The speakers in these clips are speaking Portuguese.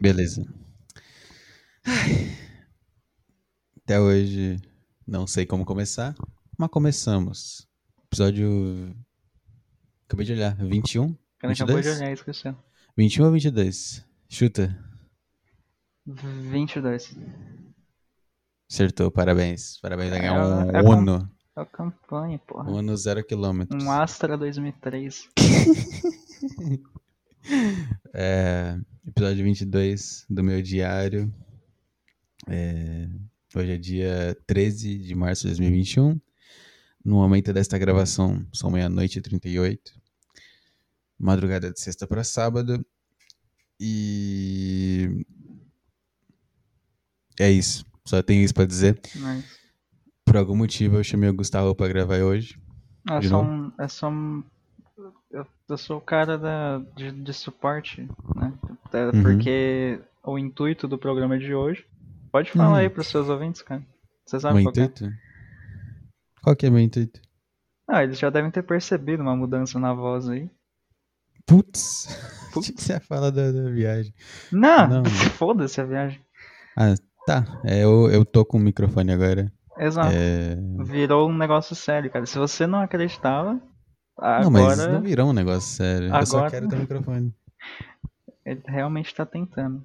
Beleza. Ai. Até hoje não sei como começar, mas começamos. Episódio. Acabei de olhar. 21? Quando acabou de 22? olhar, esqueceu. 21 ou 22? Chuta. 22. Acertou, parabéns. Parabéns, vai ganhar É, um é. Uno. É a campanha, porra. Uno zero quilômetros. Um Astra 2003. É, episódio 22 do meu diário. É, hoje é dia 13 de março de 2021. No momento desta gravação, são meia-noite e 38. Madrugada de sexta para sábado. E. É isso. Só tenho isso para dizer. Mas Por algum motivo eu chamei o Gustavo para gravar hoje. é só um. É só um. Eu, eu sou o cara da, de, de suporte, né? Até Uhum. Porque o intuito do programa de hoje. Pode falar Hum. aí pros seus ouvintes, cara. Você Meu sabe qual que é? intuito? Qual que é meu intuito? Ah, eles já devem ter percebido uma mudança na voz aí. Putz! Putz. Achei que você ia falar da, da viagem. Não, Não. foda-se a viagem. Ah, tá. É, eu, eu tô com o microfone agora. Exato. É... Virou um negócio sério, cara. Se você não acreditava, Não, mas agora não virou um negócio sério. Eu só Agora- quero ter o microfone. ele realmente tá tentando.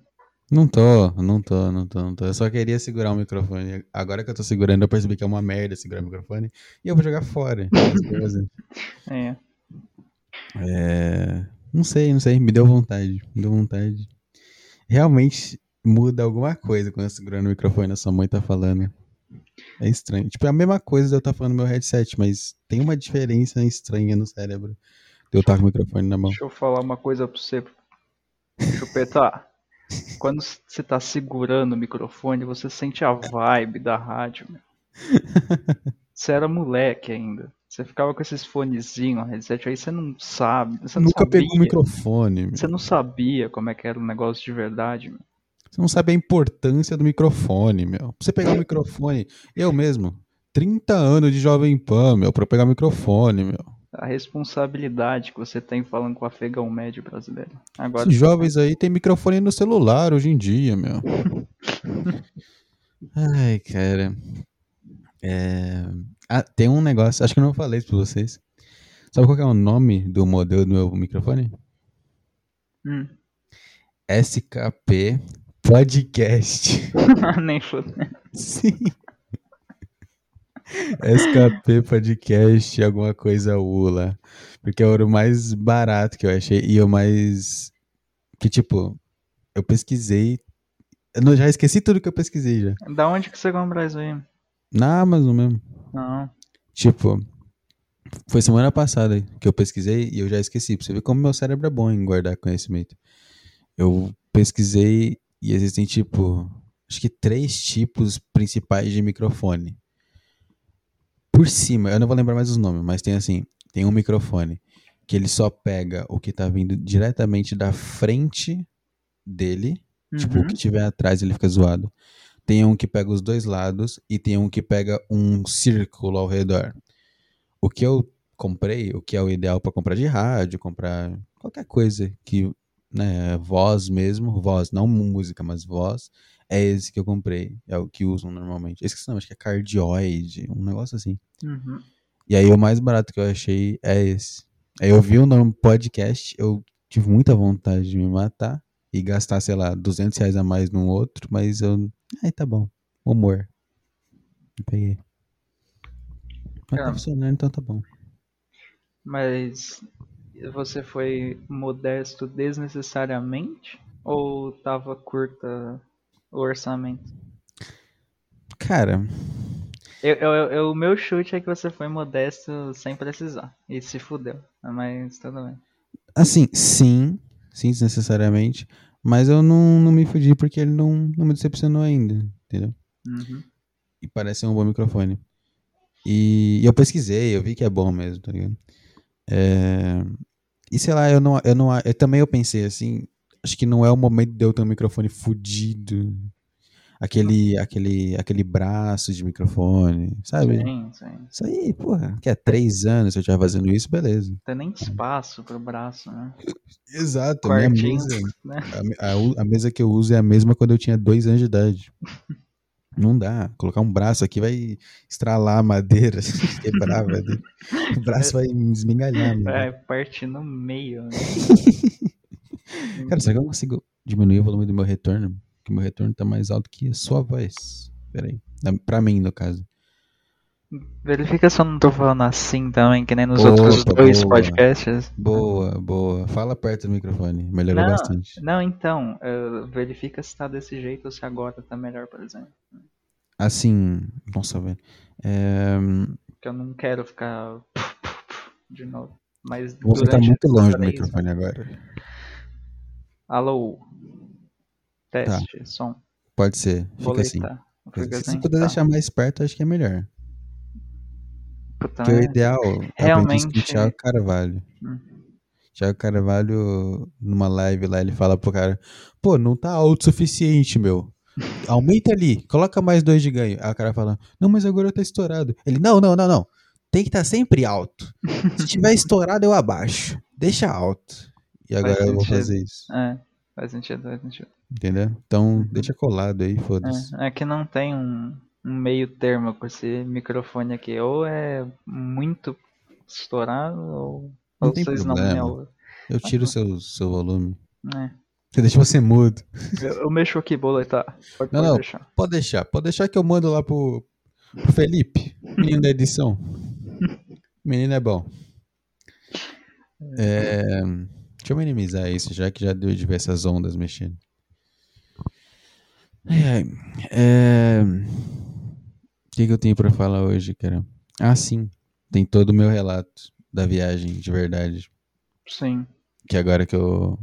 Não tô, não tô, não tô, não tô. Eu só queria segurar o microfone. Agora que eu tô segurando, eu percebi que é uma merda segurar o microfone. E eu vou jogar fora. É. É. Não sei, não sei. Me deu vontade. Me deu vontade. Realmente muda alguma coisa quando eu segurando o microfone e a sua mãe tá falando. É estranho. Tipo, é a mesma coisa de eu estar falando no meu headset, mas tem uma diferença estranha no cérebro de eu estar com o microfone na mão. Deixa eu falar uma coisa pra você. Chupeta. Quando você tá segurando o microfone, você sente a vibe da rádio. meu. Você era moleque ainda. Você ficava com esses fonezinhos, headset aí, você não sabe. Você não Nunca sabia. pegou o microfone. meu. Você não sabia como é que era o negócio de verdade, meu. Você não sabe a importância do microfone, meu. Pra você pegar o microfone, eu mesmo, 30 anos de Jovem Pan, meu, pra eu pegar o microfone, meu. A responsabilidade que você tem falando com o afegão médio brasileiro. Agora, Esses jovens aí tem microfone no celular hoje em dia, meu. Ai, cara. É... Ah, tem um negócio, acho que eu não falei isso pra vocês. Sabe qual é o nome do modelo do meu microfone? Hum. SKP Podcast. Nem foda. Sim. SKP Podcast, alguma coisa ULA. Porque era o mais barato que eu achei e o mais. Que tipo, eu pesquisei. Eu já esqueci tudo que eu pesquisei já. Da onde que você compra isso aí? Na Amazon mesmo. Não. Tipo, foi semana passada que eu pesquisei e eu já esqueci. Pra você ver como meu cérebro é bom em guardar conhecimento. Eu pesquisei e existem, tipo, acho que três tipos principais de microfone. Por cima, eu não vou lembrar mais os nomes, mas tem assim: tem um microfone que ele só pega o que tá vindo diretamente da frente dele. Tipo, o Uhum. que tiver atrás ele fica zoado. Tem um que pega os dois lados e tem um que pega um círculo ao redor. O que eu comprei, o que é o ideal para comprar de rádio, comprar qualquer coisa que, né, voz mesmo, voz, não música, mas voz, é esse que eu comprei. É o que usam normalmente. Esqueci o nome, acho que é cardioide, um negócio assim. Uhum. E aí o mais barato que eu achei é esse. Aí eu vi o nome podcast, eu tive muita vontade de me matar e gastar, sei lá, 200 reais a mais num outro, mas eu. Aí tá bom. Humor. Eu peguei. Mas Cara. tá funcionando, então tá bom. Mas você foi modesto desnecessariamente? Ou tava curta o orçamento? Cara, Eu, eu- eu- o meu chute é que você foi modesto sem precisar. E se fudeu. Mas tudo bem. assim, sim, sim, desnecessariamente, mas eu não, não me fudi porque ele não, não me decepcionou ainda, entendeu? Uhum. E parece ser um bom microfone. E, e eu pesquisei, eu vi que é bom mesmo, tá ligado? É, E sei lá, eu não, eu não. Eu também eu pensei assim, acho que não é o momento de eu ter um microfone fudido. aquele, aquele, aquele braço de microfone, sabe? Sim, sim. Isso aí, porra, que é três anos se eu estiver fazendo isso, beleza. Não tem nem espaço pro braço, né? Exato, a minha Quartinho, mesa, né? a, a a mesa que eu uso é a mesma quando eu tinha dois anos de idade. Não dá, colocar um braço aqui vai estralar a madeira, quebrar, velho. O braço vai esmigalhar, mano. Vai partir no meio. Né? Cara, será que eu consigo diminuir o volume do meu retorno? Porque o meu retorno tá mais alto que a sua voz. Pera aí. Pra mim, no caso. Verifica se eu não tô falando assim também, que nem nos Opa, outros dois boa. podcasts. Boa, boa. Fala perto do microfone. Melhorou Não, bastante. não, então, eh, verifica se tá desse jeito ou se agora tá melhor, por exemplo. Assim, nossa, velho. É, Porque eu não quero ficar de novo. Mas você tá muito longe do microfone agora. Alô? Teste, som. Pode ser. Fica assim. Boletar. Fica Se assim, puder tá. deixar mais perto, acho que é melhor. Puta, Porque o ideal é Realmente- com o Thiago Carvalho. Hum. Thiago Carvalho, numa live lá, ele fala pro cara: pô, não tá alto o suficiente, meu. Aumenta ali, coloca mais dois de ganho. Aí o cara fala: não, mas agora tá estourado. Ele: não, não, não, não. Tem que estar sempre alto. Se tiver estourado, eu abaixo. Deixa alto. E agora eu vou fazer isso. É, faz sentido, faz sentido. Entendeu? Então, deixa colado aí, foda-se. É, é que não tem um, um meio termo com esse microfone aqui. Ou é muito estourado, ou, Não ou vocês problema. não me Eu tiro o seu, seu volume. É. Você deixa você mudo. Eu, eu mexo aqui, boletar. Pode, Não, pode não. deixar. Pode deixar. Pode deixar que eu mando lá pro, pro Felipe, menino da edição. Menino é bom. É, deixa eu minimizar isso, já que já deu diversas ondas mexendo. Ai. É, O que, que eu tenho pra falar hoje, cara? Ah, sim. Tem todo o meu relato da viagem, de verdade. Sim. Que agora que eu.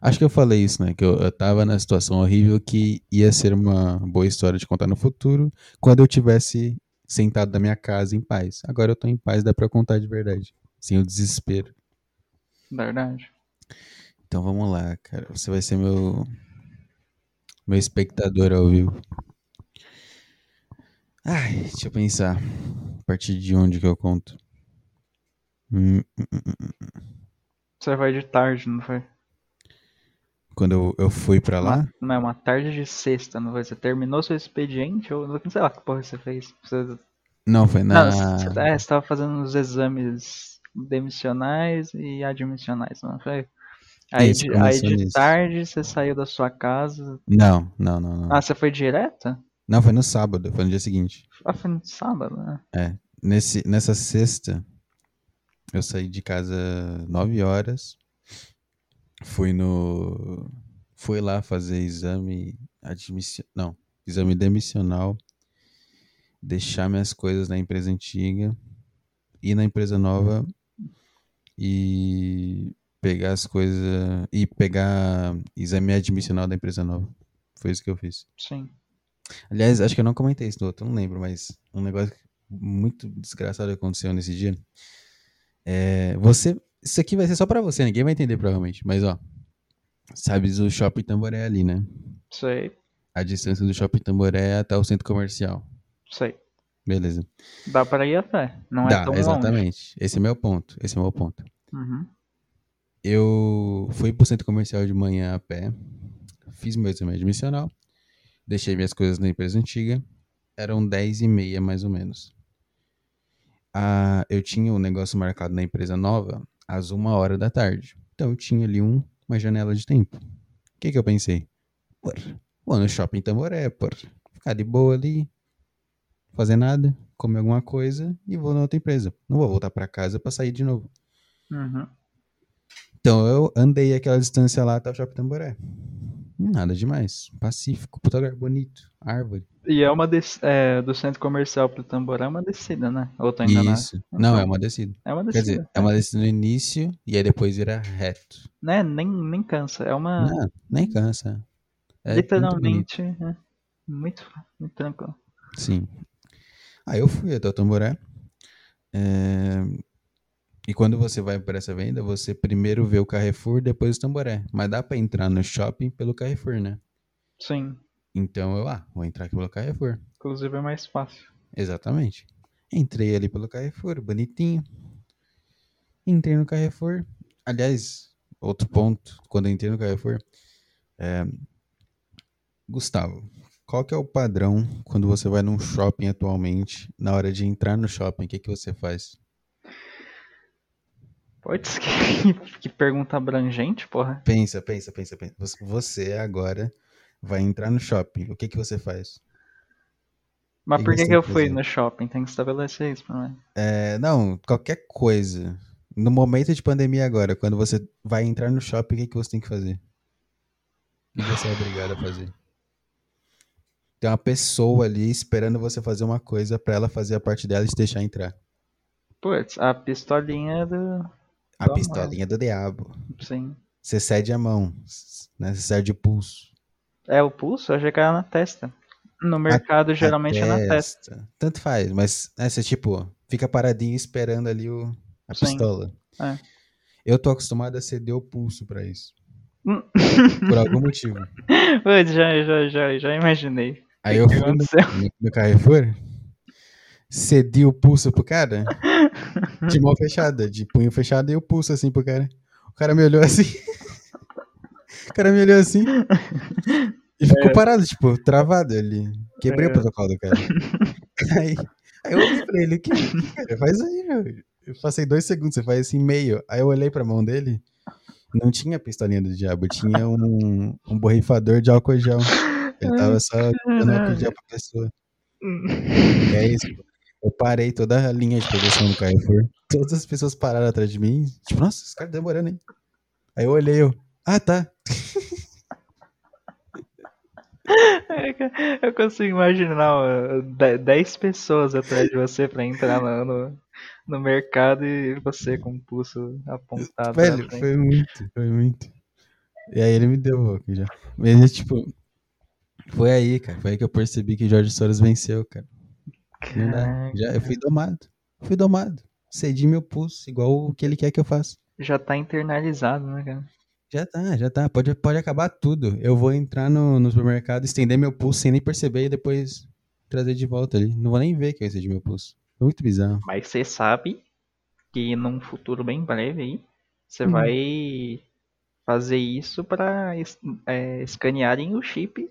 Acho que eu falei isso, né? Que eu, eu tava na situação horrível que ia ser uma boa história de contar no futuro quando eu tivesse sentado na minha casa em paz. Agora eu tô em paz, dá pra contar de verdade. Sem o desespero. Verdade. Então vamos lá, cara. Você vai ser meu. Meu espectador ao vivo. Ai, deixa eu pensar. A partir de onde que eu conto? Hum, hum, hum. Você vai de tarde, não foi? Quando eu, eu fui pra lá. Uma, não é uma tarde de sexta, não foi? Você terminou seu expediente ou não sei lá que porra você fez. Você, Não, foi na. Não, você, é, você tava fazendo os exames demissionais e admissionais, não foi? Aí, Isso, de, aí de tarde você saiu da sua casa. Não, não, não, não. Ah, você foi direto? Não, foi no sábado, foi no dia seguinte. Ah, foi no sábado, né? Nesse, nessa sexta, eu saí de casa 9 horas. Fui no. Fui lá fazer exame admissional. Não, exame demissional. Deixar minhas coisas na empresa antiga. Ir na empresa nova. E pegar as coisas. E pegar exame admissional da empresa nova. Foi isso que eu fiz. Sim. Aliás, acho que eu não comentei isso no outro, não lembro, mas um negócio muito desgraçado aconteceu nesse dia. É, você, isso aqui vai ser só pra você, ninguém vai entender provavelmente, mas ó, sabes o Shopping Tamboré ali, né? Sei, A distância do Shopping Tamboré até o centro comercial. sei. Beleza. Dá pra ir a pé. Não é Dá, tão longe. exatamente. Esse é meu ponto. Esse é meu ponto. Uhum. Eu fui pro centro comercial de manhã a pé, fiz meu exame admissional, deixei minhas coisas na empresa antiga, eram 10 e meia mais ou menos. Ah, eu tinha um negócio marcado na empresa nova às uma hora da tarde, então eu tinha ali um, uma janela de tempo. O que que eu pensei? Pô, vou no shopping Tamboré, pô, ficar de boa ali, fazer nada, comer alguma coisa e vou na outra empresa. Não vou voltar pra casa pra sair de novo. Uhum. Então eu andei aquela distância lá até o Shopping Tamboré. Nada demais. Pacífico, puta lugar bonito, árvore. E é uma des... é, do centro comercial pro Tamboré é uma descida, né? Ou tô enganado? Isso. Não, é uma descida. É uma Quer descida. dizer, é uma descida no início e aí depois vira reto. Né? Nem, nem cansa. É uma. Não, nem cansa. É muito literalmente. é, muito, muito tranquilo. Sim. Aí eu fui até o Tamboré. É, E quando você vai para essa venda, você primeiro vê o Carrefour, depois o Tamboré. Mas dá pra entrar no shopping pelo Carrefour, né? Sim. Então eu, ah, vou entrar aqui pelo Carrefour. Inclusive é mais fácil. Exatamente. Entrei ali pelo Carrefour, bonitinho. Entrei no Carrefour. Aliás, outro ponto, quando eu entrei no Carrefour, é... Gustavo, qual que é o padrão quando você vai num shopping atualmente, na hora de entrar no shopping, o que, que você faz? Que, que pergunta abrangente, porra. Pensa, pensa, pensa, pensa. Você agora vai entrar no shopping, o que, que você faz? Mas por que, que eu fui no shopping? Tem que estabelecer isso pra mim. É, não, qualquer coisa. No momento de pandemia agora, quando você vai entrar no shopping, o que, que você tem que fazer? O que você é obrigado a fazer? Tem uma pessoa ali esperando você fazer uma coisa pra ela fazer a parte dela e te deixar entrar. Putz, a pistolinha do. A Toma. pistolinha do diabo. Sim. Você cede a mão, né? Você cede o pulso. É o pulso? Eu achei que era na testa. No mercado geralmente a é na testa. testa. Tanto faz, mas né, você tipo, fica paradinho esperando ali o, a Sim. pistola. É. Eu tô acostumado a ceder o pulso pra isso. Hum. Por algum motivo. Putz, já, já, já, já imaginei. Aí eu fui no- no Carrefour, cedi o pulso pro cara, de mão fechada, de punho fechado e o pulso assim pro cara. O cara me olhou assim. O cara me olhou assim. E ficou parado, tipo, travado ali. Quebrei o É. protocolo do cara. Aí, aí eu olhei pra ele, que, que cara, faz aí, meu. Eu passei dois segundos, você faz assim meio. Aí eu olhei pra mão dele, não tinha pistolinha do diabo, tinha um, um borrifador de álcool gel. Ele tava só dando álcool gel pra pessoa. E é isso. pô. Eu parei toda a linha de produção do Carrefour. Todas as pessoas pararam atrás de mim. Tipo, nossa, esse cara tá demorando, hein? Aí eu olhei, eu, ah, tá. Eu consigo imaginar ó, de- 10 pessoas atrás de você pra entrar no, no, mercado e você com o pulso apontado. Velho, foi muito, foi muito. E aí ele me deu álcool já. Mas, tipo, foi aí, cara. Foi aí que eu percebi que Jorge Soros venceu, cara. Não dá. Caraca, Já, eu fui domado. Fui domado. Cedi meu pulso, igual o que ele quer que eu faça. já tá internalizado, né, cara? Já tá, já tá. Pode, pode acabar tudo. Eu vou entrar no, no supermercado, estender meu pulso sem nem perceber e depois trazer de volta ali. Não vou nem ver que eu excedi meu pulso. Muito bizarro. Mas você sabe que num futuro bem breve aí, você Hum. vai fazer isso pra es- é, escanearem o chip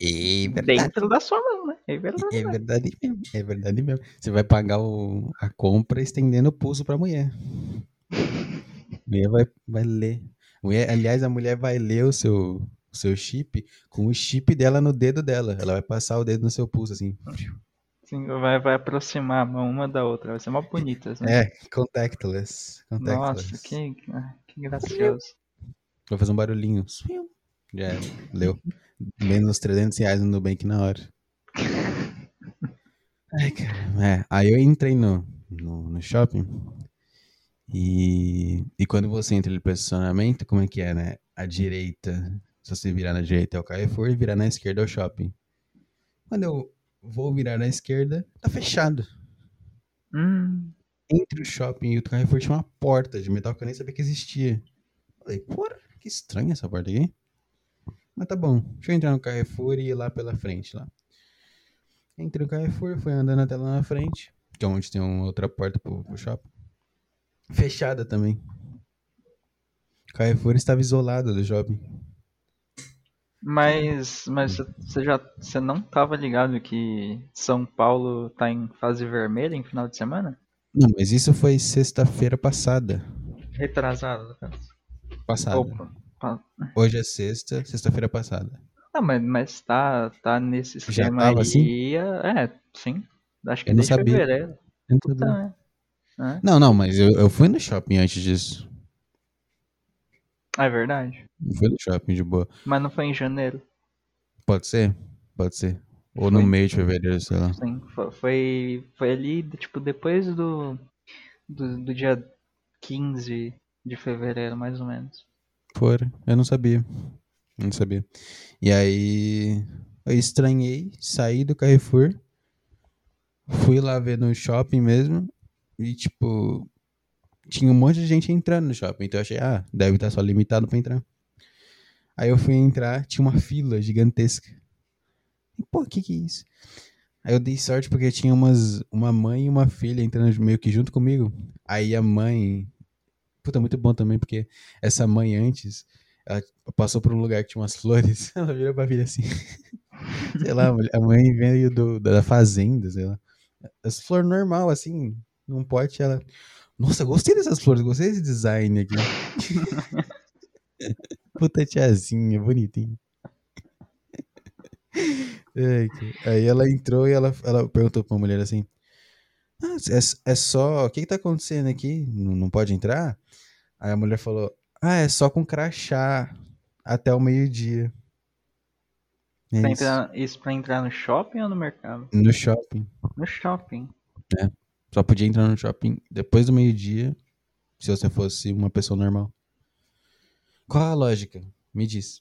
É dentro da sua mão, né? É verdade. É verdade mesmo. É verdade mesmo. Você vai pagar o- a compra estendendo o pulso pra mulher. A mulher vai, vai ler. Mulher- aliás, a mulher vai ler o seu, o seu chip com o chip dela no dedo dela. Ela vai passar o dedo no seu pulso, assim. Sim, vai, vai aproximar a mão uma da outra. Vai ser mó bonita. Assim. É, contactless. contactless. Nossa, que, ah, que gracioso. Vou fazer um barulhinho. Já era. Leu. Menos 300 reais no Nubank na hora. Ai, cara. É, aí eu entrei no, no, no shopping. E, e quando você entra no posicionamento, como é que é, né? A direita, se você virar na direita é o Carrefour e virar na esquerda é o shopping. Quando eu vou virar na esquerda, tá fechado. Hum, Entre o shopping e o Carrefour tinha uma porta de metal que eu nem sabia que existia. Falei, porra, que estranha essa porta aqui. Mas tá bom, deixa eu entrar no Carrefour e ir lá pela frente lá. Entrei no Carrefour, fui andando até lá na frente, que é onde tem uma outra porta pro, pro shopping. Fechada também. O Carrefour estava isolado do shopping. mas mas você já você não tava ligado que São Paulo tá em fase vermelha em final de semana? Não, mas isso foi sexta-feira passada. Retrasado, no caso. Passada. Opa. Pa- Hoje é sexta, sexta-feira passada. Não, mas, mas tá, tá nesse Já esquema tava aí. assim? É, sim. Acho que Eu não desde sabia. fevereiro. Eu não sabia. Tá, é. Não, não, mas eu, eu fui no shopping antes disso. É. é verdade. Eu fui no shopping de boa. Mas não foi em janeiro. Pode ser? Pode ser. Ou no Foi. meio de fevereiro, sei lá. Sim, fo- foi, foi ali, tipo, depois do, do, do dia 15 de fevereiro, mais ou menos. Foram. Eu não sabia. Não sabia. E aí eu estranhei, saí do Carrefour, fui lá ver no shopping mesmo, e tipo, tinha um monte de gente entrando no shopping. Então eu achei, ah, deve estar só limitado pra entrar. Aí eu fui entrar, tinha uma fila gigantesca. Pô, que que é isso? Aí eu dei sorte porque tinha umas, uma mãe e uma filha entrando meio que junto comigo. Aí a mãe. Puta, muito bom também, porque essa mãe antes, ela passou por um lugar que tinha umas flores. Ela virou pra filha assim. sei lá, a mãe veio do, da fazenda, sei lá. As flores normal, assim, num pote, ela. Nossa, gostei dessas flores, gostei desse design aqui. Puta tiazinha, bonitinha. Aí ela entrou e ela, ela perguntou pra mulher assim: ah, é, é só. O que, que tá acontecendo aqui? Não, não pode entrar? Aí a mulher falou: Ah, é só com crachá até o meio-dia. É pra isso. Entrar, isso pra entrar no shopping ou no mercado? No shopping. No shopping. É. Só podia entrar no shopping depois do meio-dia se você fosse uma pessoa normal. Qual a lógica? Me diz.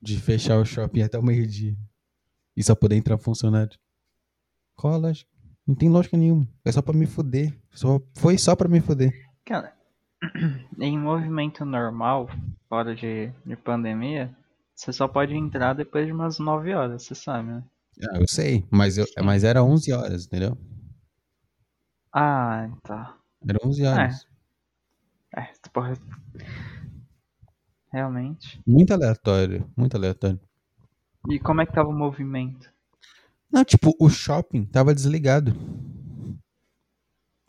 De fechar o shopping até o meio-dia. E só poder entrar funcionário. Qual a lógica? Não tem lógica nenhuma. É só pra me fuder. Só, foi só pra me fuder. Cara, em movimento normal, fora de, de pandemia, você só pode entrar depois de umas 9 horas, você sabe, né? Ah, eu sei, mas, eu, mas era 11 horas, entendeu? Ah, tá. Era 11 horas. É, é porra. Realmente. Muito aleatório, muito aleatório. E como é que tava o movimento? Não, tipo, o shopping tava desligado.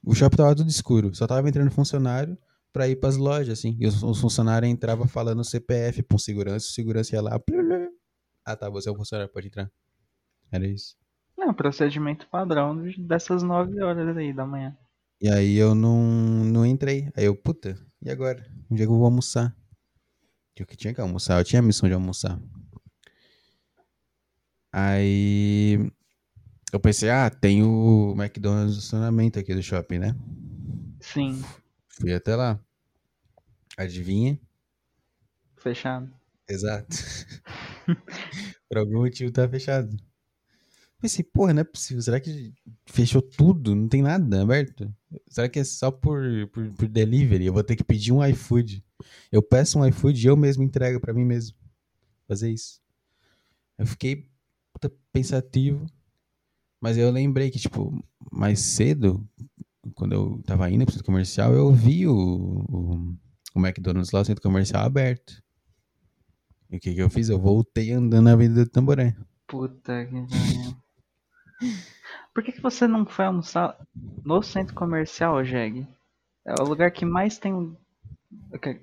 O shopping tava tudo escuro. Só tava entrando funcionário pra ir pras lojas, assim. E os, os funcionários entravam falando CPF pra um segurança. O segurança ia lá. Ah, tá, você é o funcionário, pode entrar. Era isso. Não, procedimento padrão dessas 9 horas aí da manhã. E aí eu não, não entrei. Aí eu, puta, e agora? Onde é que eu vou almoçar? Eu que tinha que almoçar, eu tinha a missão de almoçar. Aí eu pensei, ah, tem o McDonald's no estacionamento aqui do shopping, né? Sim. Fui até lá. Adivinha? Fechado. Exato. Por algum motivo tá fechado. Pensei, porra, não é possível. Será que fechou tudo? Não tem nada aberto? Será que é só por, por, por delivery? Eu vou ter que pedir um iFood. Eu peço um iFood e eu mesmo entrego para mim mesmo. Fazer isso. Eu fiquei puta pensativo. Mas eu lembrei que, tipo, mais cedo, quando eu tava indo pro centro comercial, eu vi o, o, o McDonald's lá, o centro comercial aberto. E o que que eu fiz? Eu voltei andando na Avenida do Tamboré. Puta que. Por que, que você não foi almoçar no centro comercial, Jeg? É o lugar que mais tem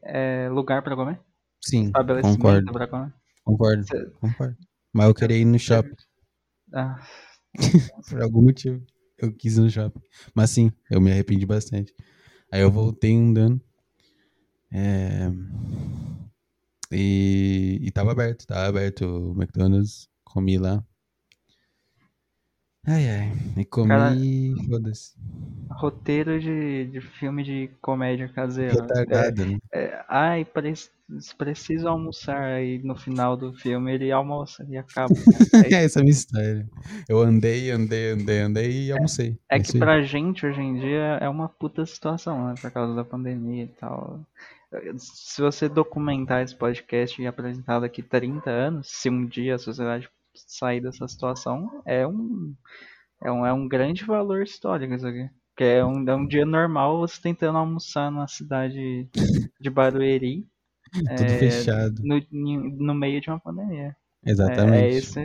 é, lugar pra comer? Sim, concordo. Pra comer? Concordo, concordo. Mas eu queria ir no shopping. Ah. Por algum motivo. Eu quis ir no shopping. Mas sim, eu me arrependi bastante. Aí eu voltei andando. É... E, e tava aberto, tava aberto o McDonald's. Comi lá. Ai, ai. E comi. Foda-se. Roteiro de, de filme de comédia caseira. Retardado, é, né? É, ai, pre preciso almoçar. Aí no final do filme ele almoça e acaba. é essa é história. Eu andei, andei, andei, andei e almocei. É, é que pra gente hoje em dia é uma puta situação, né? Por causa da pandemia e tal. Se você documentar esse podcast e apresentar daqui 30 anos, se um dia a sociedade sair dessa situação, é um, é um, é um grande valor histórico isso aqui. Porque é um, é um dia normal você tentando almoçar na cidade de Barueri. Tudo é, fechado. No, no meio de uma pandemia. Exatamente. É, é esse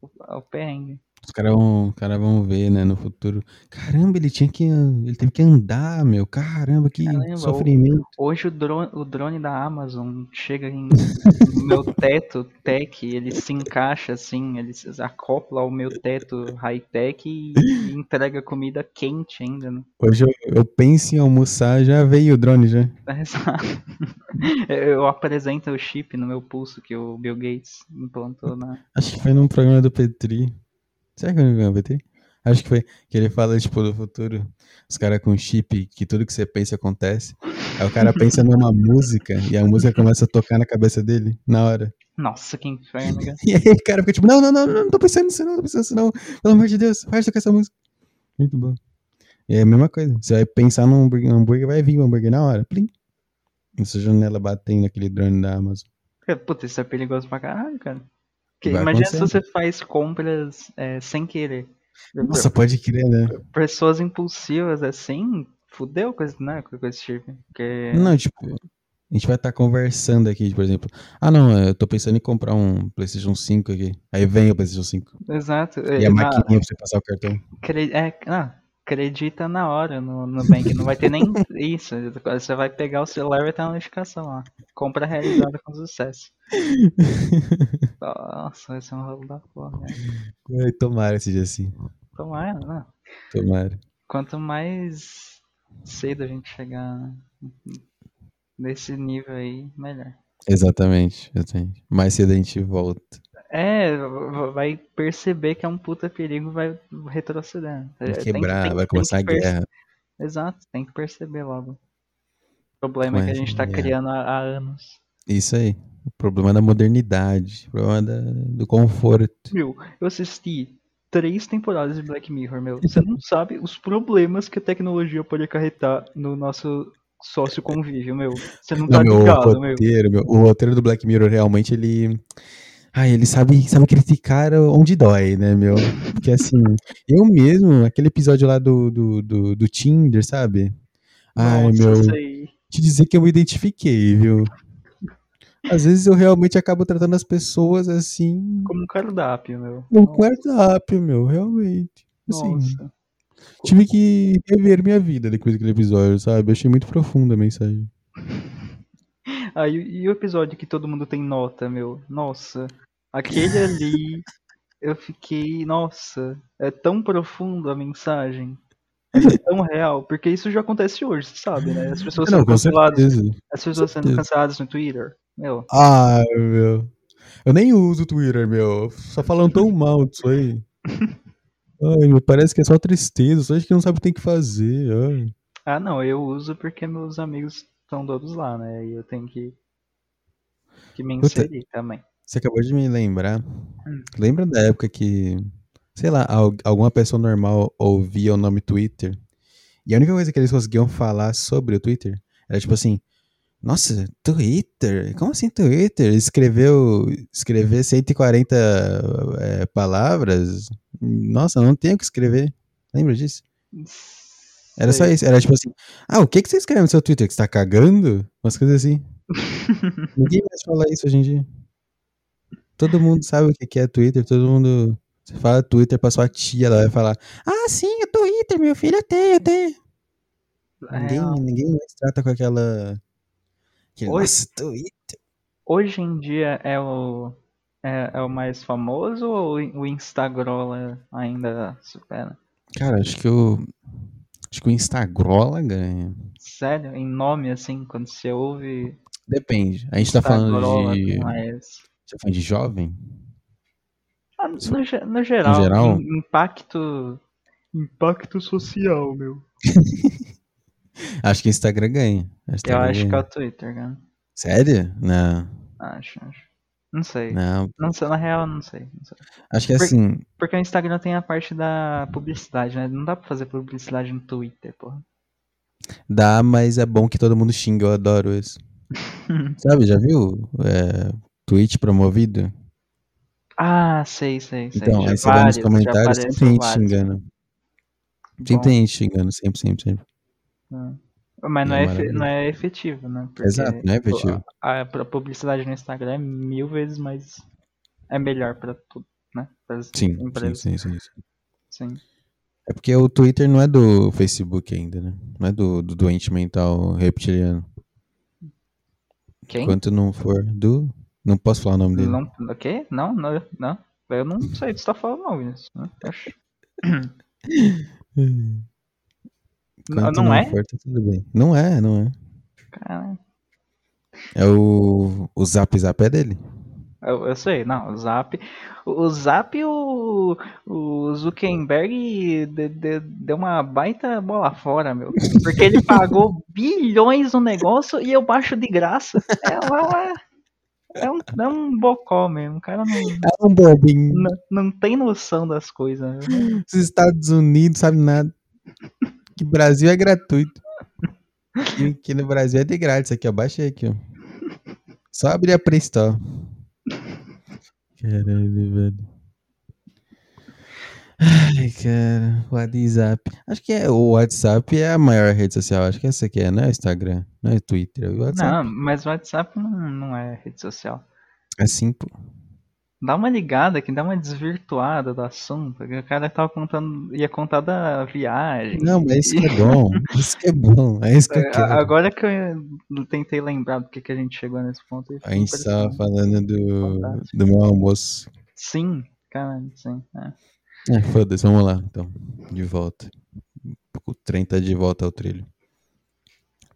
o, o perrengue. Os caras vão, cara vão ver, né, no futuro. Caramba, ele tinha que. Ele teve que andar, meu. Caramba, que Caramba, sofrimento. Hoje o drone, o drone da Amazon chega em, no meu teto tech, ele se encaixa assim, ele se acopla ao meu teto high-tech e, e, entrega comida quente ainda. Né? Hoje eu, eu penso em almoçar, já veio o drone já. eu apresento o chip no meu pulso que o Bill Gates implantou na. Acho que foi num programa do Petri. Será que eu não vi Acho que foi que ele fala, tipo, do futuro, os caras com chip, que tudo que você pensa acontece. Aí o cara pensa numa música e a música começa a tocar na cabeça dele na hora. Nossa, que inferno, cara. E aí o cara fica tipo, não, não, não, não tô pensando nisso, não, não tô pensando nisso, não. Pelo amor de Deus, faz tocar essa música. Muito bom. E é a mesma coisa. Você vai pensar num hambúrguer, hambúrguer vai vir o um hambúrguer na hora. Plim. Essa janela batendo naquele drone da Amazon. Puta, isso é perigoso pra caralho, cara. Imagina se você faz compras é, sem querer. Nossa, pode crer, né? Pessoas impulsivas assim, fudeu com esse, né, com esse tipo. Porque... Não, tipo, a gente vai estar conversando aqui, por exemplo. Ah, não, eu tô pensando em comprar um PlayStation 5 aqui. Aí vem o PlayStation 5. Exato. E É, a na- maquininha pra você passar o cartão. cre- é, ah, acredita na hora no, no Bank. Não vai ter nem isso. Você vai pegar o celular e vai ter uma notificação lá. Compra realizada com sucesso. Nossa, vai ser um rolo da porra, né? Tomara seja assim. Tomara, né? Tomara. Quanto mais cedo a gente chegar nesse nível aí, melhor. Exatamente, exatamente. Mais cedo a gente volta. É, vai perceber que é um puta perigo, vai retrocedendo. Vai É, tem quebrar, tem- vai começar a guerra. Exato, tem que perceber logo. O problema é que a gente tá a guerra. criando há, há anos. Isso aí. O problema da modernidade. O problema da- do conforto. Meu, eu assisti três temporadas de Black Mirror, meu. Você não sabe os problemas que a tecnologia pode acarretar no nosso sócio convívio, meu. Você não tá Não, meu, o ligado, meu. roteiro, meu, o roteiro do Black Mirror realmente ele. Ai, ele sabe, sabe criticar onde dói, né, meu? Porque assim, eu mesmo, aquele episódio lá do, do, do, do Tinder, sabe? Ai, Nossa, meu, sei. te dizer que eu me identifiquei, viu? Às vezes eu realmente acabo tratando as pessoas assim, Como um cardápio, meu. um cardápio, meu, realmente. Assim, Nossa. tive que rever minha vida depois daquele episódio, sabe? Eu achei muito profunda a mensagem. Ah, e, e o episódio que todo mundo tem nota, meu? Nossa. Aquele ali, eu fiquei. Nossa, é tão profundo a mensagem. É tão real, porque isso já acontece hoje, você sabe, né? As pessoas Não, sendo canceladas. certeza. As pessoas sendo canceladas no Twitter. Meu, Ai, meu. Eu nem uso o Twitter, meu. Só falam tão mal disso aí. Ai, meu, parece que é só tristeza. Só acho que não sabe o que tem que fazer. Ai. ah não, eu uso porque meus amigos estão todos lá, né? E eu tenho que, que me Puta. inserir também. Você acabou de me lembrar. Hum. Lembra da época que, sei lá, al- alguma pessoa normal ouvia o nome Twitter e a única coisa que eles conseguiam falar sobre o Twitter era tipo assim: Nossa, Twitter? Como assim Twitter? Escreveu escrever 140 é, palavras? Nossa, não tenho o que escrever. Lembra disso? Era só isso. Era tipo assim: Ah, o que, que você escreve no seu Twitter? Que você tá cagando? Umas coisas assim. Ninguém mais fala isso hoje em dia. Todo mundo sabe o que é Twitter, todo mundo. Você fala Twitter pra sua tia, ela vai falar: Ah, sim, o Twitter, meu filho, eu tenho, eu tenho. Ninguém, É, ninguém mais trata com aquela. Aquele, Oi. Nossa, Twitter. Hoje em dia é o, é, é o mais famoso ou o Instagram ainda supera? Cara, acho que o. Acho que o Instagrola ganha. Sério? Em nome, assim, quando você ouve Depende. A gente tá falando Instagrola, de. mas... Tá falando de jovem? Ah, no, no geral, geral? im- impacto... Impacto social, meu. Acho que o Instagram ganha. Eu Instagram acho que é ganha. o Twitter, cara. Sério? Não. Acho, acho. Não sei. Não. Não sei, na real, não sei. não sei. Acho que é Por- assim. Porque o Instagram tem a parte da publicidade, né? Não dá pra fazer publicidade no Twitter, porra. Dá, mas é bom que todo mundo xinga, eu adoro isso. Sabe, já viu? É, tweet promovido? Ah, sei, sei, sei. Então, Já aí você vai nos comentários, sempre apareceu gente vários. xingando. Sempre tem gente xingando, sempre, sempre, sempre. Mas não É é, efe- não é efetivo, né? Porque Exato, não é efetivo. A, a publicidade no Instagram é mil vezes mais. É melhor pra tudo, né? Sim, sim, empresas. sim, sim, sim. Sim. É porque o Twitter não é do Facebook ainda, né? Não é do, do doente mental reptiliano. Quem? Enquanto não for do. Não posso falar o nome dele. Não, o quê? Não, não, não. Eu não sei o que você tá falando, não, Vinícius. Enquanto não é? for, tá. Não é, não é. Caralho. É o. O Zap Zap é dele. Eu, eu sei, não, o Zap. O, Zap, o, o Zuckerberg de- de- deu uma baita bola fora, meu. Porque ele pagou bilhões no negócio e eu baixo de graça. É, uma- é, um, é um bocó mesmo. O cara não, É um bobinho. não, não tem noção das coisas. né? Os Estados Unidos sabe nada. Que Brasil é gratuito. Que, que no Brasil é de grátis. Aqui, ó. Baixei aqui, ó. Só abrir a Play Store. caralho, velho. Ai, cara, WhatsApp. Acho que é, o WhatsApp é a maior rede social. Acho que essa aqui é, não é o Instagram, não é o Twitter, é o WhatsApp. Não, mas o WhatsApp não, não é rede social. Assim, pô. Dá uma ligada que dá uma desvirtuada do assunto. O cara tava contando, ia contar da viagem. Não, mas isso que é bom. Isso que é bom. É isso que eu É, quero. Agora que eu tentei lembrar do que, que a gente chegou nesse ponto. A gente tava parecendo- falando do, Fantástico. do meu almoço. Sim, cara, sim. é. É, foda-se, vamos lá, então. De volta. O trem tá de volta ao trilho.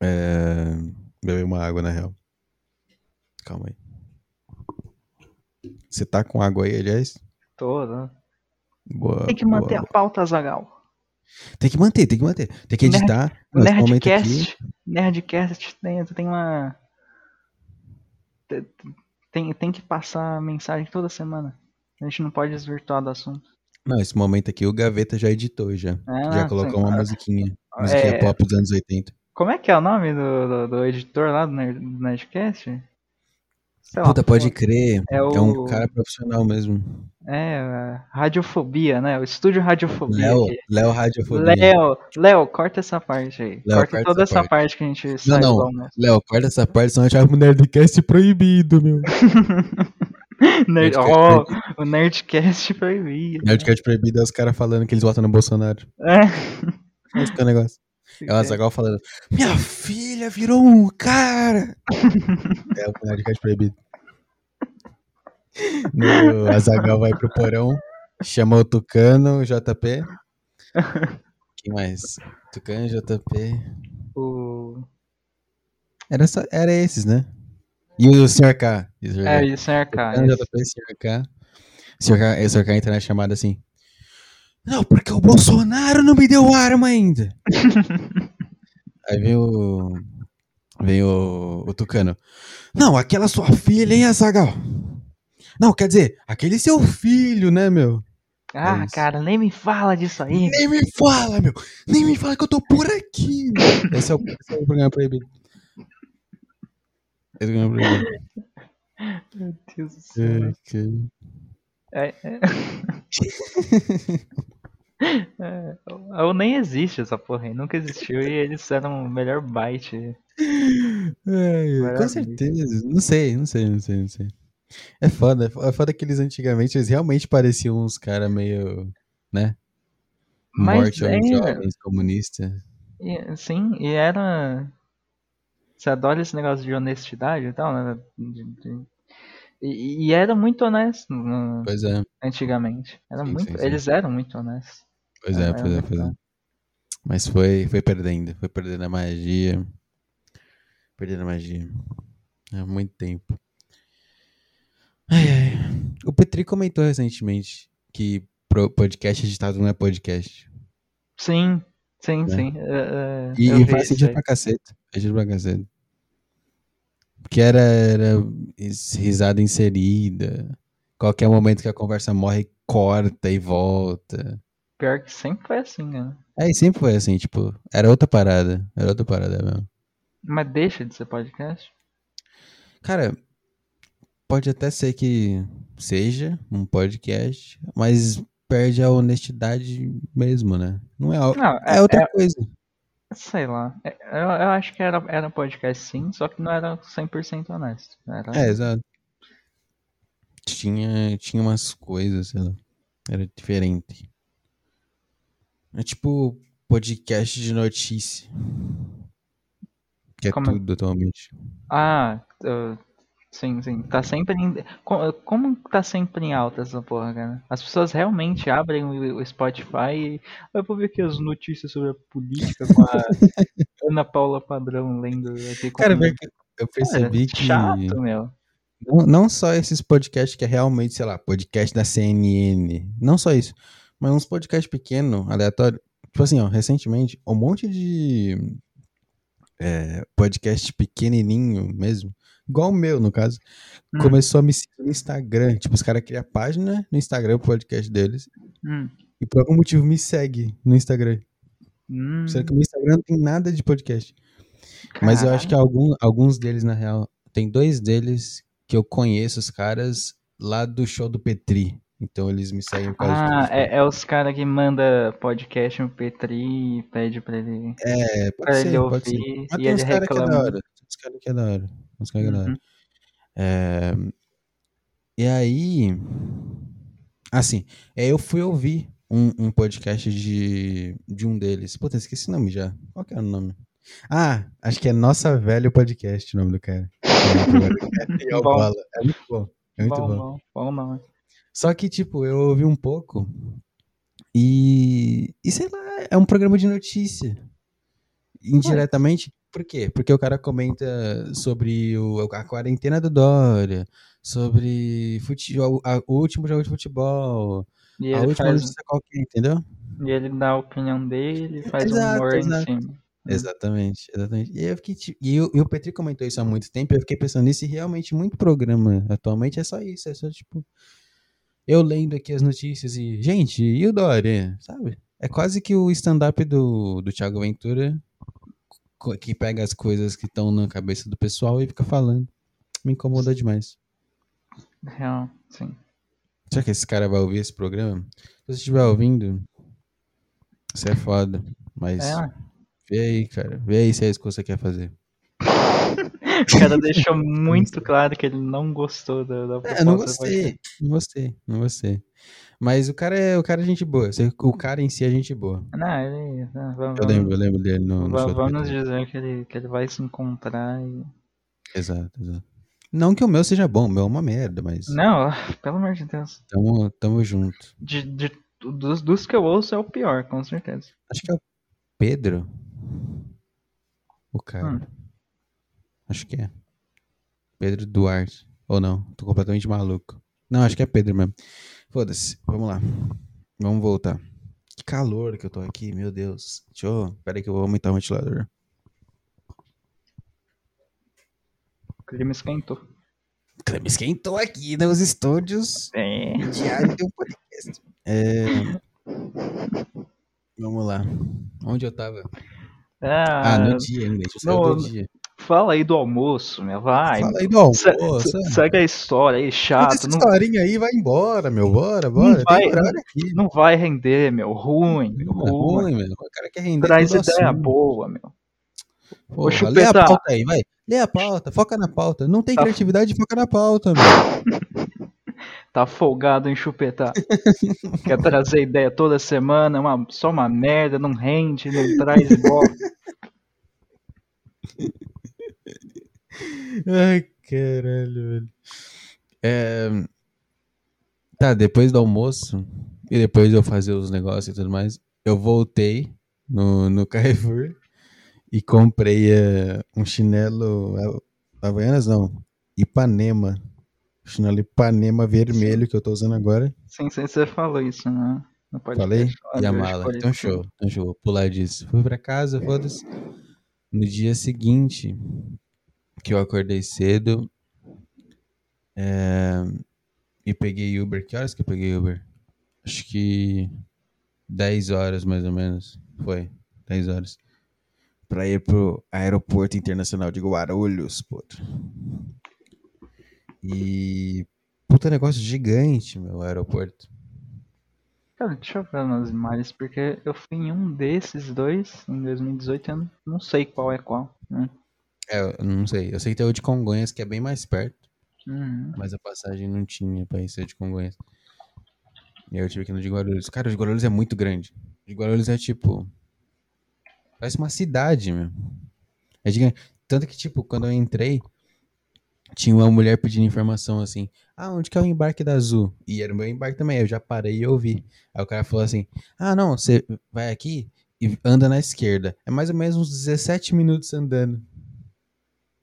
É... Beber uma água, na real. Calma aí. Você tá com água aí, aliás? Tô, né? Boa, Tem que manter boa. a pauta, Zagal. Tem que manter, tem que manter. Tem que Nerd- editar. Aqui. Nerdcast. Nerdcast tem, tem uma. te- Tem, tem que passar mensagem toda semana. A gente não pode desvirtuar do assunto. Não, esse momento aqui o Gaveta já editou já. Ah, já colocou sim. uma musiquinha. Musiquinha É. pop dos anos 80. Como é que é o nome do, do, do editor lá do, Nerd, do Nerdcast? Sei lá, Puta, pode pô, crer. É É um o- cara profissional mesmo. É, é, Radiofobia, né? O estúdio Radiofobia. Léo. Léo Radiofobia. Léo, Léo, corta essa parte aí. Léo, corta corta toda essa essa parte. que a gente Não, não. Léo, corta essa parte, senão a gente vai pro Nerdcast proibido, meu. Nerd, Nerdcast oh, o Nerdcast proibido. Nerdcast proibido é os caras falando que eles votam no Bolsonaro. É. Esse é o negócio. É o Azagal falando, minha filha virou um cara. é o Nerdcast proibido. No Azagal vai pro porão, chama o Tucano, o JP. Quem mais? Tucano, JP. O... Era, só, era esses, né? E o Sr. K. E o Sr. É, K. é cara. Tucano, JP, Sr. K. K, o Sr. K entra na chamada assim. Não, porque o Bolsonaro não me deu arma ainda. Aí vem o. Vem o, o Tucano. Não, aquela sua filha, hein, Azagal? Não, quer dizer, aquele seu filho, né, meu? Ah, É cara, nem me fala disso aí. Nem me fala, meu! Nem me fala que eu tô por aqui! meu. Esse é o, esse é o programa proibido. É proibido. Meu Deus do céu. É, é. É, ou nem existe essa porra aí, nunca existiu e eles eram o melhor byte. Ai, com certeza. Não sei, não sei, não sei, não sei. É foda, é fo- é foda que eles antigamente eles realmente pareciam uns caras meio, né? Mas Morte é- jovens, comunista. Sim, e era. Você adora esse negócio de honestidade e tal, né? De- de- E, e era muito honesto no- Pois é, antigamente. Era Sim, muito, sim, sim. Eles eram muito honestos. pois É, é, é pois é, pois é. Mas foi, foi perdendo, foi perdendo a magia. Perdendo a magia. Há muito tempo. Ai, ai. O Petri comentou recentemente que podcast editado não é podcast. Sim, sim, Né? sim. é, é, E, faz sentido pra cacete. Faz sentido pra cacete. Porque era, era is- risada inserida. Qualquer momento que a conversa morre, corta e volta. Pior que sempre foi assim, né? É, sempre foi assim, tipo, era outra parada. Era outra parada mesmo. Mas deixa de ser podcast? Cara, pode até ser que seja um podcast, mas perde a honestidade mesmo, né? Não é, Não, é outra coisa. Sei lá. É, Eu, eu acho que era, era podcast sim, só que não era 100% honesto. Era, É, exato. Tinha, tinha umas coisas, sei lá. Era diferente. É tipo podcast de notícia. Que é Como é? tudo atualmente. Ah, eu- sim, sim. Tá sempre em... co- Como tá sempre em alta essa porra, cara? As pessoas realmente abrem o Spotify e... Eu vou ver aqui as notícias sobre a política com a Ana Paula Padrão lendo aqui Cara, eu percebi Cara, que chato, meu. não, não só esses podcasts que é realmente, sei lá, podcast da CNN. Não só isso. Mas uns podcasts pequenos, aleatórios. Tipo assim, ó, recentemente, um monte de é, podcast pequenininho mesmo, igual o meu, no caso, Hum. começou a me seguir no Instagram. Tipo, os caras criam página no Instagram, o podcast deles, Hum, e por algum motivo me segue no Instagram. hum, Sendo que o meu Instagram não tem nada de podcast. Mas eu acho que algum, alguns deles, na real, tem dois deles que eu conheço os caras, lá do show do Petri. Então eles me seguem por Ah, é, é os caras que manda podcast no Petri e pede pra ele, É, pra pode ele ser, pode ser. ouvir Mas e tem ele uns caras que é da reclama. hora. Tem uns caras que é da hora. É da. Uhum. É, E aí. Assim, é, eu fui ouvir um, um podcast de, de um deles. Puta, esqueci o nome já. Qual que é o nome? Ah, acho que é Nossa Velho Podcast o nome do cara. E é Bom. É muito bom. É muito bom, bom. bom, bom. Só que, tipo, eu ouvi um pouco e. E sei lá, é um programa de notícia. Indiretamente. Por quê? Porque o cara comenta sobre o, a quarentena do Dória, sobre futebol, a- o último jogo de futebol, E a última faz, notícia qualquer, entendeu? e ele dá a opinião dele, faz um Exato, humor exato. em cima. Exatamente, exatamente. E, eu fiquei, e, o, e o Petri comentou isso há muito tempo, eu fiquei pensando nisso, e realmente muito programa atualmente é só isso, é só tipo. Eu lendo aqui as notícias e. Gente, e o Dória? Sabe? É quase que o stand-up do, do Thiago Ventura que pega as coisas que estão na cabeça do pessoal e fica falando. Me incomoda demais. Real, sim. Será que esse cara vai ouvir esse programa? Se você estiver ouvindo, você é foda. Mas É, vê aí, cara. Vê aí se é isso que você quer fazer. o cara deixou muito claro que ele não gostou da, da proposta. É, não gostei, não gostei, não gostei. Mas o cara é, o cara é gente boa. O cara em si é gente boa. Não, ele. ah, Vamos, Eu lembro, eu lembro dele no, no vamos Petri. dizer que ele, que ele vai se encontrar e. Exato, exato. Não que o meu seja bom, o meu é uma merda, mas Não, pelo amor de Deus. tamo, tamo junto. De, de, dos, dos que eu ouço é o pior, com certeza. Acho que é o Pedro. O cara. Hum. Acho que é. Pedro Duarte. Ou não, tô completamente maluco. Não, acho que é Pedro mesmo. Foda-se, vamos lá. Vamos voltar. Que calor que eu tô aqui, meu Deus. Deixa eu. Pera aí que eu vou aumentar o ventilador. O clima esquentou. O clima esquentou aqui nos estúdios É. diário de um podcast. É... Vamos lá. Onde eu tava? Ah, Ah, no dia ainda. Deixa eu no- do dia. Fala aí do almoço, meu. Vai. Fala aí do almoço. Se- é. se- Segue a história aí, chato. essa Não, historinha aí, vai embora, meu. Bora, bora. vai, Tem horário aqui. não vai render, meu. Ruim, meu. Não é Ruim. ruim, meu. O cara quer render Traz ideia assunto. boa, meu. Porra, lê a pauta aí, vai. Lê a pauta, foca na pauta. Não tem Tá. criatividade, foca na pauta, meu. Tá folgado em chupetar. Quer trazer ideia toda semana, uma, só uma merda, não rende, não traz bola. Ai, caralho, velho. É... Tá, depois do almoço e depois de eu fazer os negócios e tudo mais, eu voltei no, no Carrefour e comprei eh, um chinelo ha- Havaianas, não, Ipanema. Chinelo Ipanema vermelho que eu tô usando agora. Sim, sim, você falou isso, né? Não pode Falei? deixar E a mala. Então show, então show. Vou pular disso. Fui pra casa, foda-se. No dia seguinte, que eu acordei cedo, é, e peguei Uber. Que horas que eu peguei Uber? Acho que 10 horas mais ou menos. Foi, 10 horas. Pra ir pro aeroporto internacional de Guarulhos, puto. E. Puta negócio gigante, meu aeroporto. Cara, deixa eu ver umas imagens, porque eu fui em um desses dois em 2018 e eu não sei qual é qual. Né? É, eu não sei. Eu sei que tem o de Congonhas, que é bem mais perto. Uhum. Mas a passagem não tinha pra ir ser de Congonhas. E aí eu tive que ir no de Guarulhos. Cara, o de Guarulhos é muito grande. O de Guarulhos é tipo. Parece uma cidade, meu. É gigante. Tanto que, tipo, quando eu entrei, tinha uma mulher pedindo informação assim. Ah, onde que é o embarque da Azul? E era o meu embarque também. Eu já parei e ouvi. Aí o cara falou assim: Ah, não, você vai aqui e anda na esquerda. É mais ou menos uns 17 minutos andando.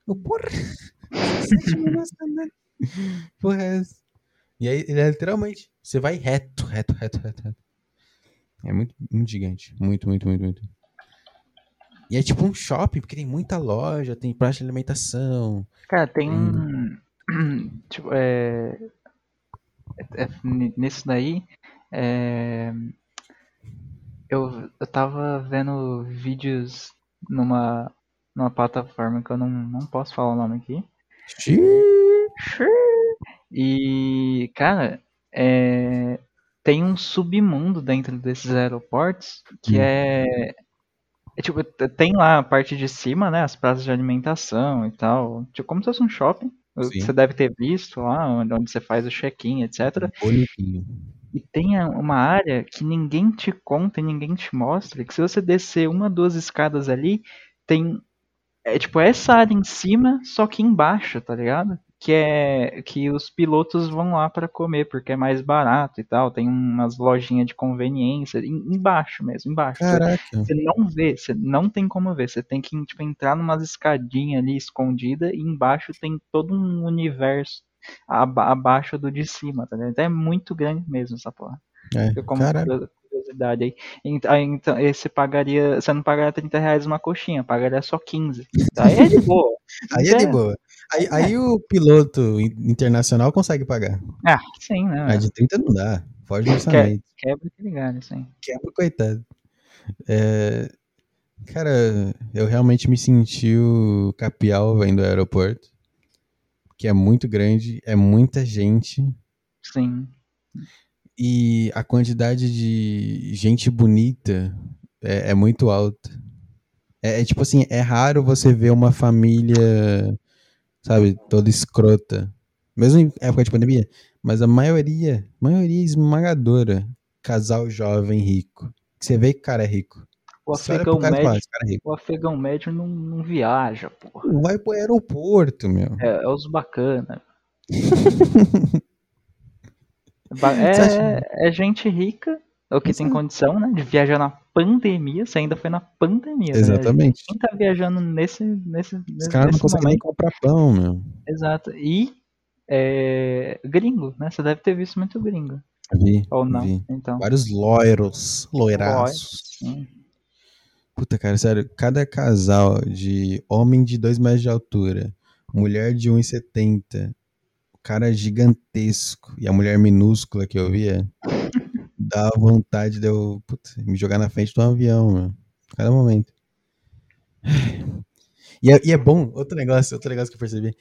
Eu, porra! 17 minutos andando. Porra, é essa? E aí, ele é literalmente, você vai reto, reto, reto, reto, reto. É muito, muito gigante. Muito, muito, muito, muito. E é tipo um shopping, porque tem muita loja, tem praça de alimentação. Cara, tem. Hum. Tipo, é. é- é- Nesse daí. é, Eu, eu tava vendo vídeos numa, numa plataforma que eu não, não posso falar o nome aqui. E, cara, é, tem um submundo dentro desses aeroportos que Hum. é, é tipo, tem lá a parte de cima, né, as praças de alimentação e tal, tipo como se fosse um shopping. Sim. Você deve ter visto lá onde onde você faz o check-in, etc. Bonitinho. E tem uma área que ninguém te conta e ninguém te mostra, que se você descer uma, duas escadas ali, tem é tipo essa área em cima, só que embaixo, tá ligado? Que é que os pilotos vão lá pra comer porque é mais barato e tal, tem umas lojinhas de conveniência em- embaixo mesmo, embaixo. Você- Caraca. Você não vê, você não tem como ver, você tem que tipo, entrar numas escadinhas ali escondida e embaixo tem todo um universo aba- abaixo do de cima, tá ligado? Então é muito grande mesmo essa porra. É, Fica como. Curio- curiosidade aí. Aí, Então, você pagaria. Você não pagaria 30 reais uma coxinha, pagaria só 15. Aí é de boa. Aí é de boa. Aí, aí o piloto in- internacional consegue pagar. Ah, sim, né? A de 30 não dá. Foge do orçamento. Quebra aquele galho, sim. Quebra, coitado. É, Cara, eu realmente me senti o capial vendo o aeroporto. Que é muito grande, é muita gente. Sim. E a quantidade de gente bonita é, é muito alta. É, é tipo assim, é raro você ver uma família, sabe, toda escrota. Mesmo em época de pandemia. Mas a maioria, maioria esmagadora, casal jovem rico. Você vê que o cara é rico. O afegão médio, é o afegão médio não, não viaja, porra. Não Vai pro aeroporto, meu. É, é os bacana. É, é gente rica, ou que tem Exato. condição, né, de viajar na pandemia. Você ainda foi na pandemia, né? Exatamente. Quem tá viajando nesse, nesse, Os caras não conseguem nem comprar pão, meu. Exato. E é, gringo, né? Você deve ter visto muito gringo. Vi, Ou não. vi. Então. Vários loiros, loiraços. Sim. Puta, cara, sério, cada casal de homem de 2 metros de altura, mulher de 1,70, o cara gigantesco e a mulher minúscula que eu via, dá vontade de eu puta, me jogar na frente de um avião, meu. Cada momento. E é, e é bom, outro negócio, outro negócio que eu percebi.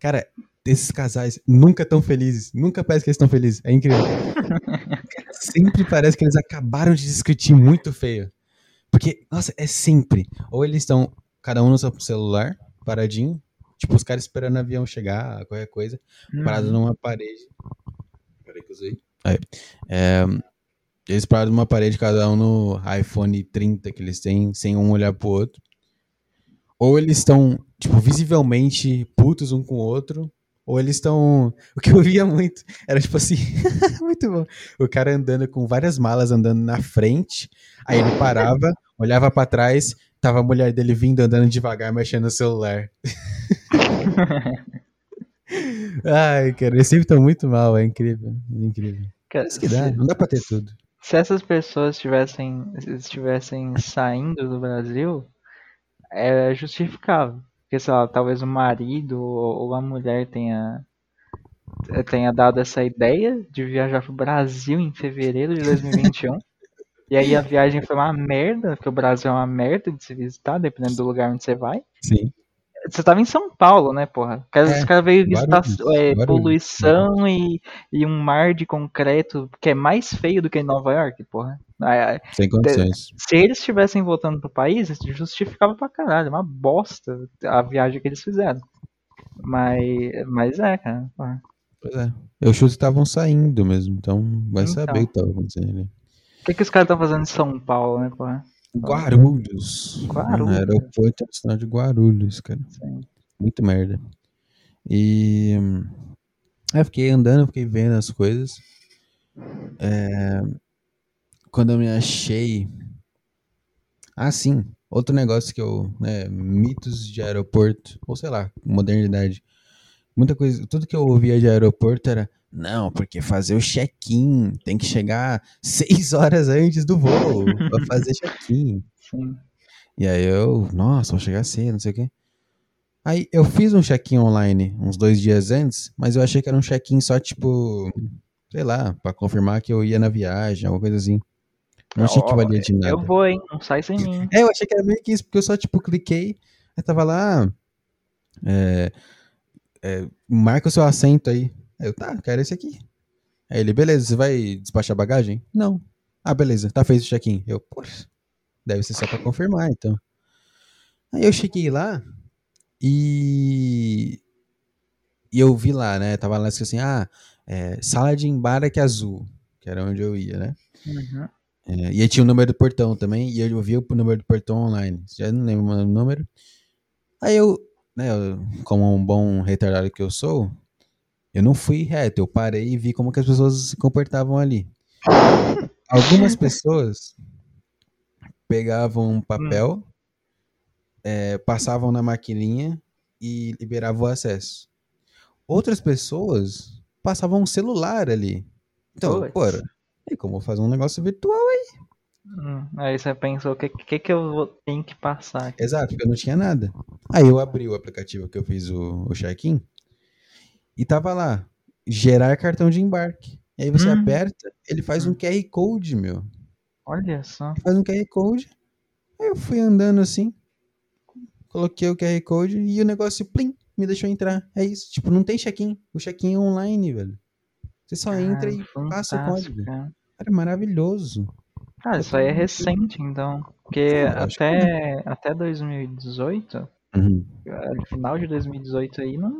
Cara, esses casais nunca tão felizes, nunca parece que eles estão felizes. É incrível. Sempre parece que eles acabaram de discutir muito feio. Porque, nossa, é sempre. Ou eles estão, cada um no seu celular, paradinho. Tipo, os caras esperando o avião chegar, qualquer coisa. Parado Uhum. numa parede. Peraí que eu usei. Aí. É, eles parados numa parede, cada um no iPhone 30 que eles têm, sem um olhar pro outro. Ou eles estão, tipo, visivelmente putos um com o outro. Ou eles estão. O que eu via muito era tipo assim. muito bom. O cara andando com várias malas andando na frente. Aí ele parava, olhava pra trás, tava a mulher dele vindo andando devagar, mexendo no celular. Ai, cara, eles sempre estão muito mal, é incrível. É incrível. Cara, Isso que dá, se, não dá pra ter tudo. se essas pessoas estivessem estivessem saindo do Brasil, é justificável. Porque, sei lá, talvez o marido ou ou a mulher tenha, tenha dado essa ideia de viajar pro Brasil em fevereiro de 2021. E aí a viagem foi uma merda, porque o Brasil é uma merda de se visitar, dependendo do lugar onde você vai. Sim. Você tava em São Paulo, né, porra? Os caras, É, os caras veio visitar é, poluição e, e um mar de concreto que é mais feio do que em Nova York, porra. Sem condições. Se eles estivessem voltando pro país, justificava pra caralho. Uma bosta a viagem que eles fizeram. Mas, mas é, cara. porra. Pois é. Eu chuto que estavam saindo mesmo, então vai Então. saber o que tava acontecendo ali. O que, que os caras estão fazendo em São Paulo, né, porra? Guarulhos. Guarulhos. No aeroporto internacional de Guarulhos, cara. Sim. Muito merda. E. Aí eu fiquei andando, fiquei vendo as coisas. É, Quando eu me achei. Ah, sim. Outro negócio que eu. Né, mitos de aeroporto. Ou sei lá, modernidade. Muita coisa. Tudo que eu ouvia de aeroporto era. Não, porque fazer o check-in. Tem que chegar seis horas antes do voo. pra fazer check-in. E aí eu, nossa, vou chegar cedo, não sei o quê. Aí eu fiz um check-in online uns dois dias antes, mas eu achei que era um check-in só, tipo, sei lá, pra confirmar que eu ia na viagem, alguma coisa assim. Não achei que valia de nada. Eu vou, hein? Não sai sem mim. É, eu achei que era meio que isso, porque eu só, tipo, cliquei, aí tava lá, é, é, marca o seu assento aí. Aí eu, tá, quero esse aqui. Aí ele, beleza, você vai despachar bagagem? Não. Ah, beleza, tá feito o check-in. Eu, poxa, deve ser só pra confirmar, então. Aí eu cheguei lá e. E eu vi lá, né? Tava lá assim, ah, é, sala de embarque azul, que era onde eu ia, né? Uhum. É, e aí tinha o número do portão também, e eu vi o número do portão online. Já não lembro o número. Aí eu, né, eu, como um bom retardado que eu sou, eu não fui reto, eu parei e vi como que as pessoas se comportavam ali. Algumas pessoas pegavam um papel, é, passavam na maquininha e liberavam o acesso. Outras pessoas passavam um celular ali. Então, Puts. porra, e como fazer um negócio virtual aí? Hum, Aí você pensou, o que, que, que eu vou, tenho que passar aqui? Exato, porque eu não tinha nada. Aí eu abri o aplicativo que eu fiz o, o check-in e tava lá, gerar cartão de embarque. E aí você Hum. aperta, ele faz um QR Code, meu. Olha só. Faz um QR Code. Aí eu fui andando assim, coloquei o QR Code e o negócio, plim, me deixou entrar. É isso. Tipo, não tem check-in. O check-in é online, velho. Você só entra e Cara, passa o código. cara. Cara, maravilhoso. Ah, isso aí é recente, então. Porque É, eu acho que até, até 2018, Uhum. eh, final de 2018 aí, não,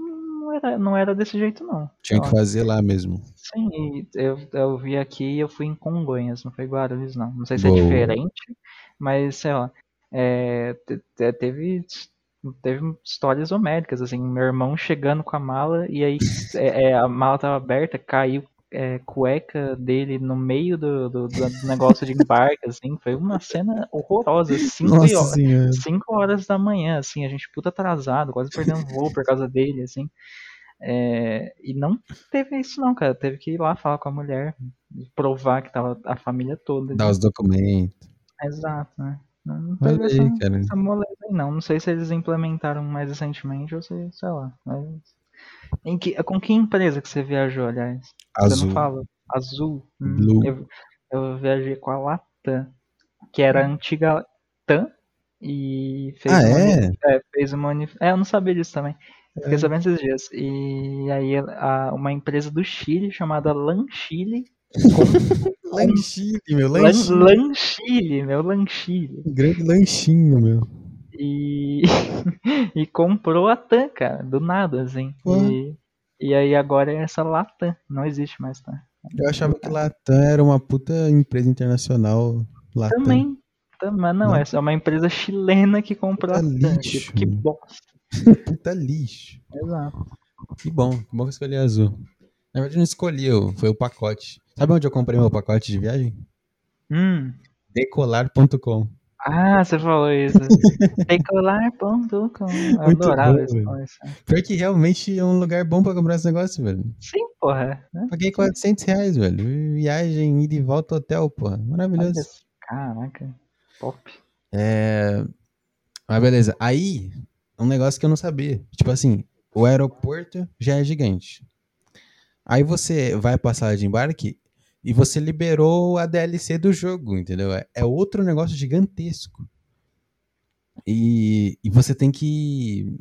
não, era, não era desse jeito, não. Tinha que fazer lá mesmo. Sim, eu, eu vi aqui e eu fui em Congonhas, não foi Guarulhos, não. Não sei se é Boa. diferente, mas sei lá. é, te- te- teve, teve histórias homéricas, assim, meu irmão chegando com a mala e aí é, é, a mala tava aberta, caiu é, cueca dele no meio do, do, do negócio de embarque, assim, foi uma cena horrorosa, cinco, Nossa horas, senhora. cinco horas da manhã, assim, a gente puta atrasado, quase perdendo voo por causa dele, assim. É, e não teve isso não, cara. Teve que ir lá falar com a mulher, provar que tava a família toda. Dá os documentos. Exato, né? Não, não teve essa, aí, cara. essa moleza aí, não. Não sei se eles implementaram mais recentemente ou se, sei lá. Mas... Em que, com que empresa que você viajou, aliás? Você Azul. não fala? Azul. Hum, Blue. Eu, eu viajei com a Latam, que era a antiga TAM e fez Ah, uma é? é, fez uma É, eu não sabia disso também. Eu fiquei É. sabendo esses dias. E aí a- uma empresa do Chile chamada Lanchile. Lanchile, meu. Lan, Lanchinho. Lanchile, meu, Lanchile. Um grande lanchinho, meu. E, e comprou a TAM, cara, do nada, assim. Pô. E, e aí agora é essa Latam, não existe mais TAM. Eu achava que Latam era uma puta empresa internacional. Latam. Também. tam- Mas não, Não. essa é uma empresa chilena que comprou a Puta lixo, Tipo, que meu. bosta. Puta lixo. Exato. Que bom, que bom que eu escolhi azul. Na verdade, eu não escolhi, eu- foi o pacote. Sabe onde eu comprei meu pacote de viagem? Hum. Decolar.com. Ah, você falou isso. Muito adorava bom, isso. comercial. Pior que realmente é um lugar bom pra comprar esse negócio, velho. Sim, porra. Né? Paguei 400 reais, velho. Viagem, ida e volta, hotel, porra. Maravilhoso. Caraca. Top. É. Mas beleza. Aí, um negócio que eu não sabia. Tipo assim, o aeroporto já é gigante. Aí você vai sala de embarque e você liberou a DLC do jogo, entendeu? É- É outro negócio gigantesco. E, e você tem que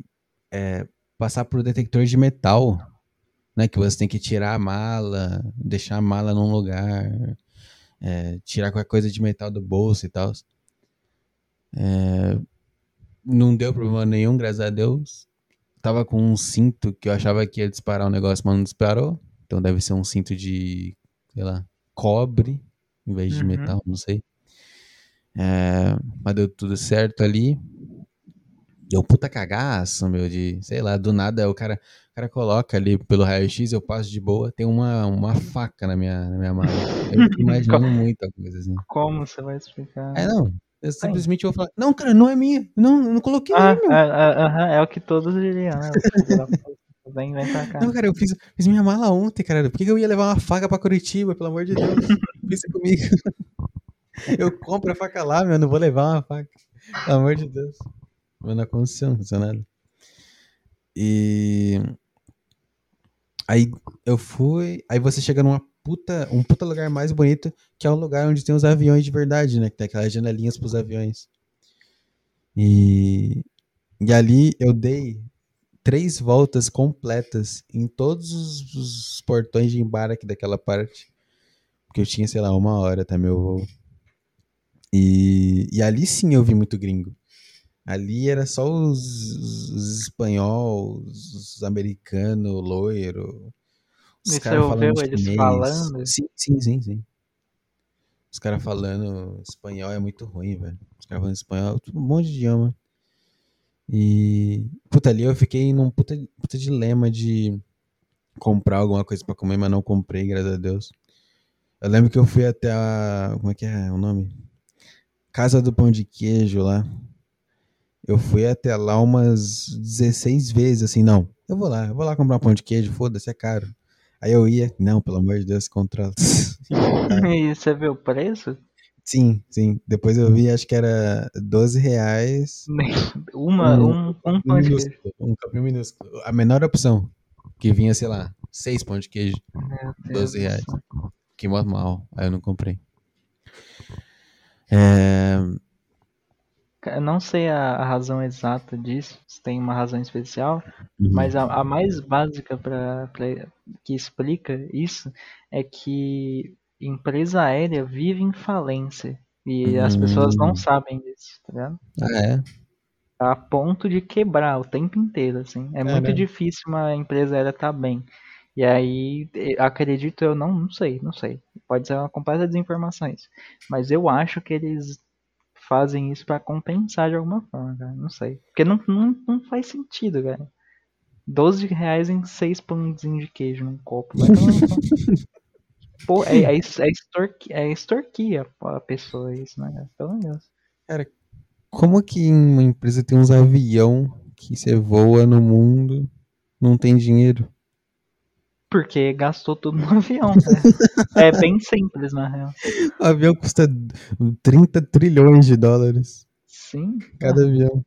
é, passar por detector de metal, né? Que você tem que tirar a mala, deixar a mala num lugar, é, tirar qualquer coisa de metal do bolso e tal. Não deu problema nenhum, graças a Deus. Tava com um cinto que eu achava que ia disparar o negócio, mas não disparou. Então deve ser um cinto de, sei lá, cobre, em vez de Uhum. metal, não sei. É, mas deu tudo certo ali. Deu puta cagaço, meu, de, sei lá, do nada o cara, o cara coloca ali pelo raio-x, eu passo de boa, tem uma, uma faca na minha, na minha mala. Eu fico imaginando muita coisa assim. Como você vai explicar? É, não. Eu simplesmente vou falar, não, cara, não é minha. Não, eu não coloquei Ah, é, é, aham, é o que todos diriam, né? Vem, vem pra cá. Não, cara, eu fiz, fiz minha mala ontem, cara. Por que, que eu ia levar uma faca pra Curitiba, pelo amor de Deus? Pensa comigo. Eu compro a faca lá, meu, não vou levar uma faca. Pelo amor de Deus. Mas não aconteceu, não aconteceu nada. E. Aí eu fui. Aí você chega numa puta. Um puta lugar mais bonito, que é o lugar onde tem os aviões de verdade, né? Que tem aquelas janelinhas pros aviões. E. E ali eu dei três voltas completas em todos os, os portões de embarque daquela parte. Porque eu tinha, sei lá, uma hora até meu voo. E, e ali sim eu vi muito gringo. Ali era só os, os, os espanhóis, os americanos, loiro. Os caras falando eles chinês. falando? Sim, sim, sim, sim. Os caras falando espanhol é muito ruim, velho. Os caras falando espanhol, um monte de idioma. E. Puta, ali eu fiquei num puta, puta dilema de comprar alguma coisa pra comer, mas não comprei, graças a Deus. Eu lembro que eu fui até a. Como é que é o nome? Casa do Pão de Queijo lá. Eu fui até lá umas 16 vezes, assim, não. Eu vou lá, eu vou lá comprar um pão de queijo, foda-se, é caro. Aí eu ia, não, pelo amor de Deus, controla. E você viu o preço? Sim, sim. Depois eu vi, acho que era 12 reais. Uma, um, um pão de queijo. um copinho minúsculo. A menor opção, que vinha, sei lá, seis pão de queijo, Meu Deus 12 do reais. Que mal. Aí eu não comprei. É, Eu não sei a, a razão exata disso, se tem uma razão especial, uhum. mas a, a mais básica pra, pra, que explica isso é que empresa aérea vive em falência e as pessoas não Hum. sabem disso, tá ligado? Ah, é? A ponto de quebrar o tempo inteiro, assim. É muito Caralho. difícil uma empresa aérea estar bem. E aí, acredito eu, não, não sei, não sei. Pode ser uma completa desinformação isso. Mas eu acho que eles fazem isso pra compensar de alguma forma, cara. Não sei. Porque não, não, não faz sentido, cara. 12 reais em 6 pãozinhos de queijo num copo. No cu. Pô, é, é, é, extorqui, é extorquir a, pessoa isso, né? cara? Pelo amor de Deus. Como que uma empresa tem uns avião que você voa no mundo, não tem dinheiro? Porque gastou tudo no avião, né? É bem simples, na real. O avião custa 30 trilhões de dólares. Sim. Cada avião.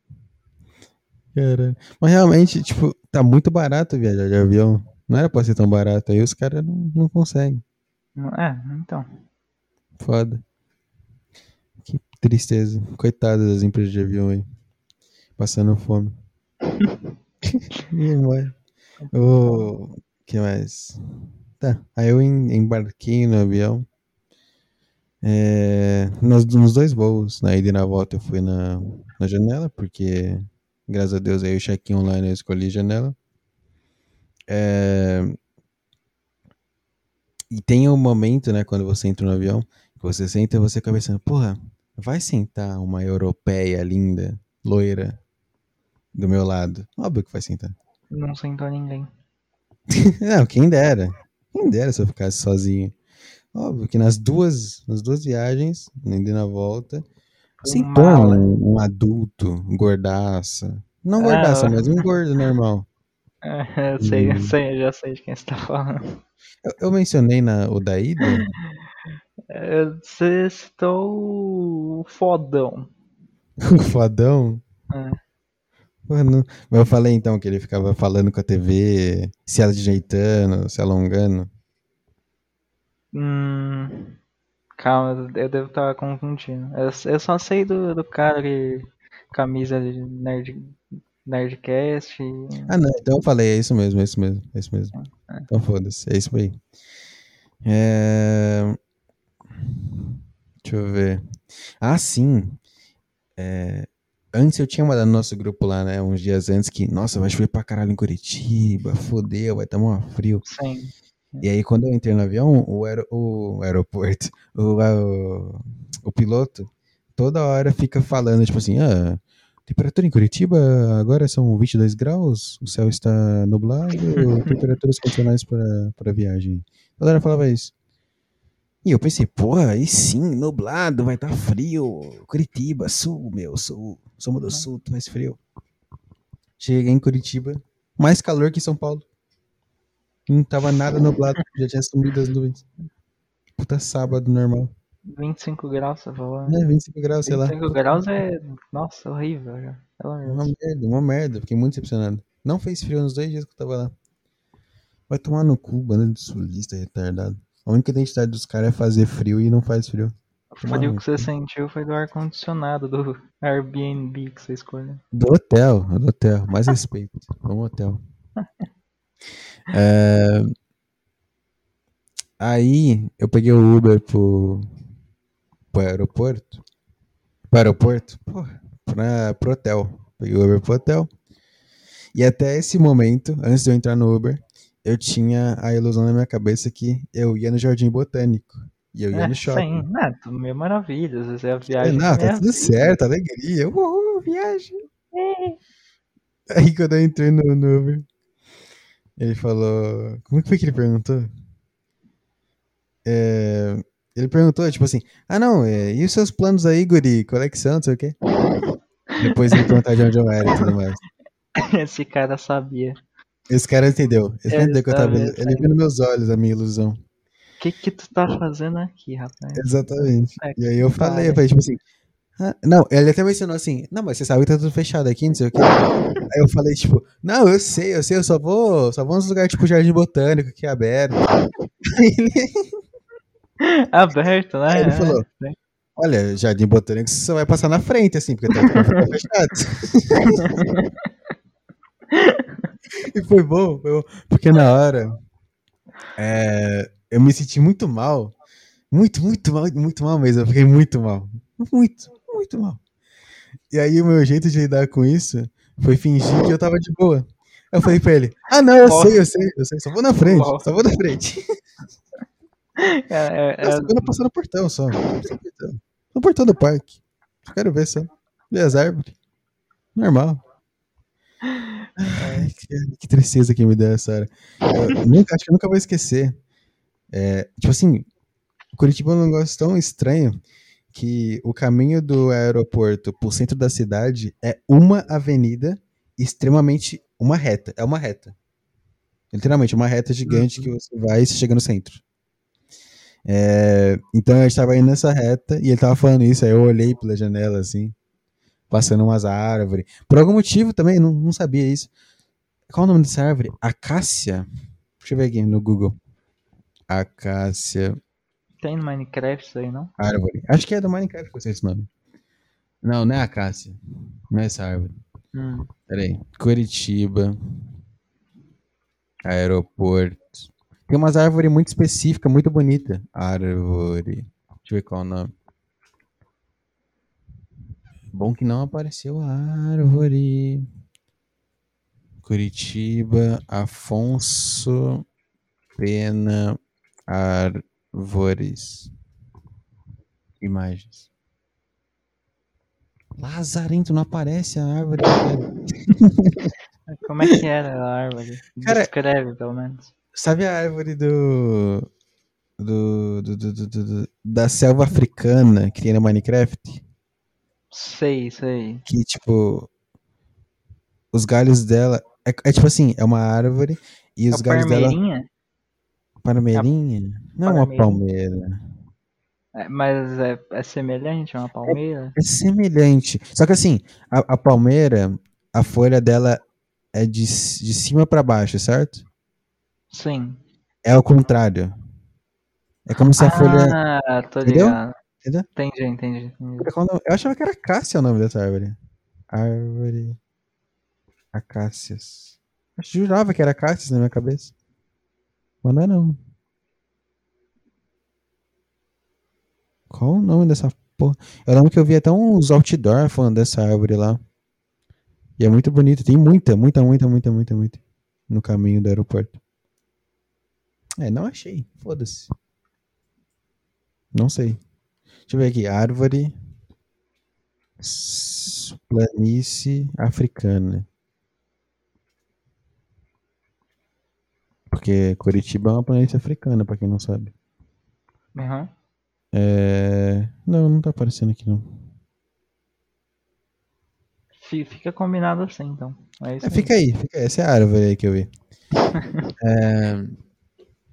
Cara. Mas realmente, tipo, tá muito barato viajar de avião. Não era pra ser tão barato. Aí os caras não, não conseguem. É, então. Foda. Que tristeza. Coitado das empresas de avião aí. Passando fome. O que mais? Tá. Aí eu em- embarquei no avião. É, nos, nos dois voos, na ida e na volta, eu fui na, na janela, porque, graças a Deus, aí o check-in online eu escolhi janela. É, e tem um momento, né, quando você entra no avião, que você senta e você fica pensando, porra, vai sentar uma europeia linda, loira, do meu lado. Óbvio que vai sentar. Não sentou ninguém. Não, quem dera. Quem dera se eu ficasse sozinho. Óbvio que nas duas, nas duas viagens, indo na volta, sentou um, um adulto, um gordaça. Não Ah, gordaça, eu- mas um gordo normal. É, eu sei, eu sei, eu já sei de quem você tá falando. Eu, eu mencionei na, o da ida. É, Você citou o fodão. o fodão. É. Mano, mas eu falei então que ele ficava falando com a TV, se ajeitando, se alongando. Hum, calma, eu devo estar confundindo. Eu, eu só sei do, do cara que camisa de nerd, Nerdcast. Ah, não, então eu falei, é isso mesmo, é isso mesmo, é isso mesmo. Então foda-se, é isso aí. É... Deixa eu ver. Ah, sim. É, Antes eu tinha mandado no nosso grupo lá, né, uns dias antes, que, nossa, vai chover pra caralho em Curitiba, fodeu, vai tomar um frio. Sim. E aí, quando eu entrei no avião, o, aero- o aeroporto, o, o, o piloto, toda hora fica falando, tipo assim, ah, temperatura em Curitiba agora são 22 graus, o céu está nublado, temperaturas condicionais para, para viagem. Toda hora falava isso. E eu pensei, porra, aí sim, nublado, vai estar frio, Curitiba, sul, meu, sul, somos do sul, tá mais frio. Cheguei em Curitiba, mais calor que São Paulo. Não tava nada nublado, já tinha sumido as nuvens. Puta sábado normal. 25 graus, você falou. É, 25 graus, sei lá. 25 graus é. Nossa, horrível. já. Uma merda, uma merda. Fiquei muito decepcionado. Não fez frio nos dois dias que eu tava lá. Vai tomar no cu, banda de sulista retardado. A única identidade dos caras é fazer frio e não faz frio. O frio que você sentiu foi do ar-condicionado do Airbnb que você escolheu. Do hotel, do hotel. Mais respeito. Vamos hotel. É, Aí eu peguei o Uber pro, pro aeroporto. Pro aeroporto? Pô, pra, pro hotel. Peguei o Uber pro hotel. E até esse momento, antes de eu entrar no Uber, eu tinha a ilusão na minha cabeça que eu ia no Jardim Botânico. E eu ia É, no shopping. sim, né? Tudo meio maravilha. Às vezes é a É, viagem. não, tá é tudo certo, alegria. Uhul, viagem. Aí quando eu entrei no, no Uber, ele falou. Como que foi que ele perguntou? É, ele perguntou, tipo assim, ah não, é, e os seus planos aí, Guri? Qual é que são? Não sei o quê. Depois ele perguntar de onde eu era e tudo mais. Esse cara sabia. Esse cara entendeu. Esse Ele entendeu que eu tava. Ele viu nos meus olhos a minha ilusão. O que que tu tá fazendo aqui, rapaz? Exatamente. É, E aí eu falei, eu falei, tipo assim. "Ah, não, ele até mencionou assim, não, mas você sabe que tá tudo fechado aqui, não sei o quê. Aí eu falei, tipo, não, eu sei, eu sei, eu só vou, só vou nos lugares tipo Jardim Botânico, que é aberto. Aí ele, Aberto, né? aí ele É, falou, né? olha, Jardim Botânico você só vai passar na frente, assim, porque tá, tá fechado. e foi bom, foi bom, porque na hora é, eu me senti muito mal, muito, muito mal, muito mal mesmo, eu fiquei muito mal, muito, muito mal. E aí o meu jeito de lidar com isso foi fingir que eu tava de boa. Eu falei pra ele, ah não, eu Nossa. sei, eu sei, eu sei, só vou na frente, Nossa. só vou na frente. É, é, Eu é, só vou passar no portão só. No portão. Do parque. Quero ver só. Ver as árvores. Normal. Ai, que, que tristeza que me deu essa hora. Eu nunca, acho que eu nunca vou esquecer. É, tipo assim, Curitiba é um negócio tão estranho que o caminho do aeroporto pro centro da cidade é uma avenida extremamente uma reta. É uma reta. Literalmente, uma reta gigante que você vai e você chega no centro. É, então eu estava indo nessa reta e ele tava falando isso, aí eu olhei pela janela assim, passando umas árvores. Por algum motivo também, não, não sabia isso. Qual o nome dessa árvore? Acácia? Deixa eu ver aqui no Google. Acácia tem no Minecraft isso aí, não? árvore. Acho que é do Minecraft que eu sei esse nome. Não, não é acácia. Não é essa árvore. Hum. Peraí. Curitiba. Aeroporto. Tem umas árvores muito específicas, muito bonita. Árvore. Deixa eu ver qual é o nome. Bom que não apareceu a árvore. Curitiba, Afonso Pena Árvores. Imagens. Lazarento, não aparece a árvore. cara. Como é que era a árvore? Cara- Descreve, pelo menos. Sabe a árvore do. Do, do, do, do- do- do- da selva africana que tem no Minecraft? Sei, sei. Que, tipo. Os galhos dela. É, é tipo assim, é uma árvore e os a galhos dela. palmeirinha? Palmeirinha? Não é uma palmeirinha. palmeira. É, mas é, é semelhante a uma palmeira? É semelhante. Só que assim, a, a palmeira, a folha dela é de, de cima pra baixo, certo? Sim. É ao contrário. É como se a folha. Ah, tô Entendeu? ligado. Entendeu? Entendi, entendi. entendi. O nome? Eu achava que era Cássia o nome dessa árvore. Árvore. Acácias. Eu jurava que era Cássias na minha cabeça. Mas não é não. Qual o nome dessa porra? Eu lembro que eu vi até uns outdoor falando dessa árvore lá. E é muito bonito. Tem muita, muita, muita, muita, muita, muita. No caminho do aeroporto. É, não achei. Foda-se. Não sei. Deixa eu ver aqui. Árvore. Planície africana. Porque Curitiba é uma planície africana, pra quem não sabe. Uhum. É... Não, não tá aparecendo aqui não. Fi- Fica combinado assim, então. É isso É, fica aí, fica aí. Essa é a árvore aí que eu vi. É,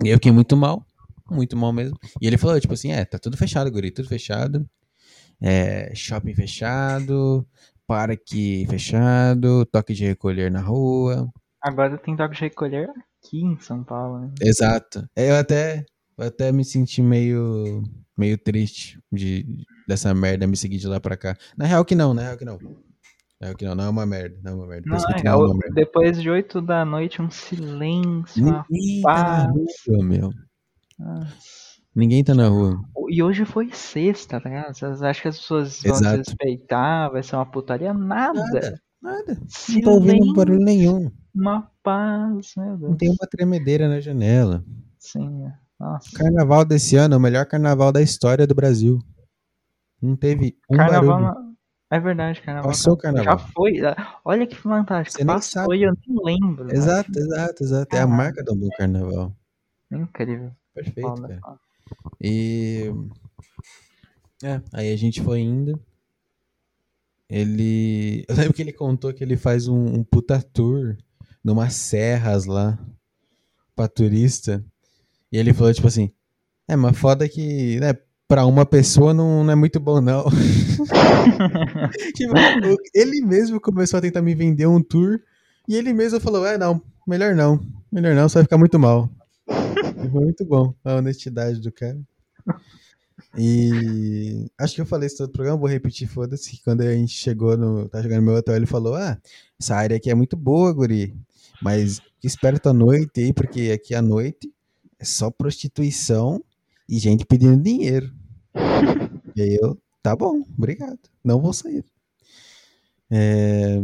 E eu fiquei muito mal. Muito mal mesmo. E ele falou, tipo assim, é, tá tudo fechado, guri, tudo fechado. É, shopping fechado, parque fechado, toque de recolher na rua. Agora tem toque de recolher aqui em São Paulo, né? Exato. É, Eu até, eu até me senti meio meio triste de, dessa merda me seguir de lá pra cá. Na real que não, na real que não. Na real que não, não é uma merda, não é uma merda. Não, é, não é o- uma merda. depois de 8 da noite, um silêncio, uma Ninguém tá na paz. rua, meu. Nossa. Ninguém tá na rua. E hoje foi sexta, tá ligado? Vocês acham que as pessoas vão Exato. desrespeitar, vai ser uma putaria? Nada. Nada, nada. Não tô ouvindo Silêncio, barulho nenhum. uma paz, meu Deus. Não tem uma tremedeira na janela. Sim, é. nossa. Carnaval desse ano é o melhor carnaval da história do Brasil. Não teve um Carnaval barulho. não- É verdade, carnaval. Passou o Já carnaval. foi. Olha que fantástico. Você nem Passou sabe. e eu nem lembro. né? Exato, exato, exato. É a marca do bom carnaval. Incrível. Perfeito, cara. E. É, aí a gente foi indo. Ele. Eu lembro que ele contou que ele faz um, um puta tour numas serras lá pra turista. E ele falou, tipo assim. É, mas foda que, né, pra uma pessoa não, não é muito bom, não. Tipo, ele mesmo começou a tentar me vender um tour. E ele mesmo falou: É, não, melhor não. Melhor não, você vai ficar muito mal. Foi muito bom a honestidade do cara. E acho que eu falei isso todo o programa, vou repetir, foda-se. Quando a gente chegou no. Tá chegando no meu hotel, ele falou: Ah, essa área aqui é muito boa, Guri. Mas esperto à noite aí, porque aqui à noite é só prostituição e gente pedindo dinheiro. e aí eu, tá bom, obrigado. Não vou sair. É...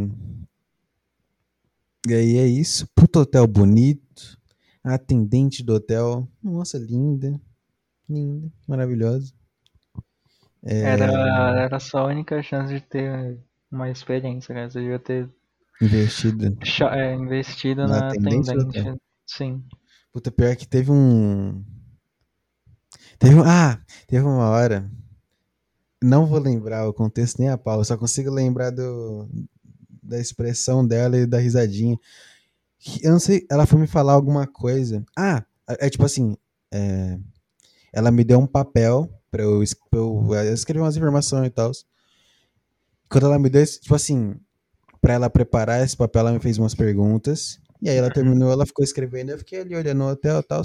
E aí é isso. Puto hotel bonito. A atendente do hotel, nossa, linda. Linda, maravilhosa. É, Era, era a sua única chance de ter uma experiência, cara. Você devia ter Investida. cha- é, investido Na na. Sim. Puta, pior que teve um. Teve. Ah, teve uma hora. Não vou lembrar o contexto nem a pau, eu só consigo lembrar do, da expressão dela e da risadinha. Eu não sei, ela foi me falar alguma coisa. Ah, é é tipo assim. é, ela me deu um papel pra eu, pra eu, eh, escrever umas informações e tal. Quando ela me deu tipo assim, pra ela preparar esse papel, ela me fez umas perguntas. E aí ela terminou, ela ficou escrevendo, eu fiquei ali olhando o hotel e tal.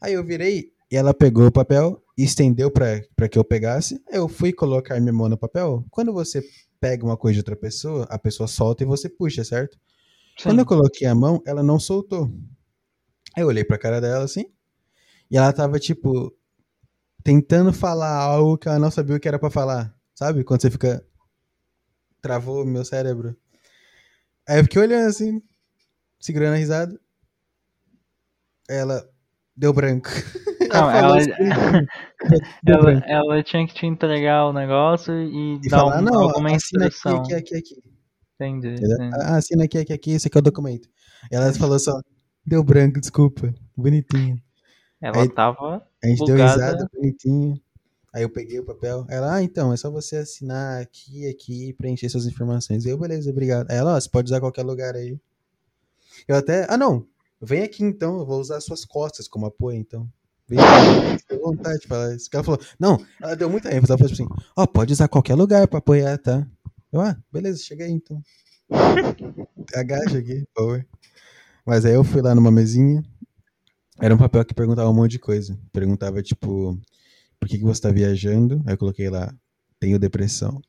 Aí eu virei e ela pegou o papel e estendeu pra, pra que eu pegasse. Eu fui colocar minha mão no papel. Quando você pega uma coisa de outra pessoa, a pessoa solta e você puxa, certo? Quando Sim. eu coloquei a mão, ela não soltou. Aí eu olhei pra cara dela assim, e ela tava tipo tentando falar algo que ela não sabia o que era pra falar, sabe? Quando você fica travou o meu cérebro. Aí eu fiquei olhando assim, segurando a risada. Ela deu branco. Não, ela, assim, deu ela, branco. ela tinha que te entregar o negócio e, E dar falar, um- não, alguma assina aqui, instrução. aqui, aqui, aqui. Entendi. Entendi. Ah, assina aqui, aqui, aqui, esse aqui é o documento. Ela falou só, deu branco, desculpa. Bonitinho. Ela Aí- tava. A gente deu Bugada. risada bonitinho. Aí eu peguei o papel. Ela, ah, então, é só você assinar aqui, aqui e preencher suas informações. Eu, beleza, obrigado. Aí ela, ó, você pode usar qualquer lugar aí. Eu até, ah, não, vem aqui então, eu vou usar suas costas como apoio, então. Vem aqui, fica à vontade de falar isso. Ela falou, não, ela deu muita ênfase. Ela falou assim, ó, pode usar qualquer lugar pra apoiar, tá? Eu, ah, beleza, chega aí então. Agacha aqui, por favor. Mas aí eu fui lá numa mesinha. Era um papel que perguntava um monte de coisa. Perguntava, tipo, por que, que você tá viajando? Aí eu coloquei lá, tenho depressão.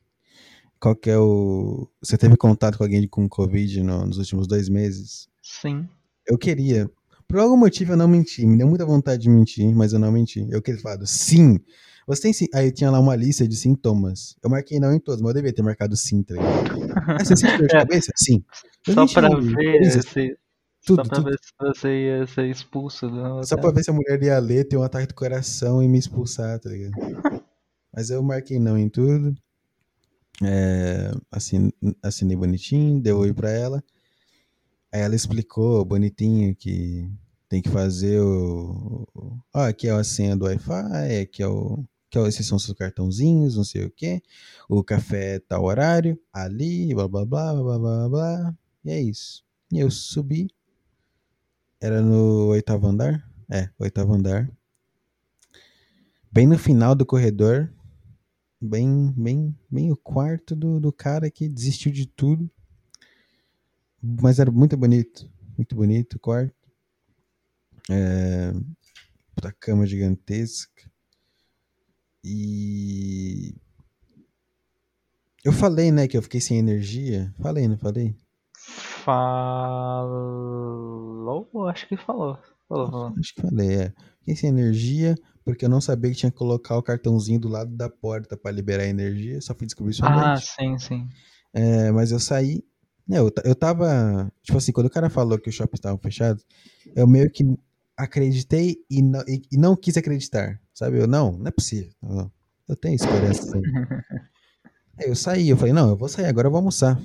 Qual que é o. Você teve contato com alguém com Covid no- nos últimos dois meses? Sim. Eu queria. Por algum motivo eu não menti. Me deu muita vontade de mentir, mas eu não menti. Eu queria falar, sim. Você tem sim. Aí tinha lá uma lista de sintomas. Eu marquei não em todos, mas eu devia ter marcado sim, tá ligado? Ah, você sente dor de É. cabeça? Sim. Você Só pra ver se. Tudo, só pra tudo. ver se você ia ser expulso do Só hotel. pra ver se a mulher ia ler, ter um ataque do coração e me expulsar, tá ligado? Mas eu marquei não em tudo. É, assin- assinei bonitinho, deu oi pra ela. Ela explicou bonitinho que tem que fazer o. Ó, aqui é a senha do Wi-Fi, aqui é o. Que é esses são seus cartãozinhos, não sei o quê. O café tá horário, ali, blá blá blá blá blá blá blá. E é isso. E eu subi. Era no oitavo andar? É, oitavo andar. Bem no final do corredor. Bem, bem, bem o quarto do, do cara que desistiu de tudo. Mas era muito bonito. Muito bonito o quarto. É, puta cama gigantesca. E. Eu falei, né, que eu fiquei sem energia. Falei, não falei? Falou? Acho que falou. Falou, falou. Acho que falei, é. Fiquei sem energia porque eu não sabia que tinha que colocar o cartãozinho do lado da porta pra liberar a energia. Só fui descobrir isso à Ah, noite. sim, sim. É, mas eu saí. Né, eu, eu tava. Tipo assim, quando o cara falou que os shoppings estavam fechados, eu meio que acreditei e não, e, e não quis acreditar. Sabe? Eu, não, não é possível. não. Eu tenho esperança. Aí eu saí, eu falei, não, eu vou sair, agora eu vou almoçar.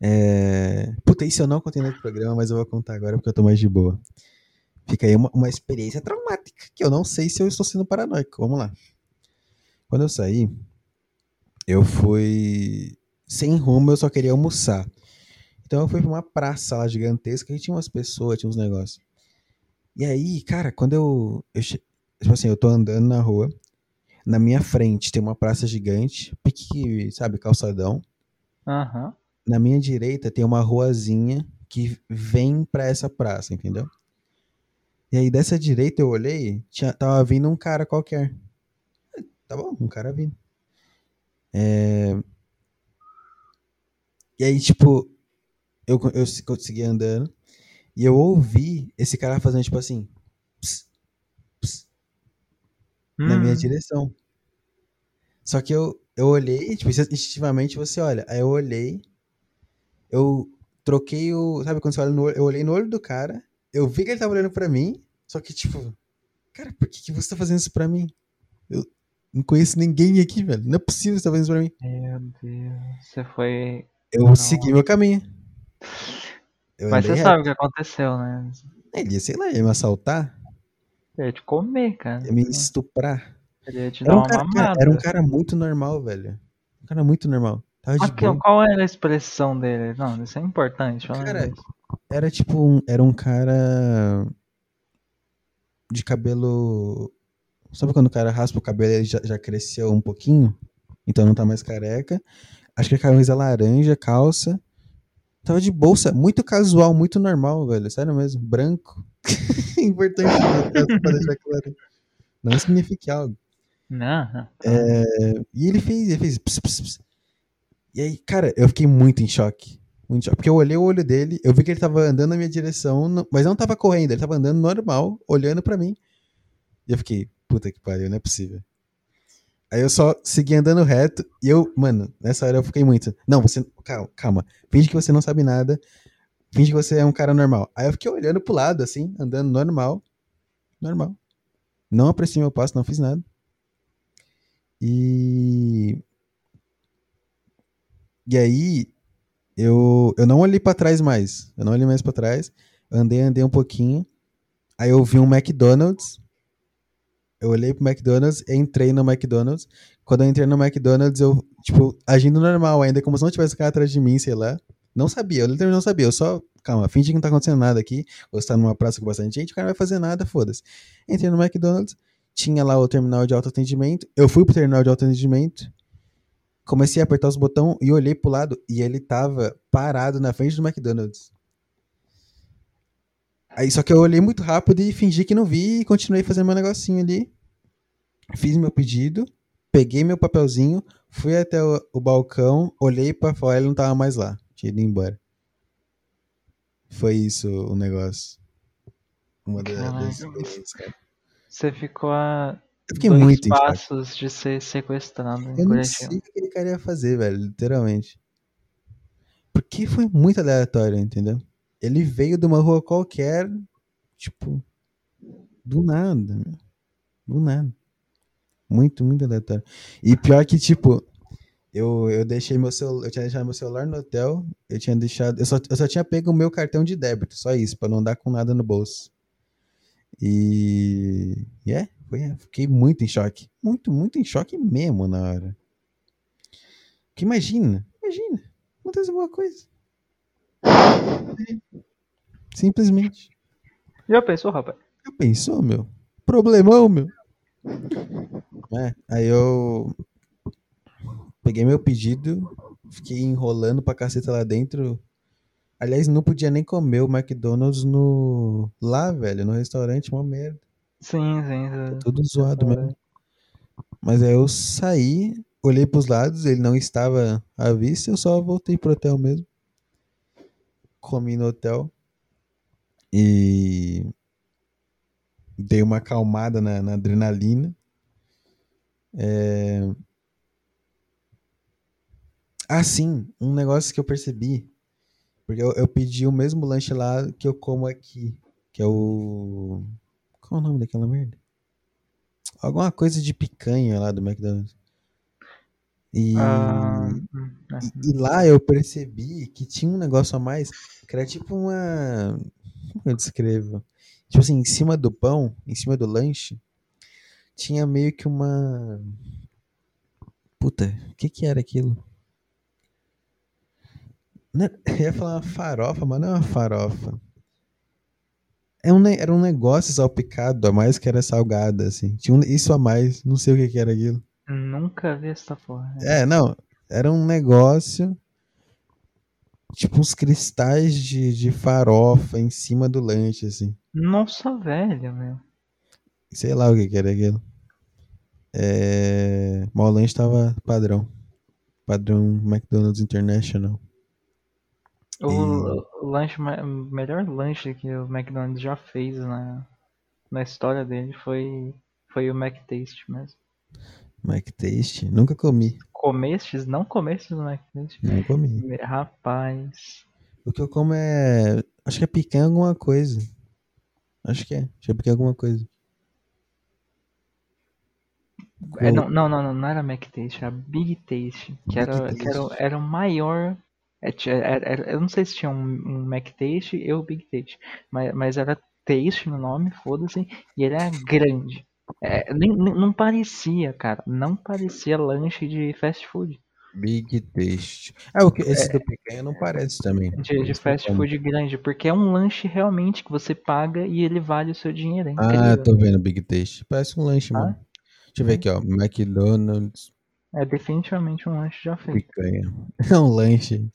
É... Puta, isso eu não contei no programa, mas eu vou contar agora porque eu tô mais de boa. Fica aí uma, uma experiência traumática, que eu não sei se eu estou sendo paranoico. Vamos lá. Quando eu saí, eu fui sem rumo, eu só queria almoçar. Então eu fui pra uma praça lá gigantesca e tinha umas pessoas, tinha uns negócios. E aí, cara, quando eu, eu tipo assim, eu tô andando na rua, na minha frente tem uma praça gigante, pique, sabe, calçadão. Aham. Na minha direita tem uma ruazinha que vem pra essa praça, entendeu? E aí dessa direita eu olhei, tinha, tava vindo um cara qualquer. Tá bom, um cara vindo. É... E aí, tipo, eu, eu consegui andando e eu ouvi esse cara fazendo, tipo assim, ps, ps, na minha Hum, direção. Só que eu, eu olhei, tipo, instintivamente você olha. Aí eu olhei, eu troquei o. Sabe quando você olha no olho? Eu olhei no olho do cara, eu vi que ele tava olhando pra mim, só que, tipo, cara, por que, que você tá fazendo isso pra mim? Eu não conheço ninguém aqui, velho. Não é possível você tá fazendo isso pra mim. Meu Deus. Você foi. Eu Não. segui meu caminho. Eu Mas você sabe o que aconteceu, né? Ele ia, sei lá, ia me assaltar, Ele ia te comer, cara. ia me estuprar. Ele ia te Era dar um, uma cara, mamada. era um cara muito normal, velho. Um cara muito normal. Tava de qual era a expressão dele? Não, isso é importante. Cara. Era tipo um, era um cara de cabelo. Sabe quando o cara raspa o cabelo e ele já, já cresceu um pouquinho? Então não tá mais careca. Acho que a camisa laranja, calça. Tava de bolsa, muito casual, muito normal, velho. Sério mesmo, branco. Importante pra deixar claro. Não significa algo. Não, não. E ele fez, ele fez. ps, ps, ps. E aí, cara, eu fiquei muito em choque. Muito em choque. Porque eu olhei o olho dele, eu vi que ele tava andando na minha direção, mas não tava correndo, ele tava andando normal, olhando pra mim. E eu fiquei, puta que pariu, não é possível. Aí eu só segui andando reto e eu, mano, nessa hora eu fiquei muito. Não, você. Calma, calma. Finge que você não sabe nada. Finge que você é um cara normal. Aí eu fiquei olhando pro lado, assim, andando normal. Normal. Não apreciei meu passo, não fiz nada. E. E aí, eu, eu não olhei pra trás mais. Eu não olhei mais pra trás. Andei, andei um pouquinho. Aí eu vi um McDonald's. Eu olhei pro McDonald's, entrei no McDonald's. Quando eu entrei no McDonald's, eu, tipo, agindo normal ainda, como se não tivesse cara atrás de mim, sei lá. Não sabia, eu literalmente não sabia. Eu só, calma, finge que não tá acontecendo nada aqui. Ou você tá numa praça com bastante gente, o cara não vai fazer nada, foda-se. Entrei no McDonald's, tinha lá o terminal de autoatendimento. Eu fui pro terminal de autoatendimento, comecei a apertar os botões e olhei pro lado e ele tava parado na frente do McDonald's. Aí só que eu olhei muito rápido e fingi que não vi e continuei fazendo meu negocinho ali. Fiz meu pedido, peguei meu papelzinho, fui até o, o balcão, olhei pra fora ele não tava mais lá. Tinha ido embora. Foi isso o negócio. Uma das experiências, cara. Você ficou a Eu fiquei dois muito passos de ser sequestrado Eu não sei o que aquele cara ia fazer, velho, literalmente. Porque foi muito aleatório, entendeu? Ele veio de uma rua qualquer, tipo, do nada, meu. Do nada. Muito, muito aleatório. E pior que, tipo, eu, eu deixei meu celular, eu tinha deixado meu celular no hotel, eu tinha deixado, eu só, eu só tinha pego o meu cartão de débito, só isso, pra não andar com nada no bolso. E, é, foi, é, fiquei muito em choque. Muito, muito em choque mesmo na hora. Porque imagina, imagina, acontece alguma coisa. Simplesmente. Já pensou, rapaz? Já pensou, meu? Problemão, meu. É, aí eu peguei meu pedido, fiquei enrolando pra caceta lá dentro. Aliás, não podia nem comer o McDonald's no lá, velho, no restaurante, uma merda. Sim, sim. Tá você- tudo você zoado mesmo. Mas aí eu saí, olhei pros lados, ele não estava à vista, eu só voltei pro hotel mesmo. Comi no hotel. E dei uma acalmada na, na adrenalina. É... Ah, sim, um negócio que eu percebi. Porque eu, eu pedi o mesmo lanche lá que eu como aqui. Que é o. Qual é o nome daquela merda? Alguma coisa de picanha lá do McDonald's. E, Ah, e, e lá eu percebi que tinha um negócio a mais, que era tipo uma. Como eu descrevo? Tipo assim, em cima do pão, em cima do lanche, tinha meio que uma. Puta, o que que era aquilo? Não- Eu ia falar uma farofa, mas não é uma farofa. É um, era um negócio salpicado a mais que era salgada, assim. Tinha um- isso a mais, não sei o que que era aquilo. Nunca vi essa porra. É, não. Era um negócio. Tipo uns cristais de, de farofa em cima do lanche, assim. Nossa, velho, meu. Sei lá o que, que era aquilo. É... Mas o lanche tava padrão. Padrão McDonald's International. O, o lanche, o melhor lanche que o McDonald's já fez na, na história dele foi, foi o McTaste mesmo. McTaste. Nunca comi. Comestes? Não comestes no McTaste? Não comi. Rapaz. O que eu como é. Acho que é picanha alguma coisa. Acho que é. Acho que é picanha alguma coisa. É, não, não, não, não, não era McTaste, era Big Taste. Que era, que era, era o maior. é, tinha- era- era- eu não sei se tinha um, um McTaste e o Big Taste. Mas, mas era Taste no nome, foda-se. E ele era grande. É, nem, nem- não parecia, cara. Não parecia lanche de fast food. Big Taste. Ah, o que, esse do picanha não parece também. De, de Esse fast food grande. Porque é um lanche realmente que você paga e ele vale o seu dinheiro. É Ah, incrível. tô vendo Big Taste. Parece um lanche, Ah? mano. Deixa eu ver aqui, ó. McDonald's É definitivamente um lanche já feito. picanha. É um lanche.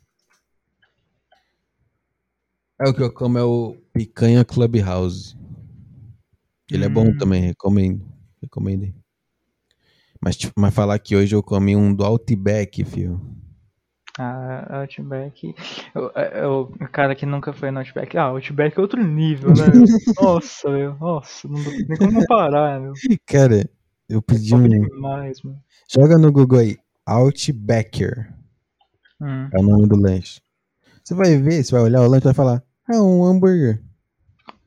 É o que eu como é o Picanha Clubhouse. Ele é bom Hum. também, recomendo. Recomendo. Mas, tipo, mas falar que hoje eu comi um do Outback, fio. A Outback. O, é- é cara que nunca foi no Outback. Ah, Outback é outro nível, né? Nossa, meu. Nossa, não dá nem como comparar, meu. Cara, eu pedi Top um. demais. Joga no Google aí. Outbacker. Hum. É o nome do lanche. Você vai ver, você vai olhar o lanche e vai falar. É um hambúrguer.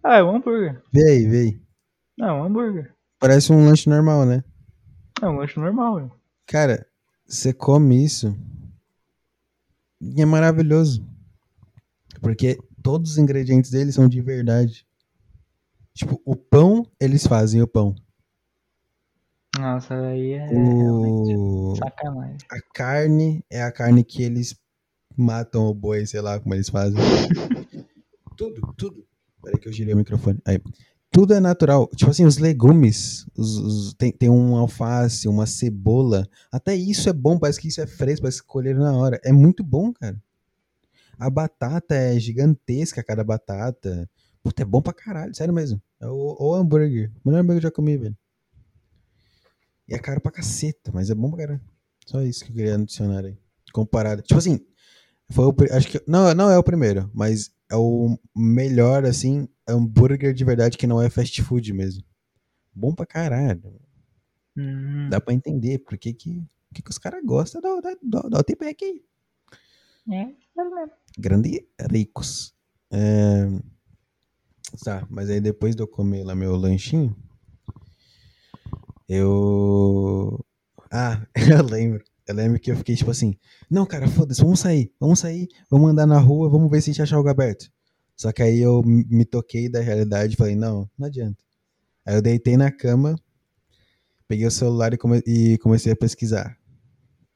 Ah, é um hambúrguer. Vê aí, vê aí. Não, é um hambúrguer. Parece um lanche normal, né? É um lanche normal, meu. Cara, você come isso e é maravilhoso. Porque todos os ingredientes dele são de verdade. Tipo, o pão, eles fazem o pão. Nossa, aí é realmente O... sacanagem. A carne é a carne que eles matam o boi, sei lá como eles fazem. tudo, tudo. Peraí que eu girei o microfone. Aí. Tudo é natural. Tipo assim, os legumes, os, os- tem, tem um alface, uma cebola. Até isso é bom, parece que isso é fresco, parece que colheram na hora. É muito bom, cara. A batata é gigantesca, cada batata. Puta, é bom pra caralho, sério mesmo. É o, o hambúrguer. O melhor hambúrguer que eu já comi, velho. E é caro pra caceta, mas é bom pra caralho. Só isso que eu queria adicionar aí. Comparado. Tipo assim, foi o, acho que não, não é o primeiro, mas é o melhor assim, hambúrguer de verdade que não é fast food mesmo. Bom pra caralho. Hum, Dá pra entender por que que, que, que os caras gostam do, do, do, do Outback aí. é, é. Grande ricos. É, Tá, mas aí depois de eu comer lá meu lanchinho, eu. Ah, eu lembro. Eu lembro que eu fiquei tipo assim: Não, cara, foda-se, vamos sair, vamos sair, vamos andar na rua, vamos ver se a gente acha algo aberto. Só que aí eu me toquei da realidade e falei: Não, não adianta. Aí eu deitei na cama, peguei o celular e, come- e comecei a pesquisar.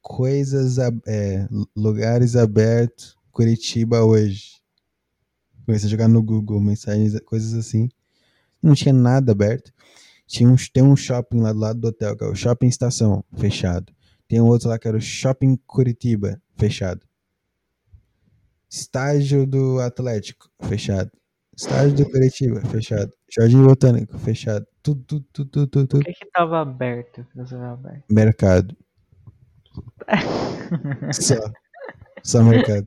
Coisas, é, lu- lugares abertos, Curitiba hoje. Comecei a jogar no Google, mensagens, coisas assim. Não tinha nada aberto. Tinha um, tem um shopping lá do lado do hotel, que é o Shopping Estação, fechado. Tem um outro lá que era o Shopping Curitiba, fechado. Estágio do Atlético, fechado. Estágio do Curitiba, fechado. Jardim Botânico, fechado. Tudo, tudo, tudo, tudo, tudo, O que que tava aberto? aberto? Mercado. Só. Só mercado.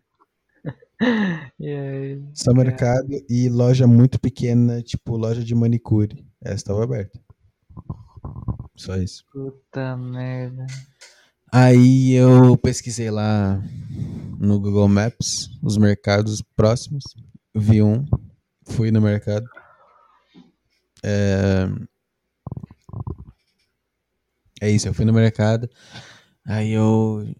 Aí, Só mercado e loja muito pequena, tipo loja de manicure. Essa estava aberta. Só isso. puta merda. Aí eu pesquisei lá no Google Maps os mercados próximos. Vi um, fui no mercado. É, é isso, eu fui no mercado. Aí eu.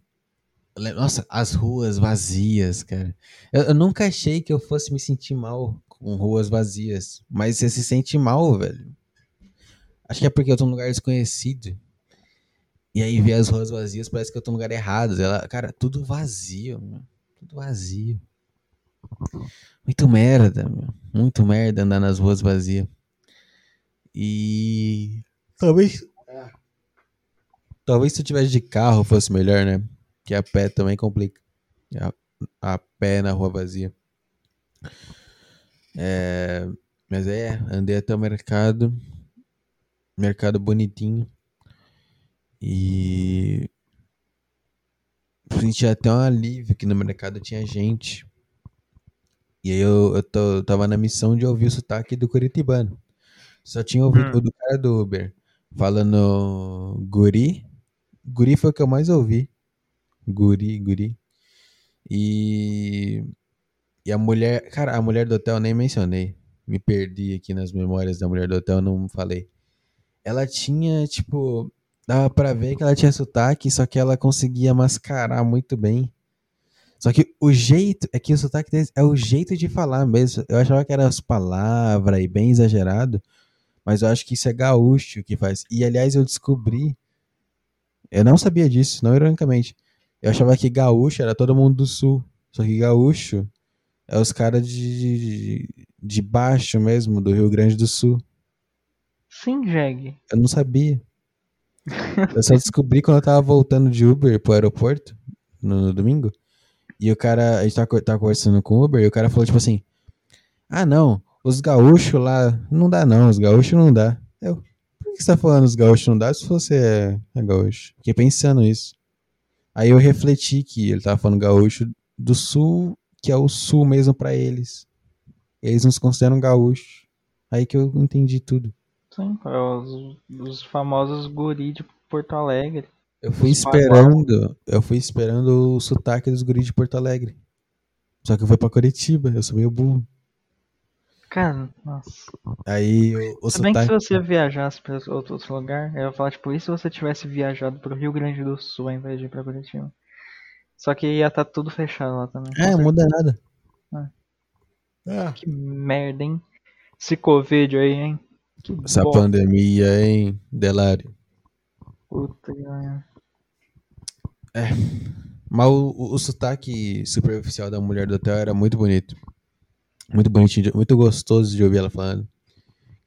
Nossa, as ruas vazias, cara. Eu, eu nunca achei que eu fosse me sentir mal com ruas vazias. Mas você se sente mal, velho. Acho que é porque eu tô num lugar desconhecido. E aí ver as ruas vazias parece que eu tô no lugar errado. Ela, cara, tudo vazio, meu. Tudo vazio. Muito merda, meu. Muito merda andar nas ruas vazias. E. Talvez. Talvez se eu tivesse de carro fosse melhor, né? Que a pé também complica. A, a pé na rua vazia. É, mas é, andei até o mercado. Mercado bonitinho. E senti até um alívio que no mercado tinha gente. E aí eu, eu, tô- eu tava na missão de ouvir o sotaque do Curitibano. Só tinha ouvido Hum. o do cara do Uber falando guri. Guri foi o que eu mais ouvi. Guri, guri. E, e a mulher. Cara, a mulher do hotel eu nem mencionei. Me perdi aqui nas memórias da mulher do hotel, não falei. Ela tinha, tipo. Dava pra ver que ela tinha sotaque, só que ela conseguia mascarar muito bem. Só que o jeito. É que o sotaque deles é o jeito de falar mesmo. Eu achava que eram as palavras e bem exagerado. Mas eu acho que isso é gaúcho que faz. E aliás, eu descobri. Eu não sabia disso, não ironicamente. Eu achava que gaúcho era todo mundo do sul. Só que gaúcho é os caras de, de baixo mesmo, do Rio Grande do Sul. Sim, Jeg. Eu não sabia. Eu só descobri quando eu tava voltando de Uber pro aeroporto, no, domingo. E o cara, a gente tava, tava conversando com o Uber, e o cara falou tipo assim: Ah, não, os gaúchos lá, não dá não, os gaúchos não dá. Eu, por que você tá falando os gaúchos não dá se você é, é gaúcho? Fiquei pensando isso. Aí eu refleti que ele tava falando gaúcho do sul, que é o sul mesmo pra eles. Eles nos consideram gaúchos. Aí que eu entendi tudo. Sim, é os, os famosos guri de Porto Alegre. Eu fui esperando, eu fui esperando o sotaque dos guris de Porto Alegre. Só que eu fui pra Curitiba, eu sou meio burro. Cara, nossa. Aí o, Se bem que se sotaque. você viajasse pra outro, outro lugar, eu ia falar, tipo, e se você tivesse viajado pro Rio Grande do Sul ao invés de ir pra Curitiba? Só que ia estar tudo fechado lá também. É, não muda nada. Ah. Que merda, hein? Esse Covid aí, hein? Que Essa bosta, pandemia, hein, Delário. puta pariu. Mas o, o, o sotaque superficial da mulher do hotel era muito bonito. Muito bonitinho, muito gostoso de ouvir ela falando.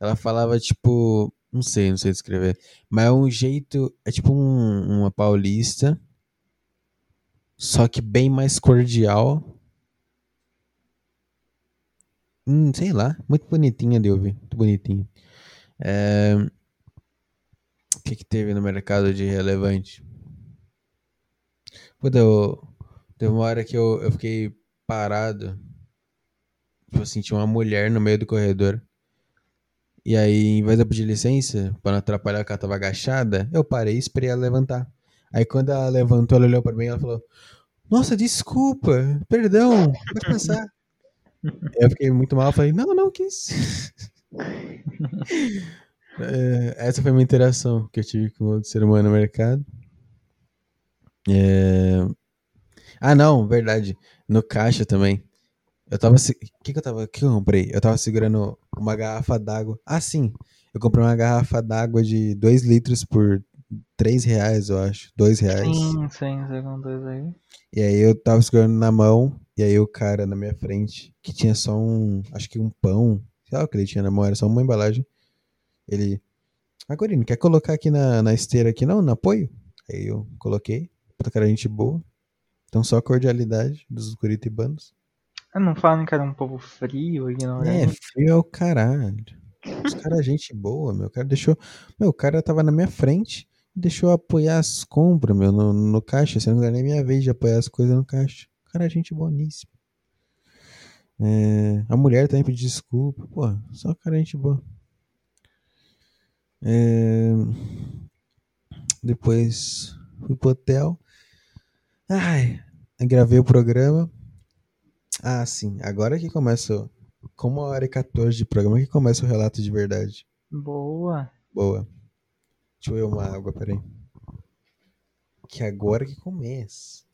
Ela falava, tipo, não sei, não sei descrever. Mas é um jeito, é tipo um- uma paulista, só que bem mais cordial. Hum, sei lá, muito bonitinha de ouvir, muito bonitinha. É, O que que teve no mercado de relevante? Puta, eu... teve uma hora que eu, eu fiquei parado. Tipo assim, tinha uma mulher no meio do corredor. E aí, em vez de eu pedir licença, pra não atrapalhar que ela tava agachada, eu parei e esperei ela levantar. Aí quando ela levantou, ela olhou pra mim e ela falou: Nossa, desculpa, perdão, pode passar. eu fiquei muito mal, falei, não, não, que isso. É, essa foi a minha interação que eu tive com outro ser humano no mercado. É, Ah, não, verdade. No caixa também. Eu tava. se- O que, que eu tava. Que eu comprei? Eu tava segurando uma garrafa d'água. Ah, sim. Eu comprei uma garrafa d'água de 2 litros por 3 reais, eu acho. 2 reais. Sim, sim, segundo dois aí. E aí eu tava segurando na mão. E aí o cara na minha frente, que tinha só um. Acho que um pão. Lá o que ele tinha na mão, era só uma embalagem. Ele. Agora, quer colocar aqui na, na esteira aqui, não? No apoio? Aí eu coloquei. Puta cara, gente boa. Então só a cordialidade dos curitibanos. Ah, não falam que era um povo frio, É, ignorante. frio é o caralho. Os caras, gente boa, meu. O cara deixou. Meu, o cara tava na minha frente e deixou eu apoiar as compras, meu, no, no caixa. Você não era nem minha vez de apoiar as coisas no caixa. O cara, gente boníssima. É, a mulher também pediu desculpa. Pô, só cara, gente boa. É, depois fui pro hotel. Ai, gravei o programa. Ah, sim. Agora que começa. Com uma hora e 14 de programa que começa o relato de verdade. Boa. Boa. Deixa eu ver uma água, peraí. Que agora que começa.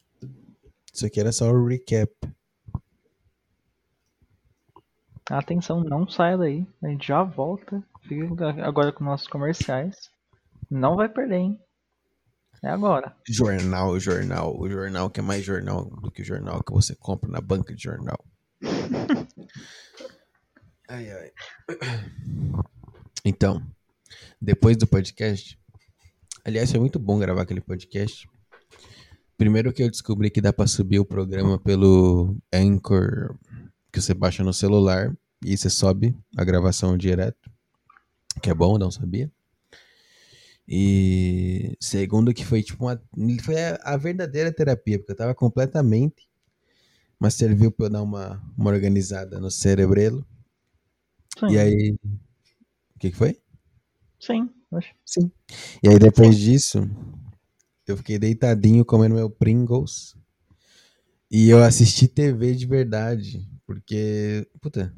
Isso aqui era só o recap. Atenção, não saia daí. A gente já volta. Fica agora com nossos comerciais. Não vai perder, hein? É agora. Jornal, jornal. O jornal que é mais jornal do que o jornal que você compra na banca de jornal. ai, ai. Então, depois do podcast. Aliás, foi muito bom gravar aquele podcast. Primeiro que eu descobri que dá para subir o programa pelo Anchor que você baixa no celular e você sobe a gravação direto. Que é bom, não sabia. E segundo que foi tipo uma. Foi a, verdadeira terapia, porque eu tava completamente. Mas serviu pra eu dar uma, uma organizada no cerebrelo. Sim. E aí. O que, que foi? Sim, acho. Sim. E aí depois disso, eu fiquei deitadinho comendo meu Pringles. E eu assisti TV de verdade. Porque. Puta.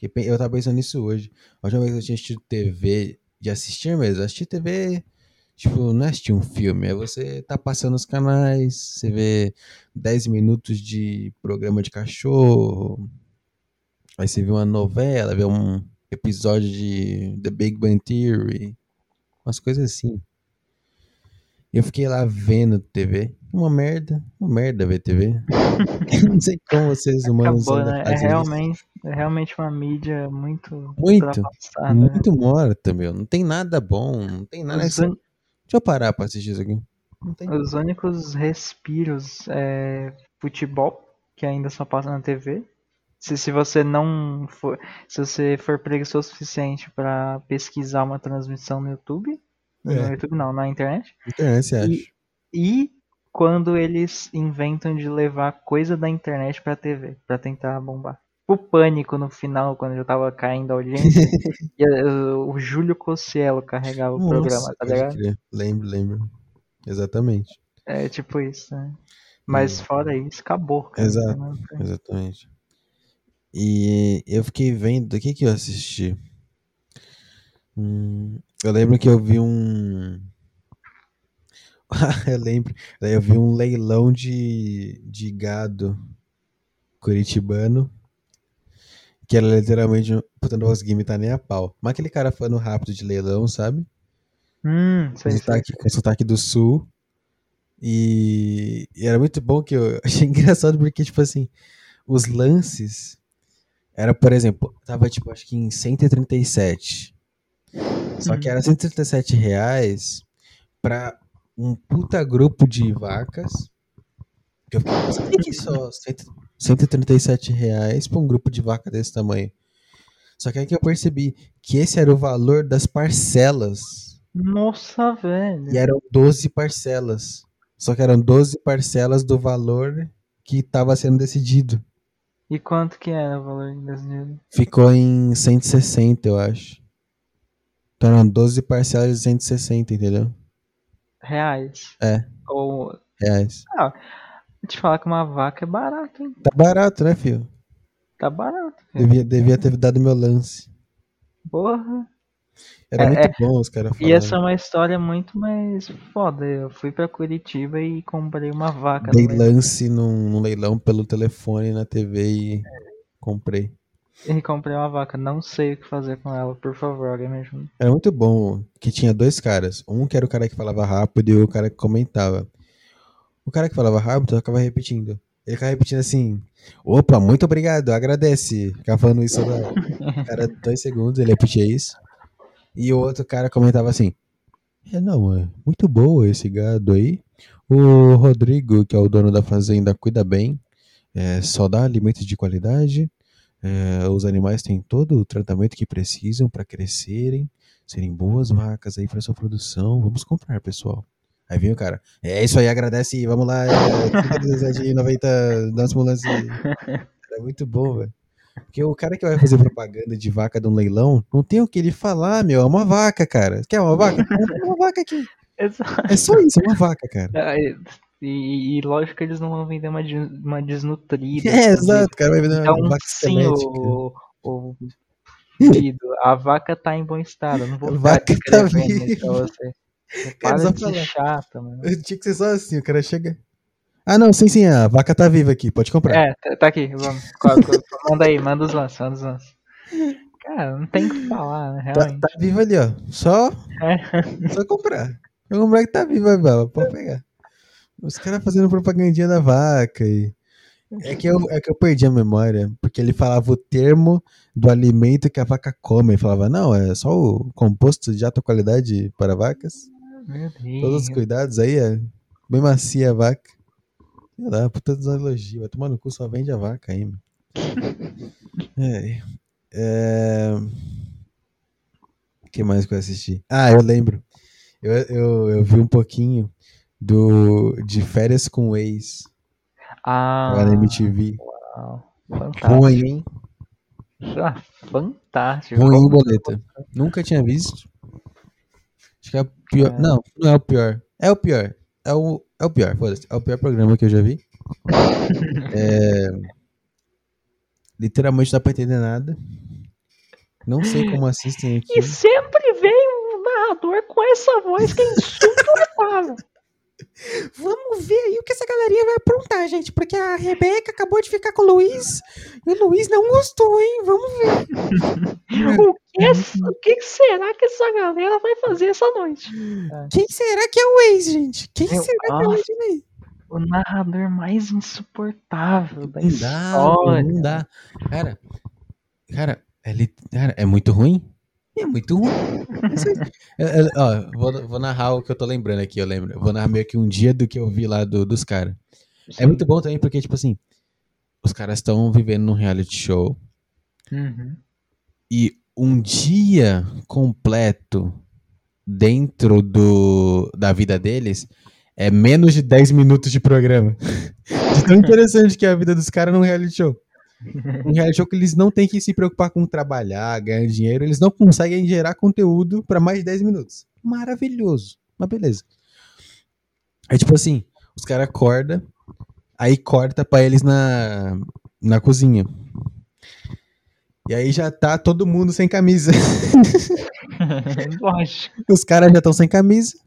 Eu tava pensando nisso hoje. A última vez que eu tinha assistido TV de assistir mesmo. Assistir TV, tipo, não é assistir um filme, é você tá passando os canais, você vê 10 minutos de programa de cachorro, aí você vê uma novela, vê um episódio de The Big Bang Theory, umas coisas assim. Eu fiquei lá vendo TV. Uma merda, uma merda ver TV. não sei como vocês humanos Acabou, né? é realmente, é realmente uma mídia muito muito muito né? morta, meu. Não tem nada bom, não tem nada. Os un... Deixa eu parar pra assistir isso aqui. Os únicos respiros é futebol, que ainda só passa na TV. Se, se você não for, se você for preguiçoso o suficiente para pesquisar uma transmissão no YouTube, é. No YouTube não, na internet. Internet, você acha? E, e quando eles inventam de levar coisa da internet pra TV, pra tentar bombar. O pânico no final, quando já tava caindo a audiência, e o Júlio Cossielo carregava Nossa, o programa, tá ligado? Lembro, lembro. Exatamente. É tipo isso, né? Mas é. fora isso, acabou. Cara, Exato, exatamente. E eu fiquei vendo, o que que eu assisti? Hum, eu lembro que eu vi um. eu lembro. Eu vi um leilão de, de gado curitibano. Que era literalmente. Puta, não consegui imitar nem a pau. Mas aquele cara falando rápido de leilão, sabe? Hum, sei, com, sotaque, com sotaque do sul. E, e, era muito bom que eu achei engraçado porque, tipo assim, os lances. Era, por exemplo, tava tipo, acho que em 137. Só que era 137 reais pra um puta grupo de vacas. Que eu fiquei, que só 137 reais pra um grupo de vaca desse tamanho. Só que aí que eu percebi que esse era o valor das parcelas. Nossa, velho. E eram 12 parcelas. Só que eram 12 parcelas do valor que estava sendo decidido. E quanto que era o valor decidido? Ficou em 160, eu acho. Então eram 12 parcelas de 160, entendeu? Reais. É. Ou. Reais. Ah, vou te falar que uma vaca é barato, hein? Tá barato, né, filho? Tá barato. Filho. Devia, devia ter dado meu lance. Porra. Era é, muito é, bom os caras. E essa é uma história muito mais foda. Eu fui pra Curitiba e comprei uma vaca. Dei lance num, num, leilão pelo telefone na TV e comprei. E comprei uma vaca, não sei o que fazer com ela, por favor, alguém me ajuda. Era muito bom que tinha dois caras. Um que era o cara que falava rápido e o cara que comentava. O cara que falava rápido acaba repetindo. Ele ficava repetindo assim: opa, muito obrigado, agradece. Ficava falando isso da cara dois segundos, ele repetia isso. E o outro cara comentava assim: é, não, é muito boa esse gado aí. O Rodrigo, que é o dono da fazenda, cuida bem, é, só dá alimentos de qualidade É, os animais têm todo o tratamento que precisam para crescerem, serem boas vacas aí para sua produção. Vamos comprar, pessoal. Aí vem o cara. É isso aí, agradece. Vamos lá. É, 90 das ambulância. É muito bom, velho. Porque o cara que vai fazer propaganda de vaca de um leilão, não tem o que ele falar, meu. É uma vaca, cara. Quer uma vaca? É uma vaca aqui. É só isso, é uma vaca, cara. É, E, e lógico que eles não vão vender uma, uma desnutrida. É, exato, cara. Vai vender uma Então, vaca sim, o, o a vaca tá em bom estado. Não vou A vaca tá isso pra viva. você. Cara, Para só de ser falar. chata, mano. Tinha que ser só assim, o cara chega. Ah, não, sim, sim, a vaca tá viva aqui, pode comprar. É, tá, tá aqui, vamos. Manda aí, manda os lances, manda os lances. Cara, não tem o que falar, né? Tá, Realmente. tá viva ali, ó. Só, É. só comprar. Só comprar que tá viva, Bela. Pode pegar. Os caras fazendo propagandinha da vaca e. É que, eu, é que eu perdi a memória, porque ele falava o termo do alimento que a vaca come. Ele falava, não, é só o composto de alta qualidade para vacas. Todos os cuidados aí, é bem macia a vaca. Sei lá, puta dos elogios. Vai tomar no cu, só vende a vaca aí, meu. É. é... O que mais que eu assisti? Ah, eu lembro. Eu, eu, eu vi um pouquinho do de Férias com o Ex Ah, lá na MTV. uau, fantástico. Ruim, hein? Ah, fantástico. Ruim, boleta. Nunca tinha visto. Acho que é o pior. É. Não, não é o pior. É o pior. É o, é o pior, foda-se. É o pior programa que eu já vi. É... Literalmente não dá pra entender nada. Não sei como assistem aqui. E sempre vem um narrador com essa voz que é insuportável. Vamos ver aí o que essa galerinha vai aprontar, gente. Porque a Rebeca acabou de ficar com o Luiz. E o Luiz não gostou, hein? Vamos ver. o, que, o que será que essa galera vai fazer essa noite? Quem será que é o ex, gente? Quem Eu- será que é o ex? O narrador mais insuportável da Não dá, história. não dá. Cara, cara, é, li- cara, é muito ruim? É muito ruim. Aí. É, é, ó, vou, vou narrar o que eu tô lembrando aqui, eu lembro. Eu Vou narrar meio que um dia do que eu vi lá do- dos caras. É muito bom também porque, tipo assim, os caras estão vivendo num reality show Uhum. e um dia completo dentro do, da vida deles é menos de 10 minutos de programa. De tão interessante que é a vida dos caras num reality show. Um reality show que eles não têm que se preocupar com trabalhar, ganhar dinheiro, eles não conseguem gerar conteúdo pra mais de 10 minutos. Maravilhoso. Mas beleza. É tipo assim, os caras acordam, aí corta pra eles na, na cozinha. E aí já tá todo mundo sem camisa. Os caras já estão sem camisa.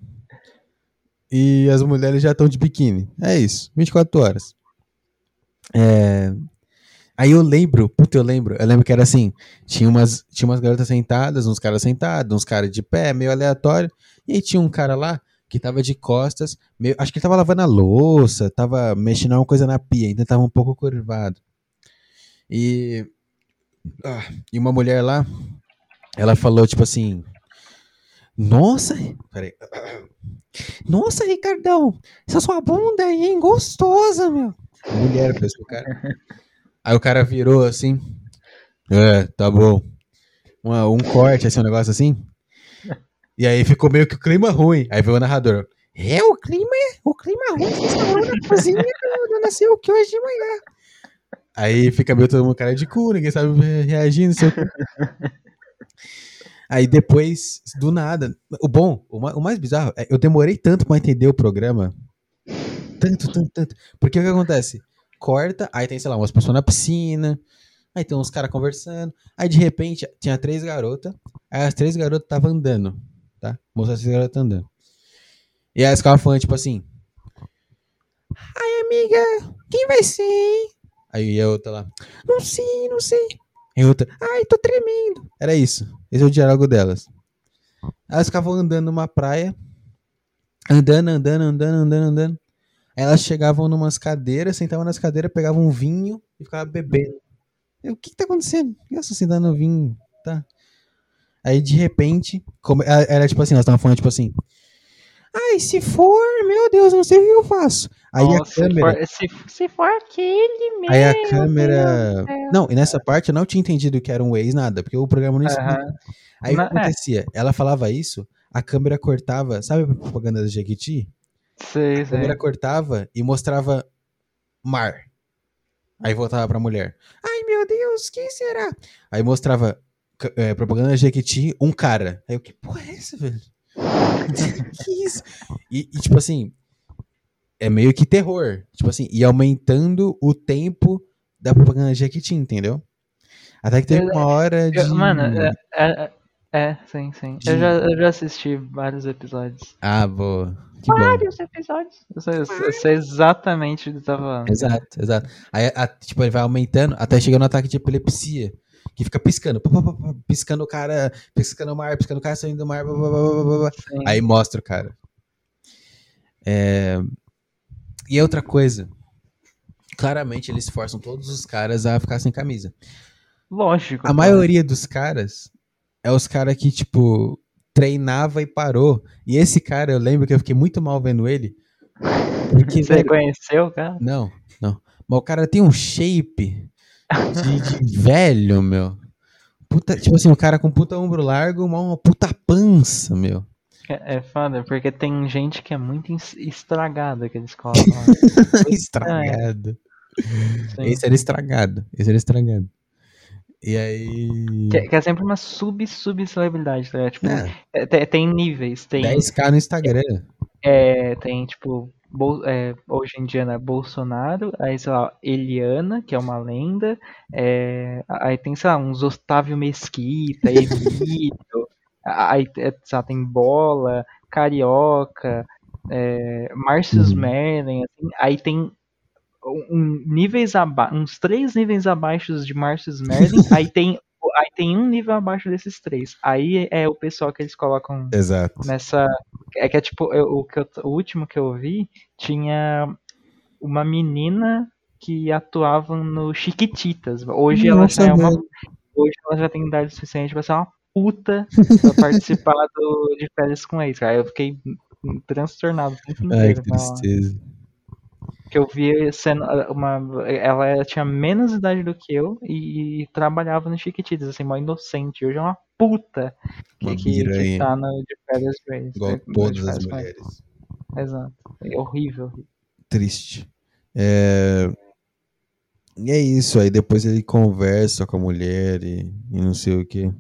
E as mulheres já estão de biquíni. É isso. 24 horas. É... Aí eu lembro, puta, eu lembro. Eu lembro que era assim: tinha umas, tinha umas garotas sentadas, uns caras sentados, uns caras de pé, meio aleatório. E aí tinha um cara lá que tava de costas, meio, acho que ele tava lavando a louça, tava mexendo alguma coisa na pia, ainda tava um pouco curvado. E, ah, e uma mulher lá, ela falou tipo assim: Nossa, peraí. Nossa, Ricardão, essa sua bunda aí, hein? Gostosa, meu. Mulher, pro cara. Aí o cara virou assim. É, tá bom. Uma- um corte, assim, um negócio assim. E aí ficou meio que o clima ruim. Aí veio o narrador. É, o clima é. O clima é ruim. Estão lá na cozinha do Dona Silk hoje de manhã. Aí fica meio todo mundo cara de cu, ninguém sabe reagir, não sei o quê. Aí depois, do nada. O bom, o ma- o mais bizarro, é eu demorei tanto pra entender o programa. Tanto, tanto, tanto. Porque o que acontece? Corta, aí tem, sei lá, umas pessoas na piscina. Aí tem uns caras conversando. Aí de repente tinha três garotas. Aí as três garotas estavam andando. Tá? Mostrando as três garotas andando. E aí elas ficavam falando, tipo assim. Ai, amiga, quem vai ser, hein? Aí a outra lá. Não sei, não sei. E outra. Ai, tô tremendo. Era isso. Esse é o diálogo delas. Elas ficavam andando numa praia. Andando, andando, andando, andando, andando. Aí elas chegavam numas cadeiras, sentavam nas cadeiras, pegavam um vinho e ficavam bebendo. Eu, o que, que tá acontecendo? Por que elas estão sentando no vinho? Tá. Aí de repente, como, era tipo assim, elas estavam falando tipo assim. Ai, se for, meu Deus, não sei o que eu faço. Aí a câmera. Se for, se, se for aquele mesmo. Aí a câmera. Não, e nessa parte eu não tinha entendido que era um ex, nada, porque o programa não explica. Aí o que acontecia? Ela falava isso, a câmera cortava, sabe a propaganda da Jequiti? Sei, A sei. câmera cortava e mostrava mar. Aí voltava pra mulher. Ai meu Deus, quem será? Aí mostrava é, propaganda da Jequiti, um cara. Aí eu, que porra é essa, velho? que isso? E, e, tipo assim, é meio que terror. Tipo assim, e aumentando o tempo da propaganda da Jequiti, entendeu? Até que teve Eu- uma hora de. Eu- Mano, é, é, é, sim, sim. De- Eu já, eu já assisti vários episódios. Ah, boa. Vários episódios. Eu sei, eu sei- eu sei exatamente o que tá falando. Exato, exato. Aí, a- tipo, ele vai aumentando até chegar no ataque de epilepsia. Que fica piscando. pá, pá, pá, pá, piscando o cara, piscando o mar, piscando o cara saindo do mar. blá, blá, blá, blá, blá, blá. Sim. Aí mostra o cara. É, E outra coisa. Claramente eles forçam todos os caras a ficar sem camisa. Lógico. A cara. maioria dos caras é os caras que, tipo, treinava e parou. E esse cara, eu lembro que eu fiquei muito mal vendo ele. Porque, Você velho, reconheceu, cara? não, não. Mas o cara tem um shape de, de velho, meu. Puta, tipo assim, o cara com puta ombro largo, uma, uma puta pança, meu. É, é foda, porque tem gente que é muito es- estragada que eles colocam estragado. Sim. Esse era estragado. Esse era estragado. E aí. Que, que é sempre uma sub-sub-celebridade, tá? Tipo, É, é, tem, tem níveis, tem, 10k no Instagram. é, tem tipo, Bol- é, hoje em dia, né, Bolsonaro, aí, sei lá, Eliana, que é uma lenda, é, aí tem, sei lá, uns Otávio Mesquita, Emílio, aí, é, sei lá, tem Bola, Carioca, é, Márcio Uhum. Merlin, assim, aí tem um, níveis aba uns três níveis abaixo de Márcio Merlin, aí tem aí tem um nível abaixo desses três. Aí é o pessoal que eles colocam Exato. nessa é que é tipo eu- o que eu- o último que eu vi tinha uma menina que atuava no Chiquititas. Hoje ela Nossa, já é uma hoje ela já tem idade suficiente pra ser uma puta pra participar do, de férias com ex, cara. Eu fiquei transtornado o tempo Ai, inteiro. que ela. Que eu vi sendo uma. Ela tinha menos idade do que eu e, trabalhava no Chiquititas, assim, mó inocente. Hoje é uma puta que, Uma que, que tá no de férias ex. Igual de todas as mulheres. Exato. É horrível. Triste. É... E é isso. Aí depois ele conversa com a mulher e, e não sei o que.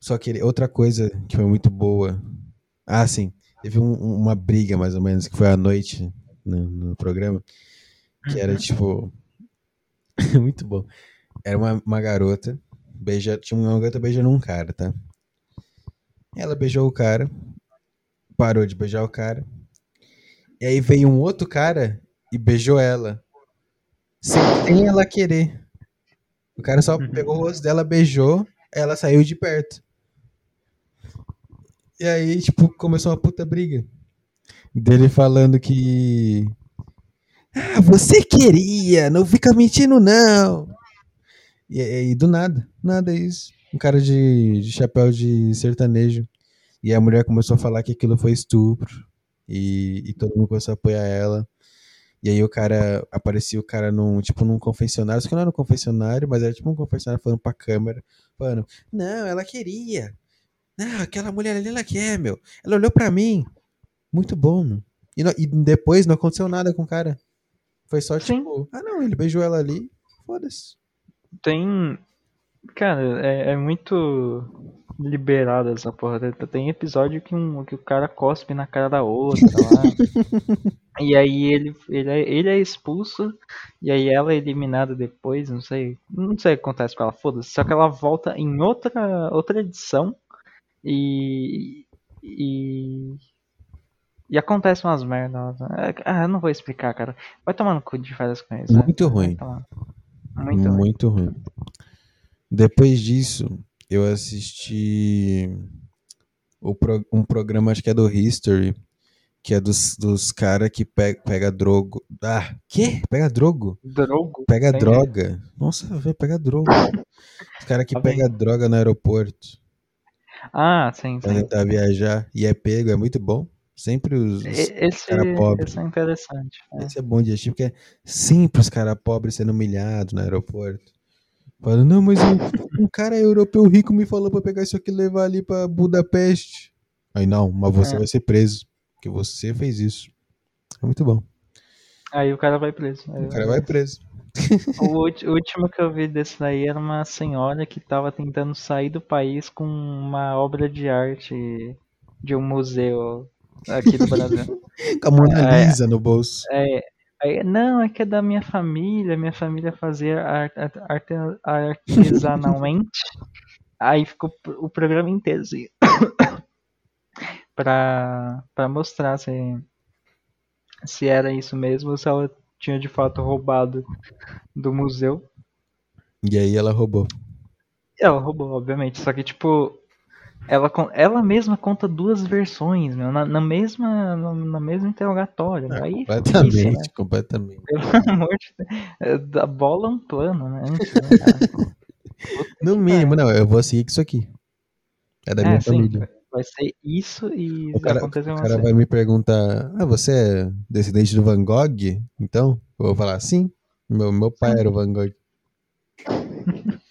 Só que ele- outra coisa que foi muito boa. Ah, sim. Teve um- uma briga, mais ou menos, que foi à noite no, no programa. Que era tipo. muito bom. Era uma, uma garota. Beija, tinha uma garota beijando um cara, tá? Ela beijou o cara. Parou de beijar o cara. E aí veio um outro cara e beijou ela. Sem, sem ela querer. O cara só pegou o rosto dela, beijou, ela saiu de perto. E aí, tipo, começou uma puta briga. Dele falando que. Ah, você queria, não fica mentindo, não. E aí, do nada, nada é isso. Um cara de, de chapéu de sertanejo. E a mulher começou a falar que aquilo foi estupro. E, e todo mundo começou a apoiar ela. E aí o cara, aparecia o cara num, tipo, num confessionário, só que não era um confessionário, mas era tipo um confessionário falando pra câmera, falando, não, ela queria. Não, aquela mulher ali, ela quer, meu. Ela olhou pra mim. Muito bom, meu. E, não- e depois não aconteceu nada com o cara. Foi só Sim. tipo, ah não, ele beijou ela ali, foda-se. Tem. Cara, é, é muito liberado essa porra. Tem- Tem episódio que, um, que o cara cospe na cara da outra lá. e aí ele, ele, é, ele é expulso. E aí ela é eliminada depois. Não sei. Não sei o que acontece com ela, foda-se. Só que ela volta em outra, outra edição. E. E. E acontece umas merdas. lá. Ah, eu não vou explicar, cara. Vai tomar no cu de férias com isso. né? Muito Vai ruim. tomar. Muito ruim. Muito ruim. Depois disso, eu assisti pro- um programa, acho que é do History, que é dos, dos caras que pe pega drogo. Ah, que? Pega drogo? Drogo? Pega Entendi. droga. Nossa, velho, pega drogo. Os caras que Tá bem. pega droga no aeroporto Ah, sim, pra sim. tentar viajar e é pego, é muito bom. Sempre os, os Esse, cara pobre. esse é interessante. né? Esse é bom de assistir, porque é sempre os caras pobres sendo humilhados no aeroporto. Falando, não, mas um, um cara europeu rico me falou pra pegar isso aqui e levar ali pra Budapeste. Aí, não, mas você É. vai ser preso, porque você fez isso. É muito bom. Aí o cara vai preso. O cara vai preso. O, último que eu vi desse daí era uma senhora que tava tentando sair do país com uma obra de arte de um museu aqui do Brasil. Com a Mona É. Lisa no bolso. É, aí, não, é que é da minha família, minha família fazia art, art- arte- artesanalmente. Aí ficou o programa inteiro assim, pra, pra mostrar se, se era isso mesmo ou se ela tinha de fato roubado do museu. E aí ela roubou. Ela roubou, obviamente. Só que, tipo, ela, ela mesma conta duas versões, meu, na, na mesma, na, na mesma interrogatório. Ah, Aí, completamente, difícil, né? completamente. Pelo amor de Deus. É, Da bola um plano, né? Antes, né? No mínimo, não, eu vou seguir com isso aqui. É da É, minha sim, família. vai ser isso e O cara, o cara vai me perguntar: Ah, você é descendente do Van Gogh? Então? Eu vou falar: Sim, meu, meu pai era o Van Gogh.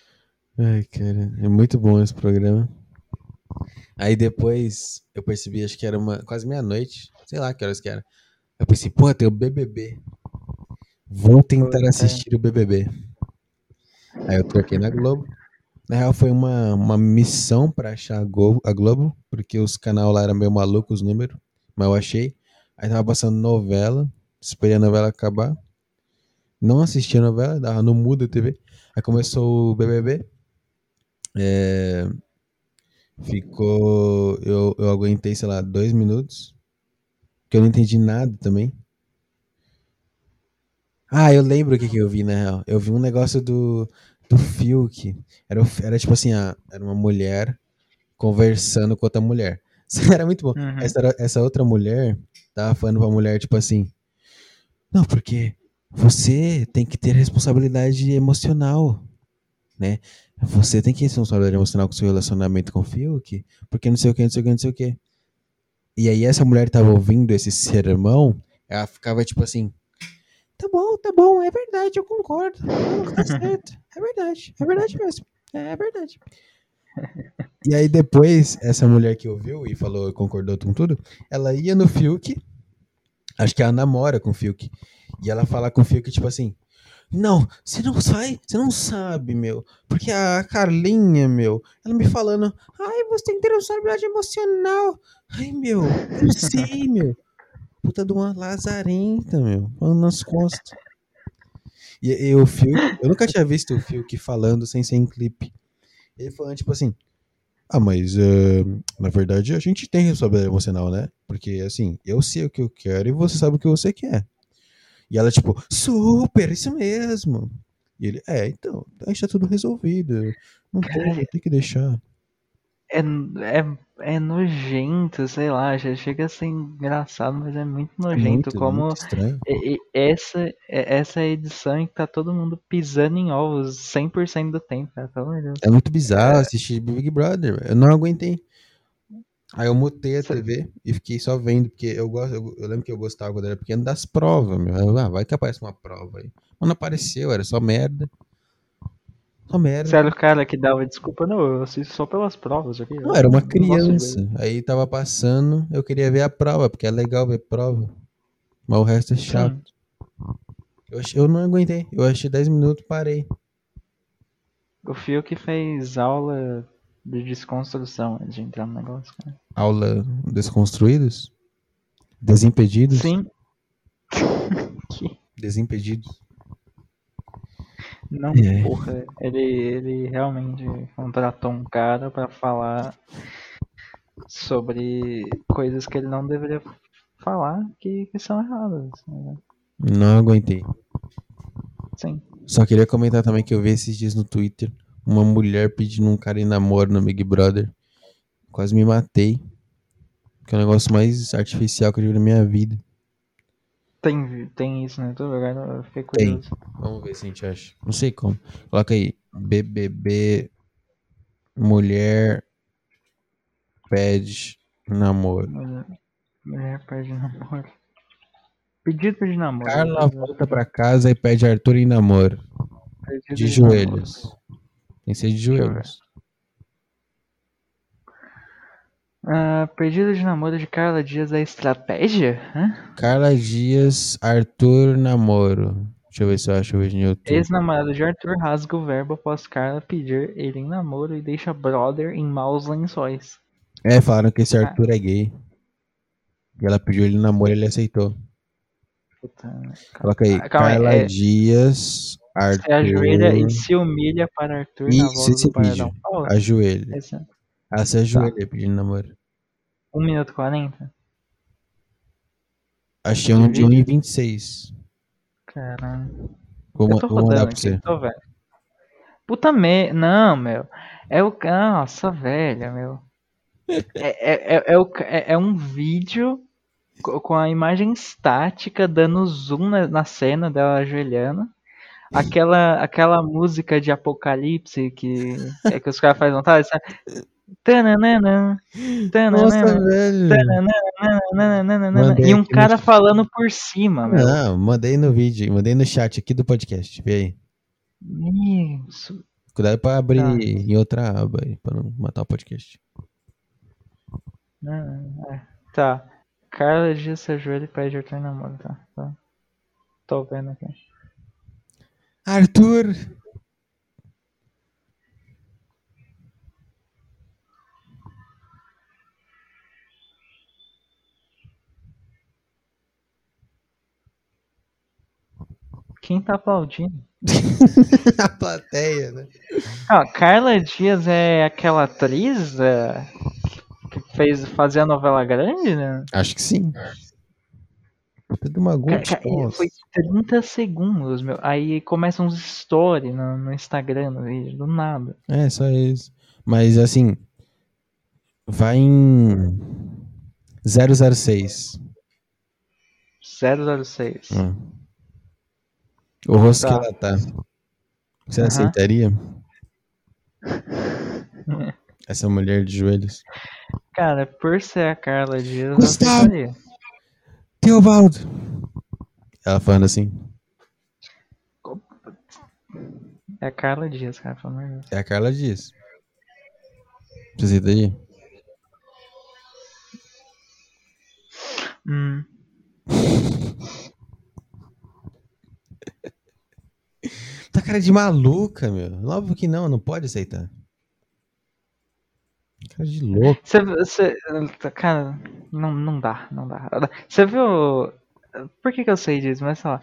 Ai, cara, é muito bom esse programa. Aí depois eu percebi, acho que era uma, quase meia-noite, sei lá que horas que era. Eu pensei, porra, tem o BBB. Vou tentar Puta. assistir o BBB. Aí eu troquei na Globo. Na real, foi uma, uma missão pra achar a Globo, a Globo, porque os canal lá eram meio malucos os números, mas eu achei. Aí tava passando novela, esperei a novela acabar. Não assisti a novela, dava no mudo a TV. Aí começou o BBB. É, ficou. Eu, eu aguentei, sei lá, dois minutos. Que eu não entendi nada também. Ah, eu lembro o que, que eu vi, na real. Eu vi um negócio do, do Fiuk. Era, era tipo assim, a, era uma mulher conversando com outra mulher. Era muito bom. Uhum. Essa, essa outra mulher tava falando pra mulher, tipo assim. Não, porque você tem que ter responsabilidade emocional, né? Você tem que ter responsabilidade emocional com seu relacionamento com o Fiuk, porque não sei o que, não sei o que, não sei o que. E aí essa mulher tava ouvindo esse sermão, ela ficava tipo assim, Tá bom, tá bom, é verdade, eu concordo. Tá certo. É verdade, é verdade mesmo. É verdade. E aí depois, essa mulher que ouviu e falou, concordou com tudo, ela ia no Fiuk, acho que ela namora com o Fiuk, e ela fala com o Fiuk, tipo assim, não, você não sai, você não sabe, meu, porque a Carlinha, meu, ela me falando, Ai, você tem que ter responsabilidade emocional. ai, meu, eu não sei, meu, puta de uma lazarenta, meu, falando nas costas. E, e o Fiuk, eu nunca tinha visto o Fiuk falando sem ser em clipe. Ele falando, tipo assim, ah, mas eh, na verdade a gente tem responsabilidade emocional, né? Porque assim, eu sei o que eu quero e você sabe o que você quer. E ela, tipo, super, isso mesmo. E ele, é, então, a gente tá tudo resolvido. Não tem, Caralho. tem que deixar. É, é, é nojento, sei lá, já chega a ser engraçado, mas é muito É nojento muito, como muito e- essa, é- essa edição em que tá todo mundo pisando em ovos 100% do tempo, cara, pelo amor de Deus. É muito bizarro assistir Big Brother. Eu não aguentei. Aí eu mutei a TV e fiquei só vendo, porque eu gosto, eu, eu lembro que eu gostava quando era pequeno das provas, meu. Eu, ah, vai que aparece uma prova aí. Mas não apareceu, era só merda. Só merda. Você era o cara que dava desculpa, não, eu assisto só pelas provas aqui. Não, era uma criança. Aí tava passando, eu queria ver a prova, porque é legal ver prova. Mas o resto é chato. Eu, ach- eu não aguentei. Eu achei 10 minutos, parei. O Fio que fez aula de desconstrução antes de entrar no negócio, cara. Aula Desconstruídos? Desimpedidos? Sim. Desimpedidos. Não, É. porra, ele, ele realmente contratou um cara pra falar sobre coisas que ele não deveria falar que, que são erradas. né? Não aguentei. Sim. Só queria comentar também que eu vi esses dias no Twitter uma mulher pedindo um cara em namoro no Big Brother. Quase me matei. Que é o negócio mais artificial que eu vi na minha vida. Tem, tem isso no YouTube, agora eu fiquei Tem. curioso. Vamos ver se a gente acha. Não sei como. Coloca aí. BBB mulher pede namoro. Mulher, Mulher pede namoro. Pedido de namoro. Carla volta pra casa e pede Arthur em namoro. Pedido De namoro. joelhos. Tem ser de eu ver. joelhos. Ah, pedido de namoro de Carla Dias é estratégia? Hã? Carla Dias, Arthur namoro. Deixa eu ver se eu acho hoje no YouTube. Ex-namorado de Arthur rasga o verbo após Carla pedir ele em namoro e deixa brother em maus lençóis. É, falaram que esse Ah. Arthur é gay. E ela pediu ele em namoro e ele aceitou. Puta, né? Coloca aí. Calma aí, Carla é- Dias, Arthur. Se ajoelha e se humilha para Arthur na Isso, voz esse do paredão. Fala. Ajoelha. Esse é Ah, se ajoelha pedindo namoro. 1 minuto e 40? Achei um de vídeo? 1,26. Caralho. Vou, Eu tô vou mandar pra você. tô vendo. Puta me... Não, meu. É o... Nossa, velha, meu. É, é, é, é, o... é, é um vídeo co- com a imagem estática dando zoom na, na cena dela ajoelhando. Aquela, aquela música de apocalipse que, é que os caras fazem vontade, sabe? Tananana, tananana, Nossa, velho. tananana, E um no cara chat. falando por cima, meu. Não, mandei no vídeo, mandei no chat aqui do podcast. Vê aí. Isso. Cuidado pra abrir Tá. em outra aba aí, pra não matar o podcast. Ah, é. Tá. Carla Dias se ajoelha e pede em namoro, tá? tá. Tô vendo aqui. Arthur! Quem tá aplaudindo? a plateia, né? Ah, Carla Dias é aquela atriz é, que fez, fazia a novela grande, né? Acho que sim. De uma gota. Foi 30 segundos, meu. Aí começa uns stories no, no Instagram, no vídeo, do nada. É, só isso. Mas assim, vai em 006. 006. Ah. O rosto Tá. que ela tá. Você aceitaria? Essa mulher de joelhos. Cara, por ser a Carla Dias, Gustavo! eu aceitaria. Teobaldo! Ela falando assim. É a Carla Dias, cara, pelo amor de Deus. É a Carla Dias. Você aceitaria? Hum. Tá cara de maluca, meu. Óbvio que não, não pode aceitar. Cara de louco. Você, você, cara, não, não dá, não dá. Você viu? Por que, que eu sei disso? Mas sei lá,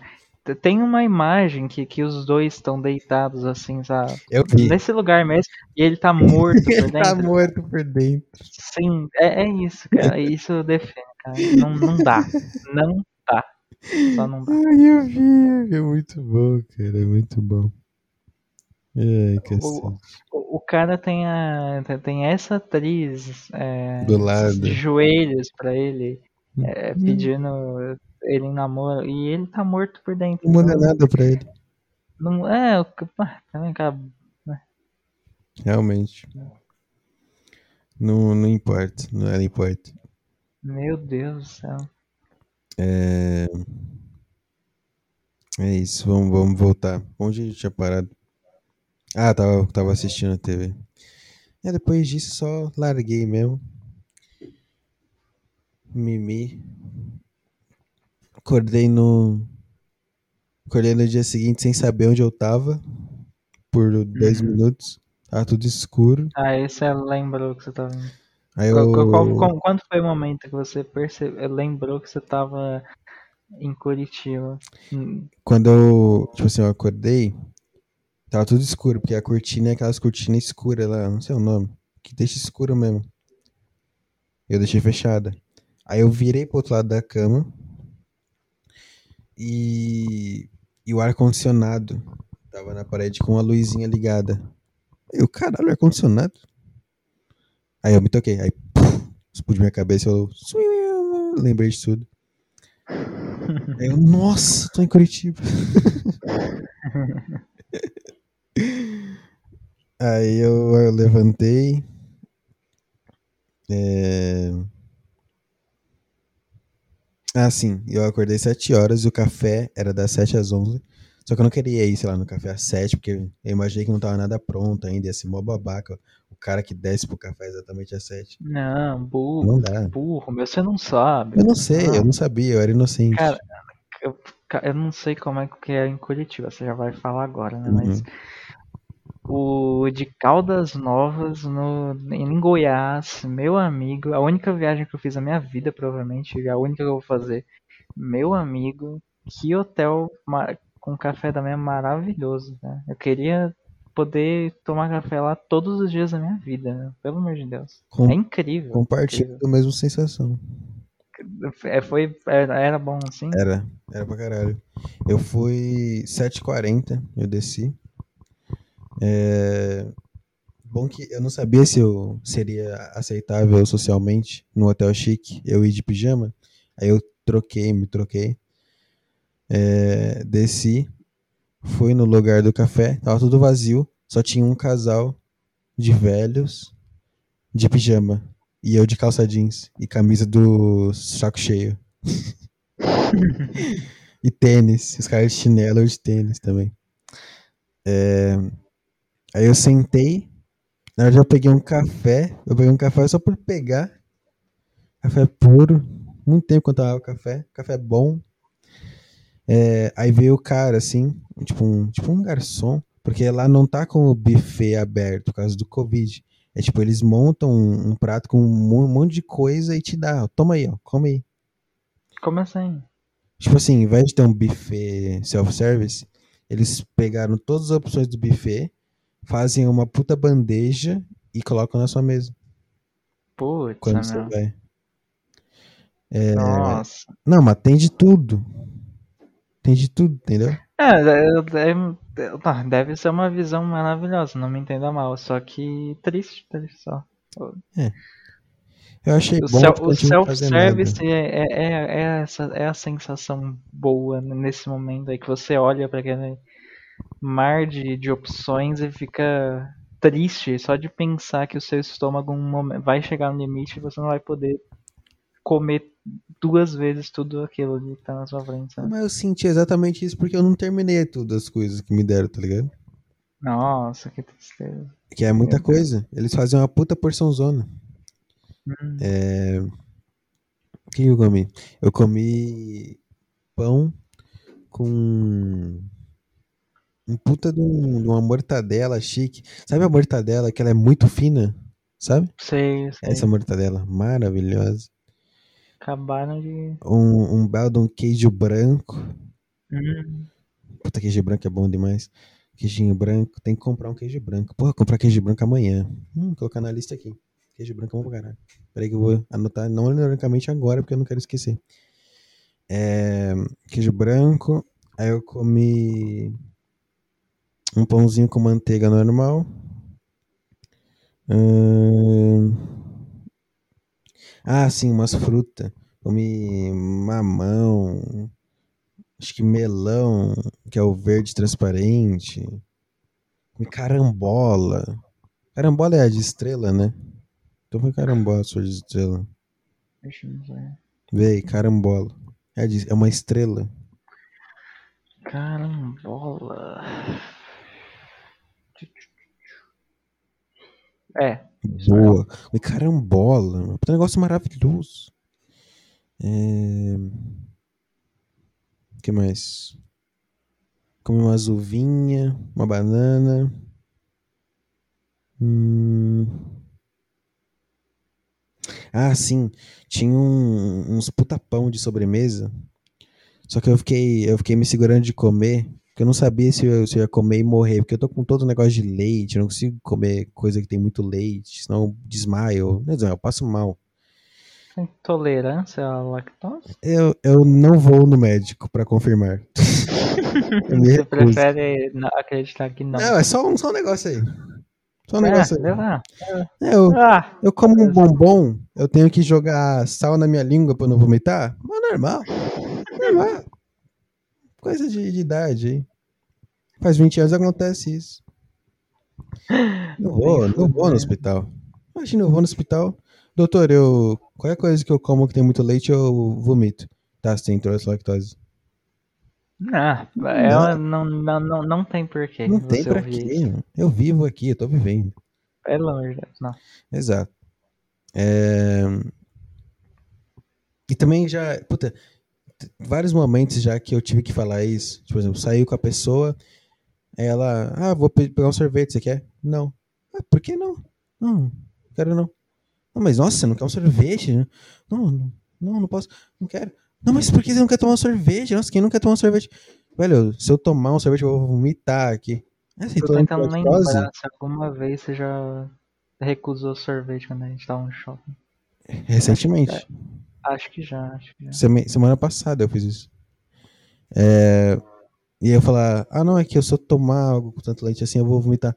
tem uma imagem que, que os dois estão deitados assim, sabe? Eu vi. Nesse lugar mesmo, e ele tá morto por Ele tá dentro. morto por dentro. Sim, é, é isso, cara. Isso define, cara. Não, não dá. Não dá. Só não dá. Ai, eu vi. É muito bom, cara. É muito bom. Ai, cacete. O, o cara tem a tem essa atriz é, Do lado. de joelhos pra ele, é, Hum. pedindo ele em namoro, e ele tá morto por dentro. Não muda então, nada pra ele. Não, é, o também, cara, Realmente. Não, não importa. Não ela importa. meu Deus do céu. É... É isso. Vamos, vamos voltar. Onde a gente tinha parado? Ah, tava, tava assistindo a TV. É, depois disso só larguei mesmo. Mimi. Acordei no. Acordei no dia seguinte sem saber onde eu tava. Por dois minutos. Tava tudo escuro. Ah, esse é lembrou que você tava. Aí eu. qual- qual- qual- quando foi o momento que você percebeu, lembrou que você tava em Curitiba? Quando eu. Tipo assim, eu acordei. Tava tudo escuro, porque a cortina é aquelas cortinas escuras lá, não sei o nome. Que deixa escuro mesmo. Eu deixei fechada. Aí eu virei pro outro lado da cama. E. E o ar-condicionado tava na parede com a luzinha ligada. Eu, caralho, ar-condicionado? Aí eu me toquei. Aí, puf, explodiu minha cabeça. Eu lembrei de tudo. Aí eu, nossa, tô em Curitiba. Aí eu, eu levantei. é, Ah, sim. Eu acordei 7 horas e o café era das 7 às 11. Só que eu não queria ir, sei lá, no café às 7, porque eu imaginei que não tava nada pronto ainda. Ia ser mó babaca. O cara que desce pro café exatamente às 7. Não, burro. Não dá. Burro, meu, você não sabe. Eu não sei, eu não sabia, eu era inocente. Cara, eu, eu não sei como é que é em Curitiba, você já vai falar agora, né? Mas o de Caldas Novas, no, em Goiás, meu amigo, a única viagem que eu fiz na minha vida, provavelmente, a única que eu vou fazer, meu amigo, que hotel com café da manhã maravilhoso, né? Eu queria poder tomar café lá todos os dias da minha vida, né? pelo amor de Deus. Com- É incrível. Compartilho a mesma sensação. É, foi, era, era bom assim? Era, era pra caralho. Eu fui 7h40, eu desci. É... Bom que eu não sabia se eu seria aceitável socialmente no hotel chique, eu ir de pijama. Aí eu troquei, me troquei. É, Desci, fui no lugar do café, tava tudo vazio, só tinha um casal de velhos de pijama. E eu de calça jeans e camisa do saco cheio. E tênis, os caras de chinelo de tênis também. É, Aí eu sentei, eu peguei um café, eu peguei um café só por pegar. Café puro, muito tempo que eu tomava café, café bom. É, Aí veio o cara assim, tipo um, tipo um garçom, porque lá não tá com o buffet aberto por causa do Covid. É tipo, eles montam um, um prato com um mon- monte de coisa e te dá, ó, toma aí, ó, come aí. Como assim? Tipo assim, em vez de ter um buffet self-service, eles pegaram todas as opções do buffet, fazem uma puta bandeja e colocam na sua mesa Putz, quando né, você meu? vai. É, Nossa. Não, mas tem de tudo. Tem de tudo, entendeu? É, é- é- é- tá, deve ser uma visão maravilhosa, não me entenda mal, só que triste, triste só. Eu achei O, bom self- o self-service é, é, é, é essa, é a sensação boa nesse momento aí que você olha para aquele mar de, de opções e fica triste só de pensar que o seu estômago um momen- vai chegar no limite e você não vai poder comer duas vezes tudo aquilo que tá na sua frente, sabe? Mas eu senti exatamente isso porque eu não terminei todas as coisas que me deram, tá ligado? Nossa, que tristeza. Que é muita coisa. Eles fazem uma puta porção zona. Hum. É... O que eu comi? Eu comi pão com um puta de, um- de uma mortadela chique. Sabe a mortadela que ela é muito fina? Sabe? Sei, sei. Essa mortadela maravilhosa. Acabaram de. Um, um belo de um queijo branco. Hum, Puta, queijo branco é bom demais. Queijinho branco. Tem que comprar um queijo branco. Porra, comprar queijo branco amanhã. Hum, colocar na lista aqui. Queijo branco é bom pra caralho. Peraí que eu vou anotar, não ironicamente agora, porque eu não quero esquecer. É, queijo branco. Aí eu comi um pãozinho com manteiga normal. Ah, sim, umas frutas. Comi mamão. Acho que melão, que é o verde transparente. Comi carambola. Carambola é a de estrela, né? Então foi carambola, sua de estrela. deixa eu ver. Carambola. É, de- é uma estrela. Carambola. É, Boa. Comi carambola. Um negócio maravilhoso. É... O que mais? Comi uma uvinha, uma banana. Hum... Ah, sim. Tinha um- uns puta pão de sobremesa. Só que eu fiquei, eu fiquei me segurando de comer, porque eu não sabia se eu, se eu ia comer e morrer. Porque eu tô com todo o negócio de leite, eu não consigo comer coisa que tem muito leite, senão eu desmaio. Não desmaio, eu passo mal. intolerância à lactose? Eu, eu não vou no médico pra confirmar. Você prefere acreditar que não? Não, é só um, só um negócio aí. Só um Ah, negócio aí. ah, É, eu, ah, eu como um bombom, eu tenho que jogar sal na minha língua pra não vomitar? Mas normal. Normal. Coisa de, de idade. Faz 20 anos acontece isso. Não vou, não vou no fudendo. hospital. Imagina, eu vou no hospital. Doutor, eu. Qualquer coisa que eu como que tem muito leite, eu vomito. Tá, você tem lactose. Não, ela não, não, não, não tem porquê. Não tem você pra ouvir quê? isso. mano. Eu vivo aqui, eu tô vivendo. Pelo amor de Deus, não. Exato. É, E também já, puta, vários momentos já que eu tive que falar isso. Tipo, Por exemplo, saiu com a pessoa, ela, ah, vou pe- pegar um sorvete, você quer? Não. Ah, por que não? Não, quero não. Não, mas nossa, você não quer um sorvete? Não, não, não, não posso, não quero. Não, mas por que você não quer tomar um sorvete? Nossa, quem não quer tomar um sorvete? Velho, se eu tomar um sorvete, eu vou vomitar aqui. É, você Tô tentando lembrar se alguma vez você já recusou sorvete quando a gente tava no shopping. Recentemente. Acho que já, acho que já. Semana passada eu fiz isso. É, E eu falar, ah, não, é que eu se eu tomar algo com tanto leite assim, eu vou vomitar.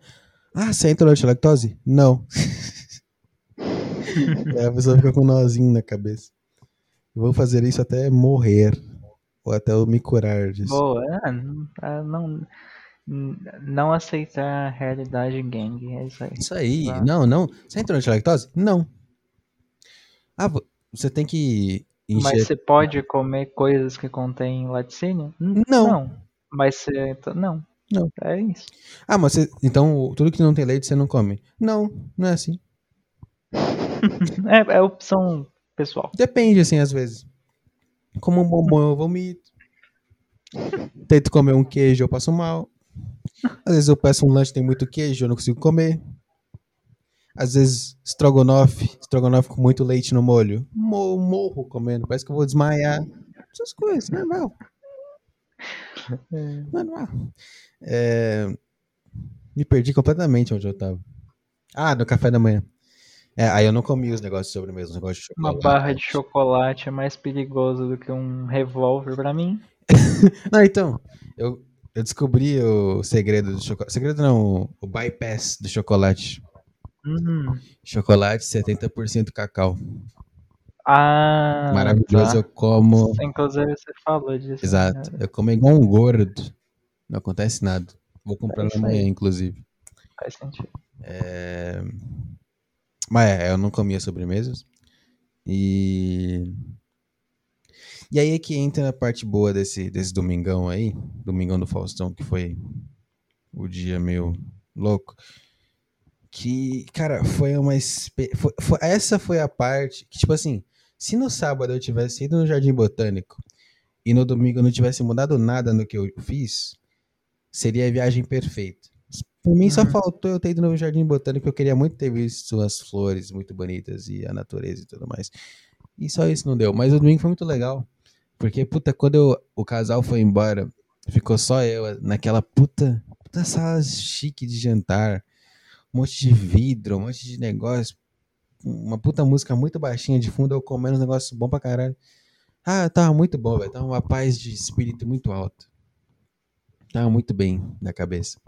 Ah, você é intolerante à lactose? Não. aí a pessoa fica com um nozinho na cabeça. Eu vou fazer isso até morrer. Ou até eu me curar disso. Boa, é, não, ah, não, aceitar a realidade gang, é isso aí. Isso aí. Tá. Não, não. Você é intolerante à lactose? Não. Ah, você tem que encher. Mas você pode comer coisas que contêm laticínio? N- Não. Mas você. então, Não. Não. É isso. Ah, mas você... então tudo que não tem leite você não come? Não, não é assim. É, é opção pessoal. Depende, assim, às vezes. Como um bombom, eu vomito. Tento comer um queijo, eu passo mal. Às vezes eu peço um lanche, tem muito queijo, eu não consigo comer. Às vezes, estrogonofe, estrogonofe com muito leite no molho. Mo- Morro comendo, parece que eu vou desmaiar. Essas coisas, normal. Normal. É, Me perdi completamente onde eu tava. Ah, no café da manhã. É, aí eu não comi os negócios de sobremesa, os negócios de Uma chocolate. barra de chocolate é mais perigoso do que um revólver pra mim. Não, então, eu, eu descobri o segredo do chocolate. Segredo não, o bypass do chocolate. Hum. Chocolate 70% cacau. Ah, Maravilhoso, tá. eu como. Inclusive você falou disso. Exato. né? Eu como igual um gordo. Não acontece nada. Vou comprar É amanhã, inclusive. Faz sentido. É... Mas é, eu não comia sobremesas. E. E aí é que entra a parte boa desse, desse domingão aí. Domingão do Faustão, que foi o dia meio louco. Que, cara, foi uma. foi- foi- essa foi a parte que, tipo assim, se no sábado eu tivesse ido no Jardim Botânico e no domingo eu não tivesse mudado nada no que eu fiz, seria a viagem perfeita. Por mim, só Uhum. faltou eu ter ido no Jardim Botânico, eu queria muito ter visto as flores muito bonitas e a natureza e tudo mais. E só isso não deu. Mas o domingo foi muito legal. Porque, puta, quando eu- o casal foi embora, ficou só eu naquela puta, puta sala chique de jantar. Um monte de vidro, um monte de negócio. Uma puta música muito baixinha de fundo, eu comendo um negócio bom pra caralho. Ah, tava muito bom, velho. Tava uma paz de espírito muito alta. Tava muito bem na cabeça.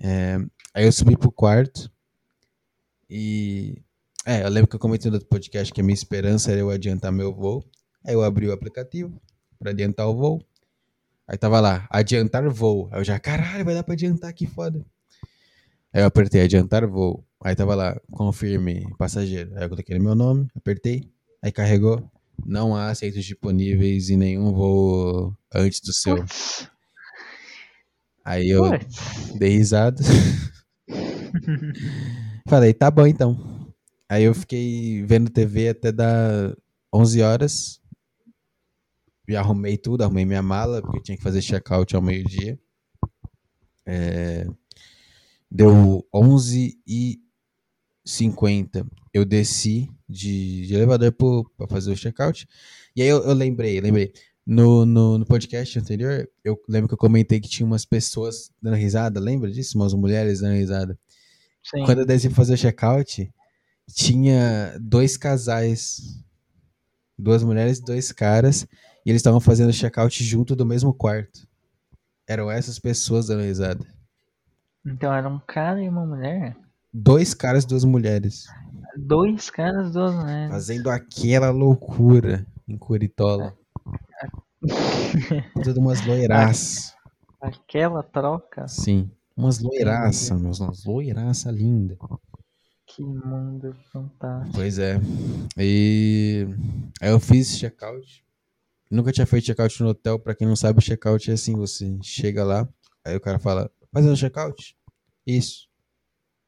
É, aí eu subi pro quarto e. É, eu lembro que eu comentei no outro podcast que a minha esperança era eu adiantar meu voo. Aí eu abri o aplicativo pra adiantar o voo. Aí tava lá, adiantar voo. Aí eu já, caralho, vai dar pra adiantar, que foda. Aí eu apertei adiantar voo. Aí tava lá, confirme passageiro. Aí eu coloquei meu nome, apertei. Aí carregou. Não há aceitos disponíveis em nenhum voo antes do seu. Putz, Aí eu putz. dei risada. Falei, tá bom então. Aí eu fiquei vendo TV até dar 11 horas. E arrumei tudo, arrumei minha mala, porque eu tinha que fazer check-out ao meio-dia. É, Deu 11 e 50. Eu desci de, de elevador pra fazer o check-out. E aí eu, eu lembrei, lembrei. No, no, no podcast anterior, eu lembro que eu comentei que tinha umas pessoas dando risada, lembra disso? Umas mulheres dando risada. Sim. Quando eu desci pra fazer o check-out, tinha dois casais. Duas mulheres e dois caras. E eles estavam fazendo check-out junto do mesmo quarto. Eram essas pessoas dando risada. Então era um cara e uma mulher? Dois caras e duas mulheres. Dois caras, duas mulheres. Fazendo aquela loucura em Curitola. Tudo umas loiraças. Aquela troca? Sim. Umas loiraças, meus. Umas loiraças lindas. Que mundo fantástico. Pois é. E aí eu fiz check-out. Nunca tinha feito check-out no hotel. Pra quem não sabe, check-out é assim: você chega lá, aí o cara fala, fazendo check-out? Isso.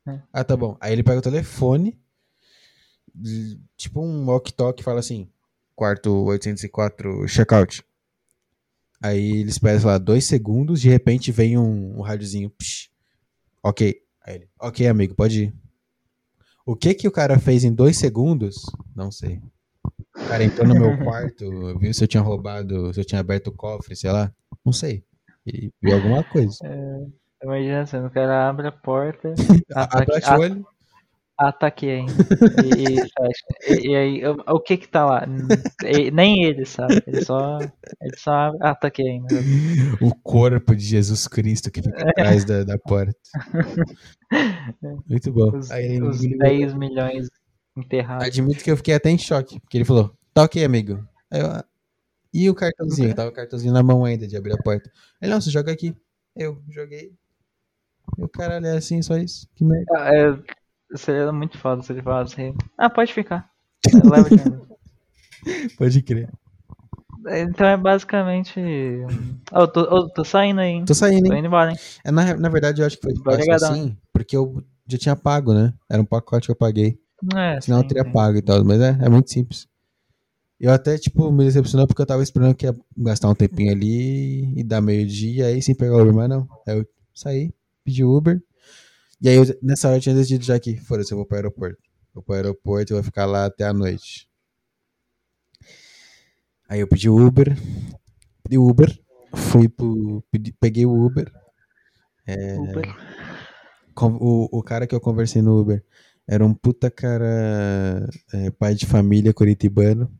É. Ah, tá bom. Aí ele pega o telefone, tipo um walk-talk, e fala assim: quarto 804, check-out. Aí ele espera, sei lá, dois segundos, de repente vem um, um rádiozinho. ok. Aí ele, ok, amigo, pode ir. O que que o cara fez em dois segundos? Não sei. O cara entrou no meu quarto, viu se eu tinha roubado, se eu tinha aberto o cofre, sei lá. Não sei. Ele viu alguma coisa. Imagina assim, o cara abre a porta, ataque, Abaixa o olho. ataque ainda. E, e fecha. Aí, o, o que que tá lá? Nem ele sabe. Ele só, ele só abre, ataque ainda. O corpo de Jesus Cristo que fica atrás da, da porta. Muito bom. Os, Aí os engoliu. 10 milhões enterrados. Admito que eu fiquei até em choque, porque ele falou, tá ok, amigo. Aí eu, "Ah." e o cartãozinho? Tava o cartãozinho na mão ainda de abrir a porta. Ele, não, você joga aqui. Eu joguei. E o caralho, é assim, só isso. Que merda. Ah, é, seria muito foda se ele falasse assim, ah, pode ficar. Leva o dinheiro. Pode crer. Então é basicamente. Eu tô, eu tô saindo aí, hein? Tô saindo, Tô hein? indo embora, hein? É, Na, na verdade, eu acho que foi Obrigadão. assim, porque eu já tinha pago, né? Era um pacote que eu paguei. É, Senão eu sim, teria sim. pago e tal, mas é, é muito simples. Eu até, tipo, me decepcionou porque eu tava esperando que ia gastar um tempinho ali e dar meio-dia aí sem pegar o Uber, mas não. Aí eu saí, pedi Uber. E aí, eu- nessa hora eu tinha decidido já que, foda-se, eu vou pro aeroporto. Vou pro aeroporto e vou ficar lá até a noite. Aí eu pedi Uber, pedi Uber, fui pro. pedi- peguei o Uber. Uber. Com- O, o cara que eu conversei no Uber era um puta cara, é, pai de família curitibano.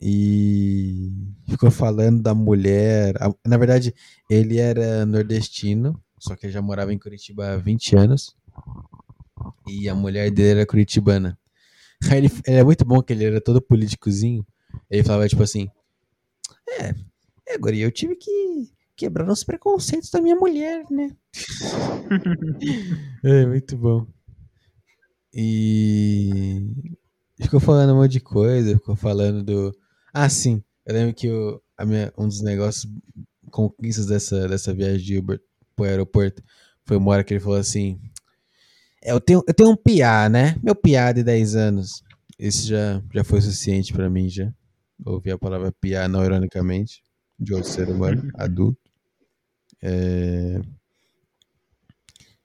E ficou falando da mulher. a- na verdade, ele era nordestino, só que ele já morava em Curitiba há 20 anos. E a mulher dele era curitibana. Aí ele, ele é muito bom que ele era todo políticozinho. Ele falava tipo assim: É, é, Guri, eu tive que quebrar os preconceitos da minha mulher, né? É, muito bom. E ficou falando um monte de coisa, ficou falando do. Ah, sim. Eu lembro que a minha- um dos negócios, conquistas dessa, dessa viagem de Uber pro aeroporto, foi uma hora que ele falou assim: "É, Eu tenho, eu tenho um piá, né? Meu piá de 10 anos. Isso já, já foi suficiente pra mim, já. Ouvir a palavra piá não ironicamente, de outro ser humano, adulto. É...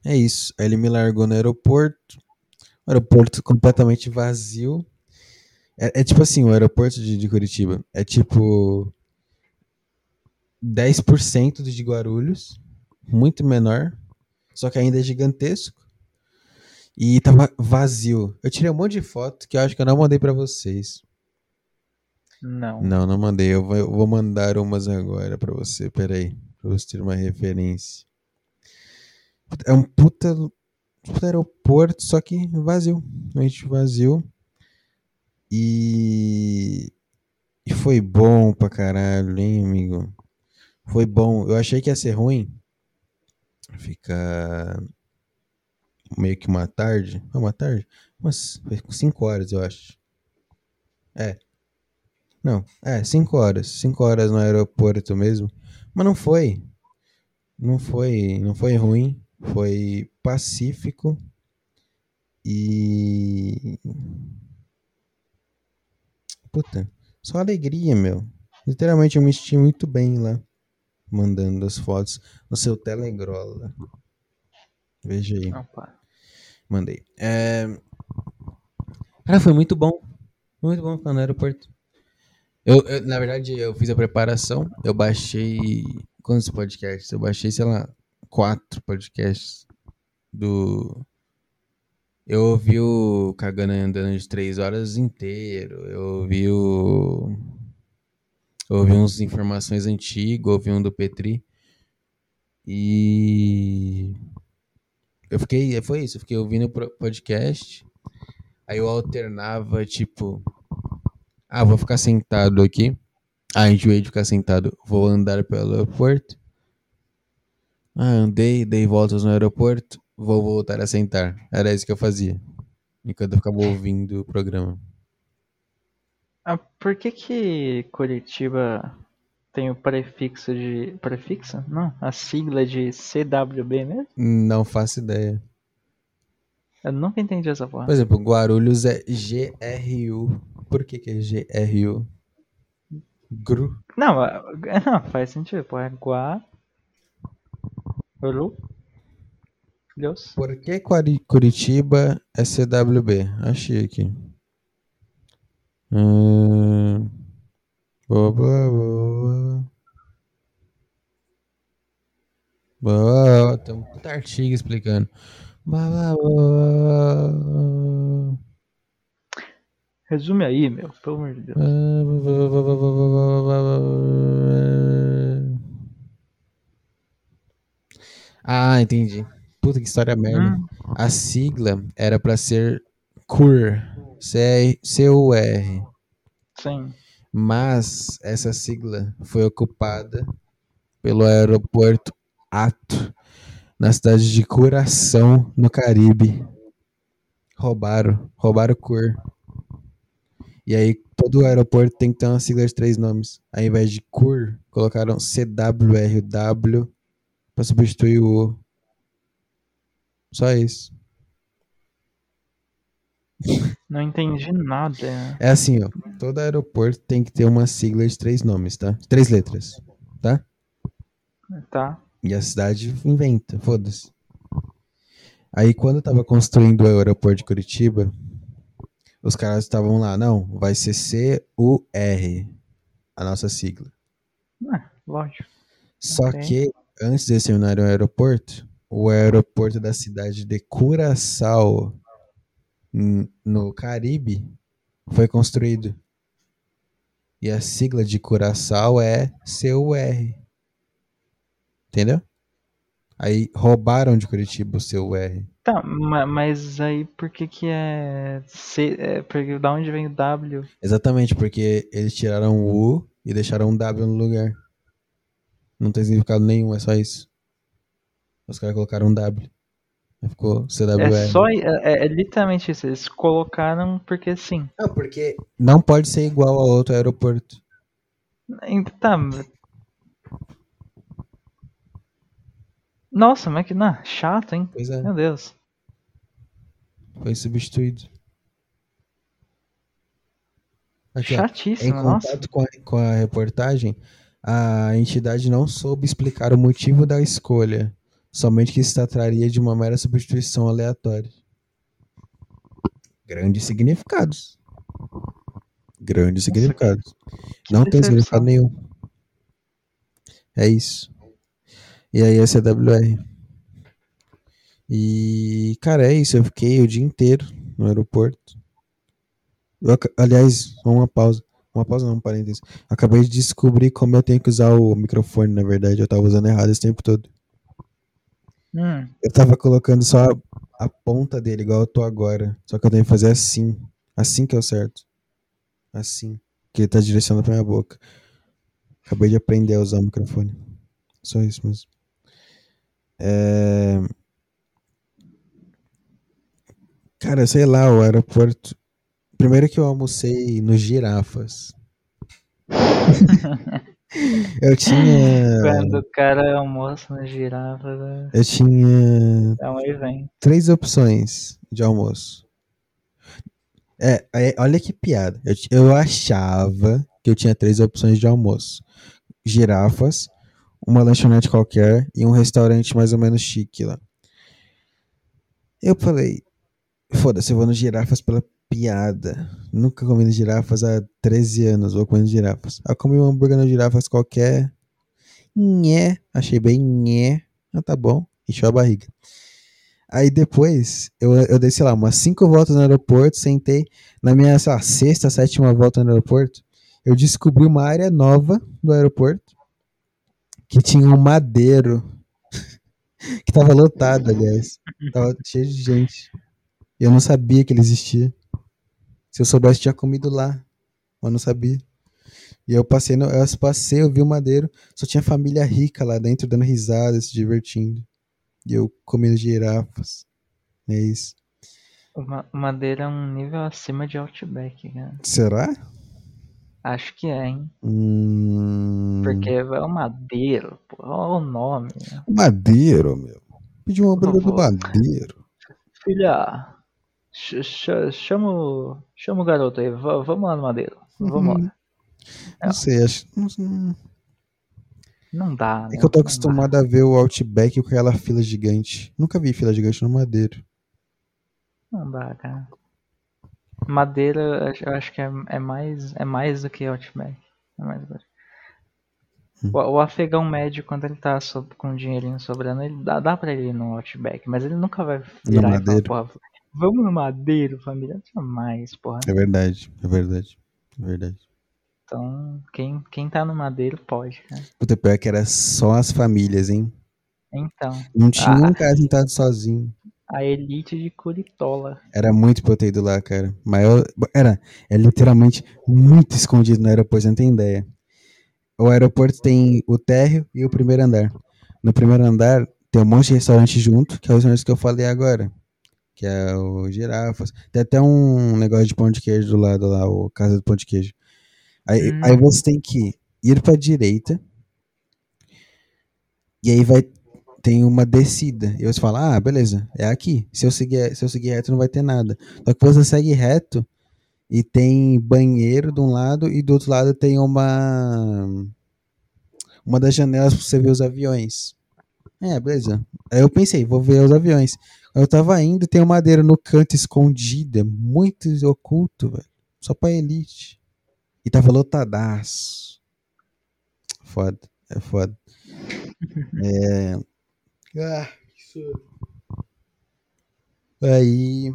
É isso. Aí ele me largou no aeroporto. Aeroporto completamente vazio. É, é tipo assim, o aeroporto de, de Curitiba é tipo 10% do de Guarulhos, muito menor, só que ainda é gigantesco. E tava vazio. Eu tirei um monte de foto que eu acho que eu não mandei pra vocês. Não. Não, não mandei. Eu vou, eu vou mandar umas agora pra você. Pera aí. Pra você ter uma referência. É um puta, puta aeroporto, só que vazio. Realmente vazio. E. E foi bom pra caralho, hein, amigo? Foi bom. Eu achei que ia ser ruim. Ficar. Meio que uma tarde. Não, uma tarde? Umas 5 horas, eu acho. É. Não, é, 5 horas. 5 horas no aeroporto mesmo. Mas não foi. Não foi, não foi ruim. Foi pacífico. E. Puta, só alegria, meu. Literalmente eu me senti muito bem lá. Mandando as fotos no seu Telegrola. Veja aí. Opa. Mandei. É... Cara, foi muito bom. Muito bom ficar no aeroporto. Eu, eu, na verdade, eu fiz a preparação. Eu baixei. Quantos podcasts? Eu baixei, sei lá, quatro podcasts do. Eu ouvi o Cagando e Andando de três horas inteiro. Eu ouvi o. Ouvi uns informações antigas, ouvi um do Petri. E. Eu fiquei. Foi isso, eu fiquei ouvindo o podcast. Aí eu alternava, tipo. Ah, vou ficar sentado aqui. Ah, enjoei de ficar sentado. Vou andar pelo aeroporto. Ah, andei, dei voltas no aeroporto. Vou voltar a sentar. Era isso que eu fazia. Enquanto eu ficava ouvindo o programa. Ah, por que que Curitiba tem o prefixo de... Prefixo? Não, a sigla de CWB mesmo? Não faço ideia. Eu nunca entendi essa porra. Por exemplo, Guarulhos é GRU. Por que que é GRU? Gru. Não, não, faz sentido, pô. É Gua... Ru... Deus. Por que Curitiba é CWB? Achei aqui. Hum... Boa, boa, boa. Boa, tem um puta artigo explicando. Boa, boa, boa. Resume aí, meu, pelo amor de Deus. Ah, entendi. Puta que história merda. Hum, A sigla era pra ser CUR, C-U-R, sim. mas essa sigla foi ocupada pelo aeroporto Ato, na cidade de Curaçao, no Caribe. Roubaram, roubaram o CUR. E aí todo aeroporto tem que ter uma sigla de três nomes. Ao invés de CUR, colocaram CWRW pra substituir o O. Só isso. Não entendi nada. É assim, ó. Todo aeroporto tem que ter uma sigla de três nomes, tá? Três letras, tá? Tá. E a cidade inventa, foda-se. Aí quando eu tava construindo o aeroporto de Curitiba, os caras estavam lá, não, vai ser C-U-R, a nossa sigla. Ah, lógico. Só Ok. que, antes de tornar um aeroporto, o aeroporto da cidade de Curaçao, no Caribe, foi construído. E a sigla de Curaçao é CUR. Entendeu? Aí roubaram de Curitiba o CUR. Tá, ma- mas aí por que que é C, é porque da onde vem o W? Exatamente, porque eles tiraram o U e deixaram um W no lugar. Não tem significado nenhum, é só isso. Os caras colocaram um W. Ficou CWR. É só é, é- é literalmente isso, eles colocaram porque sim. Não, porque não pode ser igual a outro aeroporto. Então, Tá. Nossa, mas que não, chato, hein? Pois é, Meu Deus. foi substituído. Aqui, ó. Em Chatíssimo, nossa. contato com a, com a reportagem, a entidade não soube explicar o motivo da escolha, somente que se trataria de uma mera substituição aleatória. Grandes significados. Grandes Nossa, significados. Não tem significado nenhum. É isso. E aí, é a WR. E, cara, é isso. Eu fiquei o dia inteiro no aeroporto. Eu aliás, uma pausa. Uma pausa não, um parênteses. Acabei de descobrir como eu tenho que usar o microfone, na verdade. Eu tava usando errado esse tempo todo. Hum, Eu tava colocando só a, a ponta dele, igual eu tô agora. Só que eu tenho que fazer assim. Assim que é o certo. Assim. Que ele tá direcionando pra minha boca. Acabei de aprender a usar o microfone. Só isso mesmo. É... Cara, sei lá, o aeroporto. Primeiro que eu almocei no Girafas. eu tinha. quando o cara almoça na girafa, né, Eu tinha é um evento. três opções de almoço. É, é, olha que piada. Eu, eu achava que eu tinha três opções de almoço: girafas, uma lanchonete qualquer e um restaurante mais ou menos chique lá. Eu falei, foda-se, eu vou no girafas pela piada. Nunca comi girafas há 13 anos, vou comer no girafas. Eu comi um hambúrguer no girafas qualquer. Nhé, achei bem nhé. Ah, tá bom, encheu a barriga. Aí depois, eu, eu dei, sei lá, umas cinco voltas no aeroporto, sentei na minha, sei lá, sexta, sétima volta no aeroporto. Eu descobri uma área nova do aeroporto que tinha um madeiro que tava lotado, aliás. Tava cheio de gente. Eu não sabia que ele existia. Se eu soubesse, tinha comido lá. Mas não sabia. E eu passei, no, eu passei, eu vi o madeiro, só tinha família rica lá dentro dando risada, se divertindo. E eu comendo girafas. É isso. Ma- Madeira é um nível acima de Outback, cara. Será? Acho que é, hein? Hum... Porque é o Madeiro, pô. Olha o nome. né? Madeiro, meu. Pedi uma banda do. Madeiro. Filha, chama, o- chama o garoto aí. va- vamos lá no Madeiro. Vamos lá. Não sei, acho. não- não- Não dá, né? É que eu tô Não acostumado a ver o Outback com aquela fila gigante. Nunca vi fila gigante no Madeiro. Não dá, cara. Madeira, eu acho- que é, é mais, é mais do que Outback. É mais do Hum. O, o afegão médio, quando ele tá com dinheirinho sobrando, ele dá, dá pra ele ir no Outback, mas ele nunca vai virar e falar, vamos no Madeiro, família. Jamais, porra. É verdade, é verdade. É verdade. Então, quem, quem tá no Madeiro pode, cara. Puta, pior que era só as famílias, hein? Então, Não tinha Ah. um cara sentado sozinho. a elite de Curitola. Era muito pra eu ter ido lá, cara. Maior. Era, é literalmente muito escondido no aeroporto, você não tem ideia. O aeroporto tem o térreo e o primeiro andar. No primeiro andar tem um monte de restaurante junto, que é os restaurantes que eu falei agora. Que é o Girafas. Tem até um negócio de pão de queijo do lado lá, o Casa do Pão de Queijo. Aí, Hum. aí você tem que ir pra direita. E aí vai. Tem uma descida. E você fala, ah, beleza, é aqui. Se eu seguir, se eu seguir reto, não vai ter nada. Só que você segue reto e tem banheiro de um lado e do outro lado tem uma. Uma das janelas pra você ver os aviões. É, beleza. Aí eu pensei, vou ver os aviões. Eu tava indo, tem uma madeira no canto escondida, muito oculto, velho. Só pra elite. E tava lotadaço. Foda, é foda. É. Ah, que sono. Aí.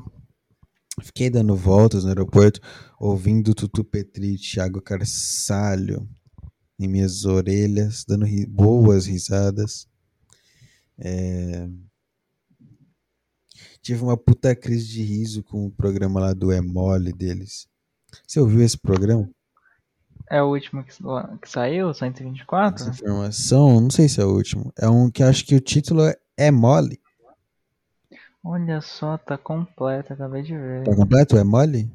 Fiquei dando voltas no aeroporto, ouvindo Tutu Petri e Thiago Carvalho em minhas orelhas, dando ri- boas risadas. É, Tive uma puta crise de riso com o programa lá do É Mole deles. Você ouviu esse programa? É o último que, que saiu, 124? Essa informação? Não sei se é o último. É um que acho que o título é É Mole. Olha só, tá completo, acabei de ver. Tá completo? É Mole?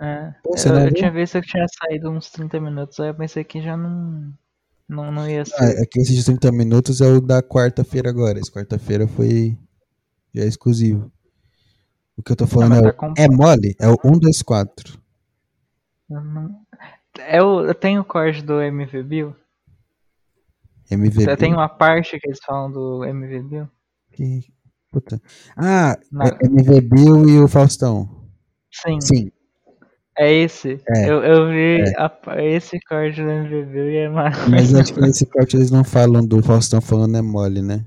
É, Pô, eu, eu tinha visto que tinha saído uns 30 minutos, aí eu pensei que já não, não, não ia Ah, ser. é que esse de 30 minutos é o da quarta-feira agora. Esse quarta-feira foi. Já é exclusivo. O que eu tô falando mas é tá. É Mole? É o 124. Eu não- É o, eu tenho o corte do MV Bill. MVB. Tem uma parte que eles falam do MV Bill. Que- Puta. Ah, Não. é MV Bill e o Faustão. Sim, Sim. é esse. É, Eu, eu vi é. a- esse corte do MV Bill e é mais. Mas acho que nesse corte eles não falam do Faustão falando é mole, né?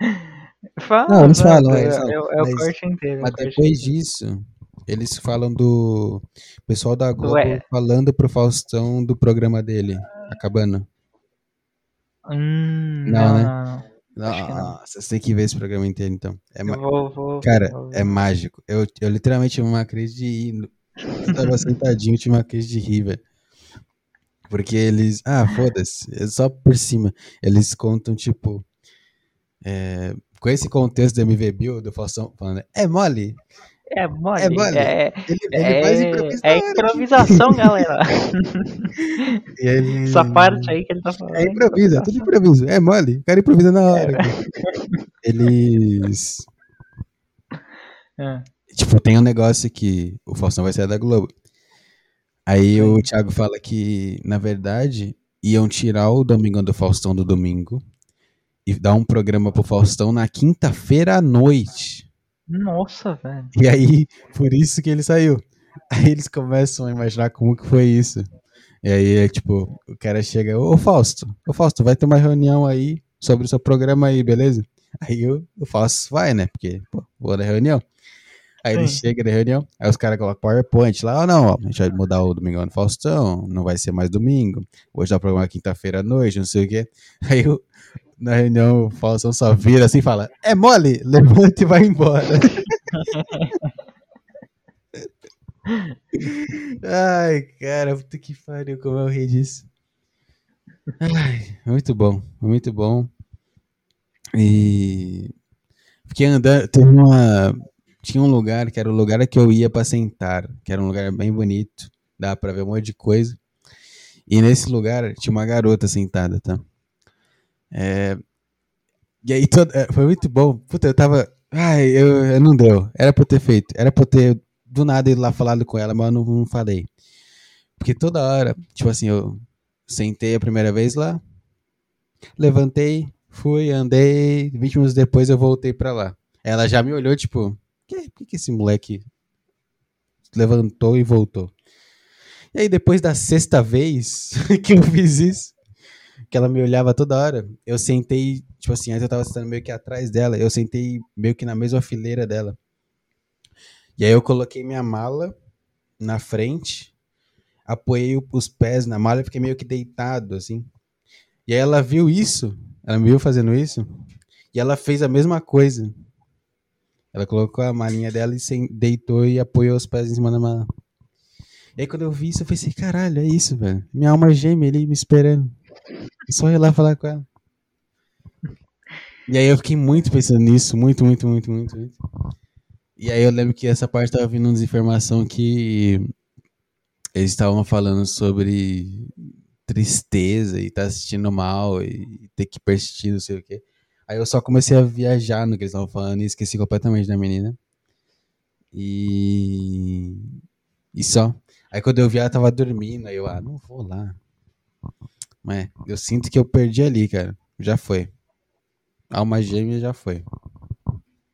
Fala, Não, eles fala, falam, é, é o- é o mas- corte inteiro. é Mas depois inteiro. disso, eles falam do pessoal da Globo Ué. falando pro Faustão do programa dele, acabando. Hum, Não, não, né? não, não. Nossa, você tem que ver esse programa inteiro, então. É ma- vou, vou, Cara, vou é mágico. Eu, eu literalmente tive uma crise de. Eu tava sentadinho, tive uma crise de rir, velho. Porque eles. Ah, foda-se. É só por cima. Eles contam, tipo. é, com esse contexto do MV Bill, do Faustão falando, é mole? É mole. É mole. É, Ele, ele faz é, improviso é aqui. improvisação, galera. Ele- Essa parte aí que ele tá falando. É improviso, é tudo improviso. É mole. O cara improvisa na hora. É. Eles. É. Tipo, tem um negócio que o Faustão vai sair da Globo. Aí o Thiago fala que, na verdade, iam tirar o Domingão do Faustão do domingo e dar um programa pro Faustão na quinta-feira à noite. Nossa, velho. E aí, por isso que ele saiu. Aí eles começam a imaginar como que foi isso. E aí, é tipo, o cara chega, ô Fausto, ô Fausto, vai ter uma reunião aí sobre o seu programa aí, beleza? Aí o, o Fausto vai, né? Porque, pô, vou na reunião. Aí ele Sim. chega na reunião, aí os caras colocam PowerPoint lá, ó, não, ó, a gente vai mudar o Domingão do Faustão, não vai ser mais domingo, hoje é o programa quinta-feira à noite, não sei o quê. Aí o- na reunião o Faustão só vira assim e fala, é mole, levanta e vai embora. Ai, cara, puta que pariu, como eu ri disso. Ai, muito bom, muito bom. E fiquei andando, teve uma, tinha um lugar que era o lugar que eu ia pra sentar, que era um lugar bem bonito, Dá pra ver um monte de coisa. E nesse lugar tinha uma garota sentada, tá? É, E aí todo... é, foi muito bom. Puta, eu tava. Ai, eu, não deu. Era pra eu ter feito. Era pra eu ter do nada ido lá falado com ela, mas eu não, não falei. Porque toda hora, tipo assim, eu sentei a primeira vez lá, levantei, fui, andei, 20 minutos depois eu voltei pra lá. Ela já me olhou, tipo, que, por que esse moleque levantou e voltou? E aí, depois da sexta vez que eu fiz isso, que ela me olhava toda hora, eu sentei, tipo assim, antes eu tava sentando meio que atrás dela, eu sentei meio que na mesma fileira dela. E aí eu coloquei minha mala na frente, apoiei os pés na mala e fiquei meio que deitado, assim. E aí ela viu isso, ela me viu fazendo isso, e ela fez a mesma coisa. Ela colocou a malinha dela e sen- deitou e apoiou os pés em cima da mala. E aí quando eu vi isso, eu pensei, caralho, é isso, velho. Minha alma gêmea ali me esperando. É só ir lá falar com ela. E aí eu fiquei muito pensando nisso, muito, muito, muito, muito, muito. E aí eu lembro que essa parte tava vindo uma desinformação que eles estavam falando sobre tristeza e tá assistindo mal e ter que persistir, não sei o quê. Aí eu só comecei a viajar no que eles estavam falando e esqueci completamente da menina. E. E só. Aí quando eu vi ela tava dormindo, aí eu, ah, não vou lá. Mas eu sinto que eu perdi ali, cara. Já foi. Alma gêmea já foi.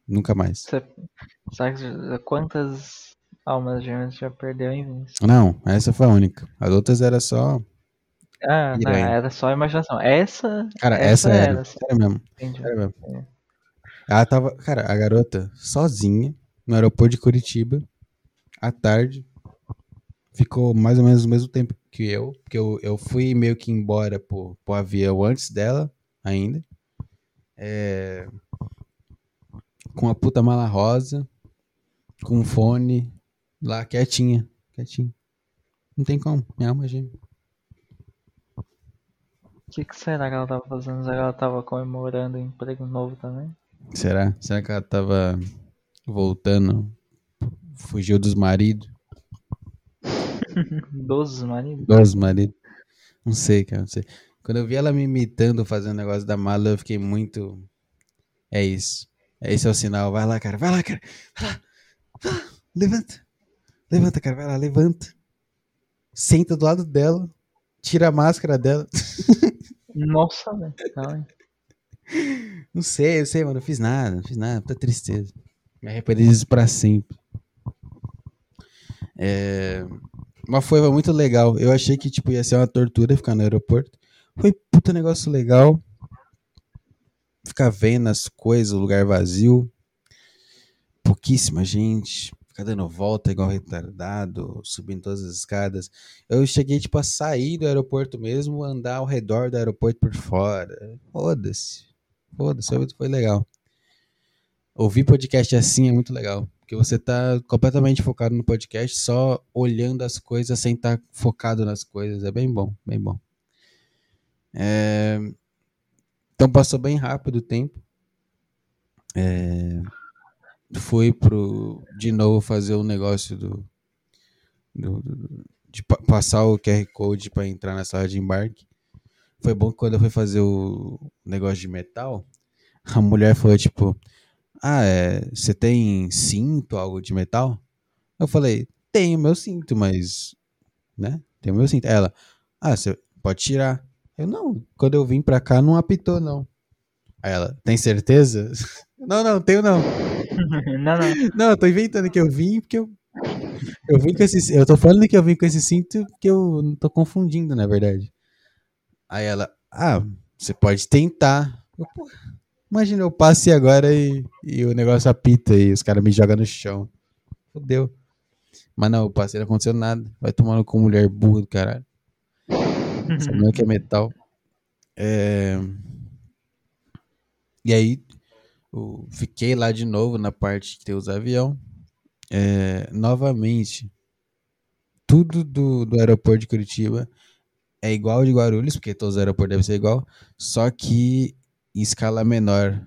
Nunca mais. Você sabe quantas almas gêmeas já perdeu em vez? Não, essa foi a única. As outras era só. Ah, não, era só imaginação. Essa. Cara, essa, essa era. era, Era mesmo. entendi. Era mesmo. É. Ela tava. Cara, a garota sozinha no aeroporto de Curitiba, à tarde. Ficou mais ou menos o mesmo tempo que eu. Porque eu, eu fui meio que embora pro, pro avião antes dela, ainda. É, com a puta mala rosa, com fone, lá quietinha. Quietinha. Não tem como. Minha alma é gêmea. O que, que será que ela tava fazendo? Será que ela tava comemorando um emprego novo também? Será? Será que ela tava voltando? Fugiu dos maridos? Dos maridos? Dos maridos? Não sei, cara, não sei. Quando eu vi ela me imitando fazendo o negócio da mala, eu fiquei muito. É isso. Esse é o sinal. Vai lá, cara. Vai lá, cara. Vai lá. Vai lá. Levanta. Levanta, cara. Vai lá, levanta. Senta do lado dela. Tira a máscara dela. Nossa, velho. Não sei, eu sei, mano. Não fiz nada. Não fiz nada. Puta tristeza. Me arrependi disso pra sempre. É... Mas foi muito legal. Eu achei que tipo, ia ser uma tortura ficar no aeroporto. Foi puta negócio legal. Ficar vendo as coisas, o lugar vazio. Pouquíssima gente. Ficar dando volta igual retardado, subindo todas as escadas. Eu cheguei, tipo, a sair do aeroporto mesmo, andar ao redor do aeroporto por fora. Foda-se. Foda-se, foi, foi legal. Ouvir podcast assim é muito legal. Porque você tá completamente focado no podcast, só olhando as coisas sem estar focado nas coisas. É bem bom, bem bom. É, Então passou bem rápido o tempo. É, Fui pro de novo fazer o negócio do, do- do- de pa- passar o QR Code para entrar na sala de embarque. Foi bom que quando eu fui fazer o negócio de metal, a mulher falou tipo, ah, é, você tem cinto, algo de metal? Eu falei, tenho meu cinto, mas, né, tem meu cinto. Ela, ah, você pode tirar. Eu, não, quando eu vim pra cá não apitou, não. Aí ela, tem certeza? não, não, tenho não. não, não. Não, eu tô inventando que eu vim porque eu. Eu vim com esse. Eu tô falando que eu vim com esse cinto porque eu não tô confundindo, na verdade. Aí ela, ah, você pode tentar. Eu, "Pô, imagina eu passe agora e, e o negócio apita e os caras me jogam no chão. Fudeu. Mas não, passei, não aconteceu nada. Vai tomando com mulher burra do caralho. Sabendo que é metal. É... E aí, eu fiquei lá de novo na parte que tem os avião. É, novamente, tudo do, do aeroporto de Curitiba é igual de Guarulhos, porque todos os aeroportos devem ser igual, só que em escala menor.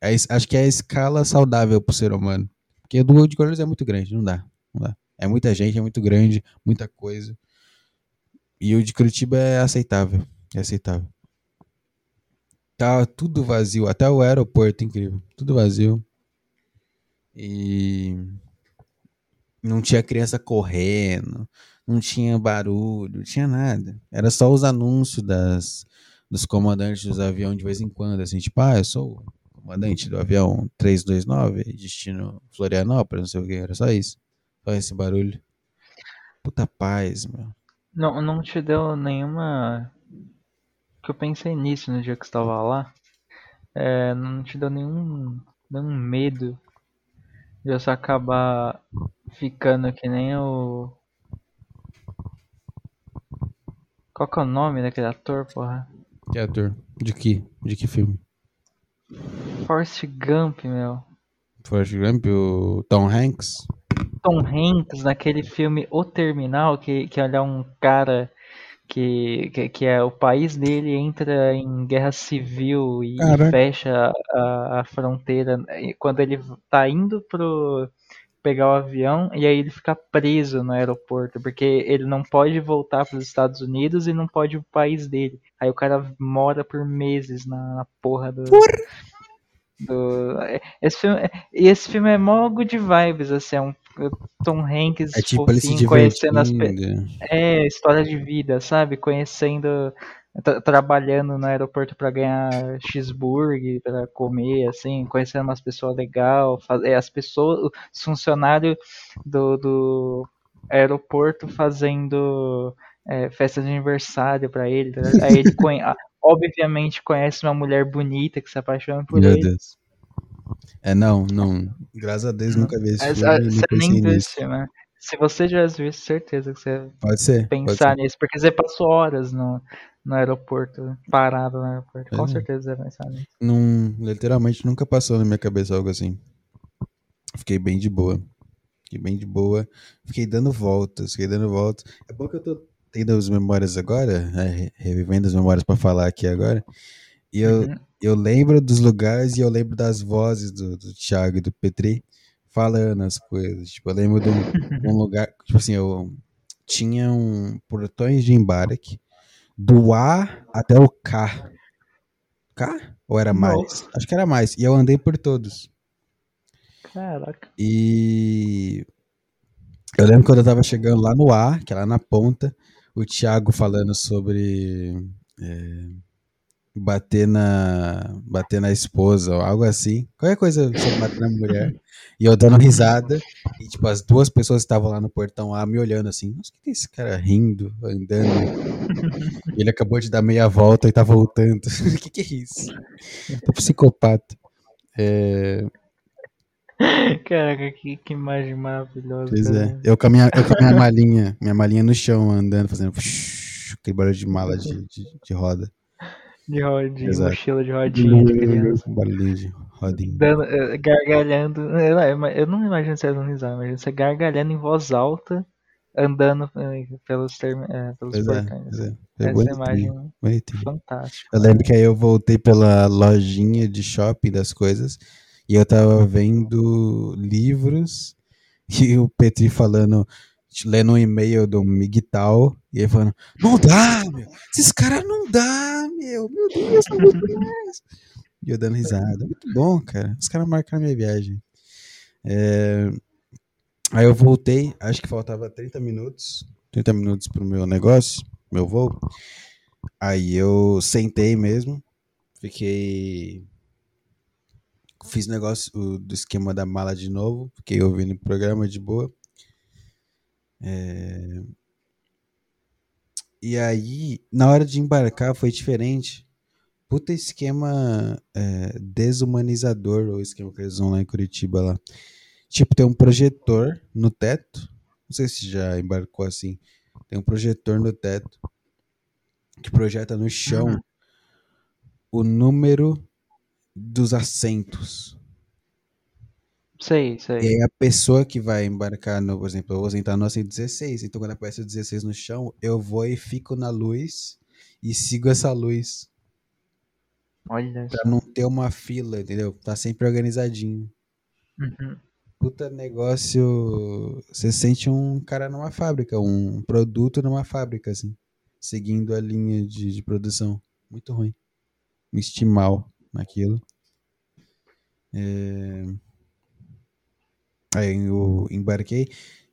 É acho que é a escala saudável pro ser humano. Porque o do de Guarulhos é muito grande, não dá. Não dá. É muita gente, é muito grande, muita coisa. E o de Curitiba é aceitável. É aceitável. Tá tudo vazio, até o aeroporto, incrível. Tudo vazio. E não tinha criança correndo, não tinha barulho, não tinha nada. Era só os anúncios das, dos comandantes dos aviões de vez em quando, assim, tipo, ah, eu sou o comandante do avião 329, destino Florianópolis, não sei o que, era só isso. Só esse barulho. Puta paz, meu. Não, não te deu nenhuma. Que eu pensei nisso no dia que estava lá. É, não te deu nenhum, nenhum medo de você acabar ficando que nem o. Qual que é o nome daquele ator, porra? Que ator? De que? De que filme? Forrest Gump, meu. Forrest Gump, o Tom Hanks? Tom Hanks naquele filme O Terminal, que, que ele é um cara que, que, que é o país dele entra em guerra civil e Caraca. fecha a, a fronteira e quando ele tá indo pro pegar o avião e aí ele fica preso no aeroporto porque ele não pode voltar para os Estados Unidos e não pode ir pro país dele. Aí o cara mora por meses na, na porra do, do esse filme e esse filme é mó good vibes assim, é um Tom Hanks É tipo fofinho, conhecendo as pe- divertindo. é, história de vida, sabe? Conhecendo, tra- trabalhando no aeroporto pra ganhar cheeseburger, pra comer, assim, conhecendo umas pessoas legais, as pessoas, os funcionários do, do aeroporto fazendo é, festa de aniversário pra ele. tá? Aí ele, conhe- obviamente, conhece uma mulher bonita que se apaixona por Meu ele. Deus. É, não, não. Graças a Deus nunca vi esse filme ah, nem você nem filme, né? Se você já viu, certeza que você Pode ser. pode pensar ser. nisso, porque você passou horas no, no aeroporto, parado no aeroporto. Com É. certeza vai pensar nisso. Não, literalmente nunca passou na minha cabeça algo assim. Fiquei bem de boa. Fiquei bem de boa. Fiquei dando voltas, fiquei dando voltas. É bom que eu tô tendo as memórias agora, né, re- revivendo as memórias pra falar aqui agora. E eu, Uhum. eu lembro dos lugares e eu lembro das vozes do, do Thiago e do Petri falando as coisas. Tipo, eu lembro de um, de um lugar, tipo assim, eu tinha um portões de embarque do A até o K. K? Ou era mais? Nossa. Acho que era mais. E eu andei por todos. Caraca. E eu lembro quando eu tava chegando lá no A, que é lá na ponta, o Thiago falando sobre é, bater na bater na esposa ou algo assim. Qualquer coisa sobre bater na mulher. E eu dando risada. E tipo, as duas pessoas estavam lá no portão A me olhando assim, nossa, o que é esse cara rindo, andando? E ele acabou de dar meia volta e tá voltando. O que, que é isso? Tô psicopata. É, Caraca, que, que imagem maravilhosa. Pois é. Eu com a minha, eu com minha malinha, minha malinha no chão, andando, fazendo aquele barulho de mala de, de, de roda. De rodinha, Exato. mochila de rodinha de criança. Um barulhinho de rodinha. Dando, eh, gargalhando. Eu, eu não imagino você dando risada, imagino você gargalhando em voz alta, andando eh, pelos, termi, eh, pelos Pois é, portões. é. Foi Essa imagem bonitinho. fantástica. Eu lembro que aí eu voltei pela lojinha de shopping das coisas e eu tava vendo livros e o Petri falando, lendo um e-mail do Miguel e ele falando, não dá, meu, esses caras não dá, meu, meu Deus, muito demais. E eu dando risada, muito bom, cara, os caras marcaram minha viagem. É, Aí eu voltei, acho que faltava 30 minutos, 30 minutos pro meu negócio, meu voo. Aí eu sentei mesmo, fiquei. Fiz negócio do esquema da mala de novo, fiquei ouvindo o programa de boa. É, E aí, na hora de embarcar, foi diferente. Puta esquema é, desumanizador, o esquema que eles usam lá em Curitiba lá. Tipo, tem um projetor no teto. Não sei se já embarcou assim. Tem um projetor no teto que projeta no chão Uhum. o número dos assentos. Sei, E sei. aí a pessoa que vai embarcar no, por exemplo, eu vou sentar no assento 16, então quando aparece o 16 no chão, eu vou e fico na luz e sigo essa luz Olha pra não ter uma fila, entendeu? Tá sempre organizadinho. Uhum. puta negócio. Você sente um cara numa fábrica, um produto numa fábrica, assim. Seguindo a linha de, de produção. Muito ruim. Me senti mal naquilo. É... Aí eu embarquei.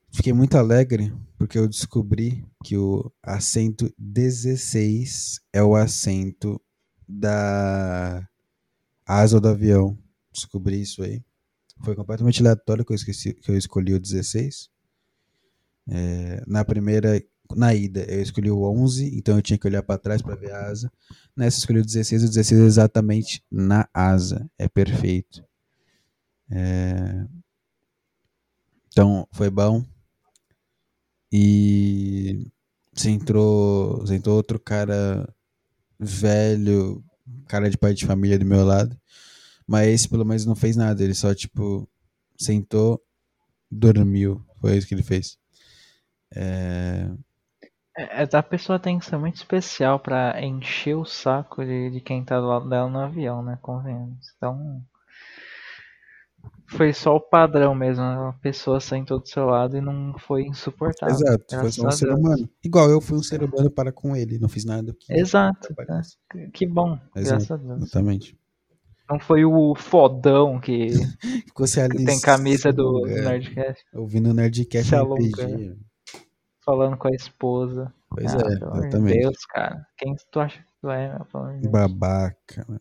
Fiquei muito alegre porque eu descobri que o assento 16 é o assento da asa do avião. Descobri isso aí. Foi completamente aleatório que eu, esqueci, que eu escolhi o 16. É, na primeira, na ida, eu escolhi o 11, então eu tinha que olhar para trás para ver a asa. Nessa, eu escolhi o 16, o 16 é exatamente na asa. É perfeito. É... Então, foi bom. E você entrou, você entrou outro cara velho, cara de pai de família do meu lado. Mas esse pelo menos não fez nada, ele só tipo sentou, dormiu. Foi isso que ele fez. É... É, a pessoa tem que ser muito especial pra encher o saco de, de quem tá do lado dela no avião, né? Convenhamos. Então. Foi só o padrão mesmo. A pessoa sentou do seu lado e não foi insuportável. Exato, foi só um ser humano. Igual eu fui um ser humano para com ele, não fiz nada que Exato. né? Que bom, Exato. graças a Deus. Exatamente. Não foi o fodão que, Ficou se que tem camisa do, do Nerdcast Ouvindo o Nerdcast Se RPG. falando com a esposa. Pois Ah, é, exatamente. Deus, cara. Quem tu acha que tu é, meu? Babaca. meu.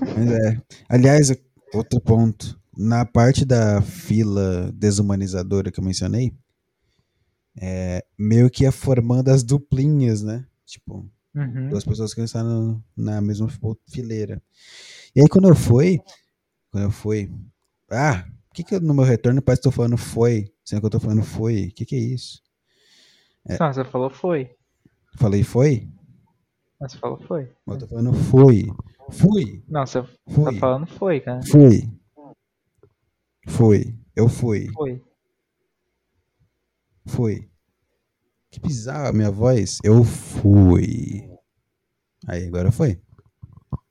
Mas é. Aliás, outro ponto. Na parte da fila desumanizadora que eu mencionei, é, meio que ia formando as duplinhas, né? Tipo, Uhum. duas pessoas que estavam na mesma fileira. E aí quando eu fui, quando eu fui, ah, por que, que eu, no meu retorno parece que eu tô falando foi, sendo que eu tô falando foi? O que, que é isso? Não, você falou foi. Falei foi? Mas você falou foi. Eu tô falando foi. Fui, Não, você tá fui, falando foi, cara. fui. Foi. Eu fui. Foi. Fui. Que bizarro a minha voz. Eu fui. Aí, agora foi.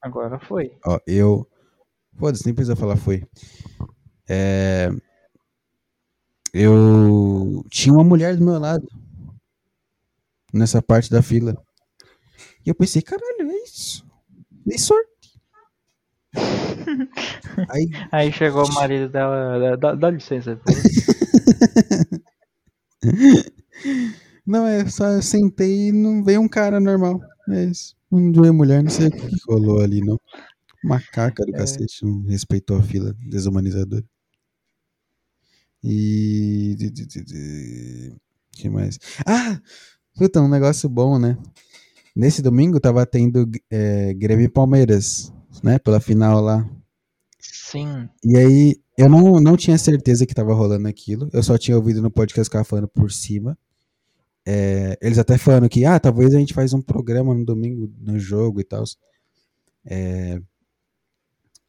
Agora foi. Ó, eu. Foda-se, nem precisa falar foi. É. Eu tinha uma mulher do meu lado. Nessa parte da fila. E eu pensei, caralho, é isso. Dei sorte. Aí, Aí chegou o marido dela. Dá, dá licença. não, é só eu sentei e não veio um cara normal. É isso. Não veio mulher, não sei o que rolou ali, não. Macaca do É. cacete, não respeitou a fila desumanizadora. E. de- que mais? Ah! Puta, um negócio bom, né? Nesse domingo tava tendo é, Grêmio e Palmeiras, né? Pela final lá. Sim. E aí, eu não, não tinha certeza que tava rolando aquilo. Eu só tinha ouvido no podcast que ela falando por cima. É, eles até falando que, ah, talvez a gente faz um programa no domingo no jogo e tal.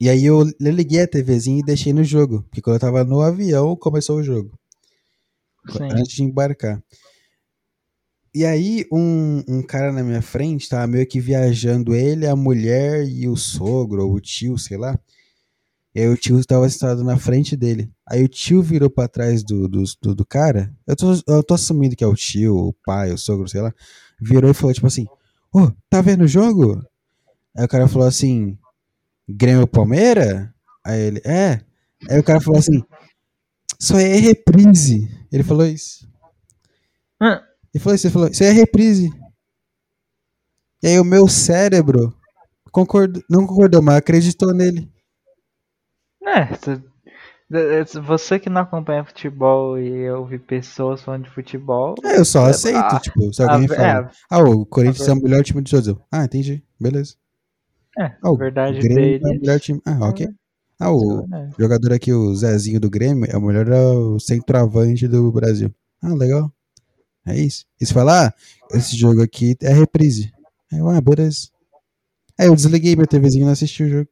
e aí eu liguei a TVzinha e deixei no jogo. Porque quando eu tava no avião, começou o jogo. Sim. Antes de embarcar. E aí, um, um cara na minha frente tava meio que viajando ele, a mulher e o sogro, ou o tio, sei lá. E aí o tio estava sentado na frente dele. Aí o tio virou pra trás do, do, do, do cara. Eu tô, eu tô assumindo que é o tio, o pai, o sogro, sei lá. Virou e falou, tipo assim, ô, tá vendo o jogo? Aí o cara falou assim, Grêmio Palmeira? Aí ele, é. Aí o cara falou assim, isso aí é reprise. Ele falou isso. Ah, Ele falou isso, ele falou, isso é reprise. E aí o meu cérebro concordou, não concordou, mas acreditou nele. É, é, você que não acompanha futebol e ouve pessoas falando de futebol. É, eu só É, aceito, ah, tipo, se alguém ve- fala, ah, o Corinthians é o melhor time de todos. Eu, ah, entendi, beleza. É, Ah, a o verdade Grêmio é o deles. melhor time. Ah, ok. Ah, o É, jogador aqui, o Zezinho do Grêmio, é o melhor é centroavante do Brasil. Ah, legal. É isso. E você fala, ah, esse jogo aqui é reprise. Aí eu, ah, beleza. Aí eu desliguei minha TVzinha e não assisti o jogo.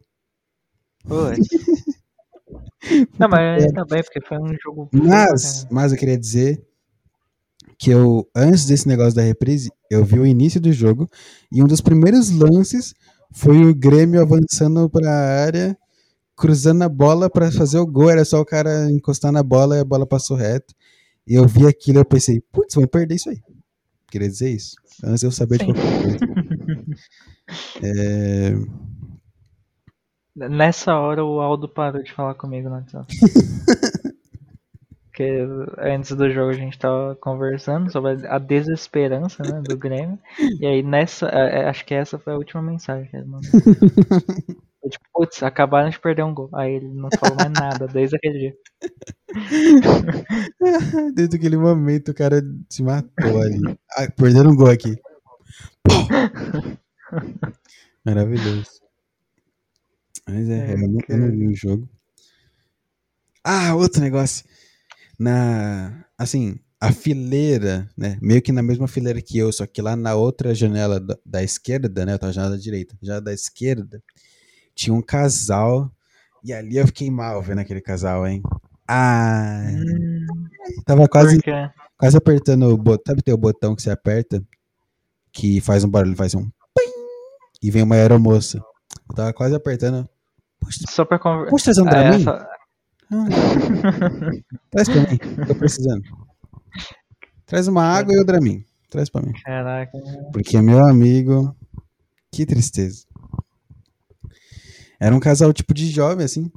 Putz. Não, mas ainda bem, porque foi um jogo. Mas, mas eu queria dizer que eu, antes desse negócio da reprise, eu vi o início do jogo e um dos primeiros lances foi o Grêmio avançando para a área cruzando a bola pra fazer o gol. Era só o cara encostar na bola e a bola passou reto. E eu vi aquilo e eu pensei, putz, vamos perder isso aí. Queria dizer isso. Antes de eu saber de Sim. qualquer coisa. É, Nessa hora o Aldo parou de falar comigo no WhatsApp. Porque antes do jogo a gente tava conversando sobre a desesperança né, do Grêmio. E aí nessa. é, é, Acho que essa foi a última mensagem que ele mandou. Foi tipo, putz, acabaram de perder um gol. Aí ele não falou mais nada desde aquele dia. Desde aquele momento o cara se matou ali. Ah, perderam um gol aqui. Maravilhoso. Mas é, É, eu, não, eu não vi o jogo. Ah, outro negócio. Na. Assim, a fileira, né? Meio que na mesma fileira que eu, só que lá na outra janela da, da esquerda, né? Eu tava janela da direita. Já da esquerda, tinha um casal. E ali eu fiquei mal vendo aquele casal, hein? Ah, tava quase quase apertando o botão. Sabe tem o botão que você aperta? Que faz um barulho, faz um pim, e vem uma aeromoça. Eu tava quase apertando. Poxa, só pra conversar. posso trazer um Dramin? essa... Ah, traz pra mim, tô precisando. Traz uma água e o Dramin. Traz pra mim. Caraca. Porque, meu amigo, que tristeza. Era um casal tipo de jovem, assim.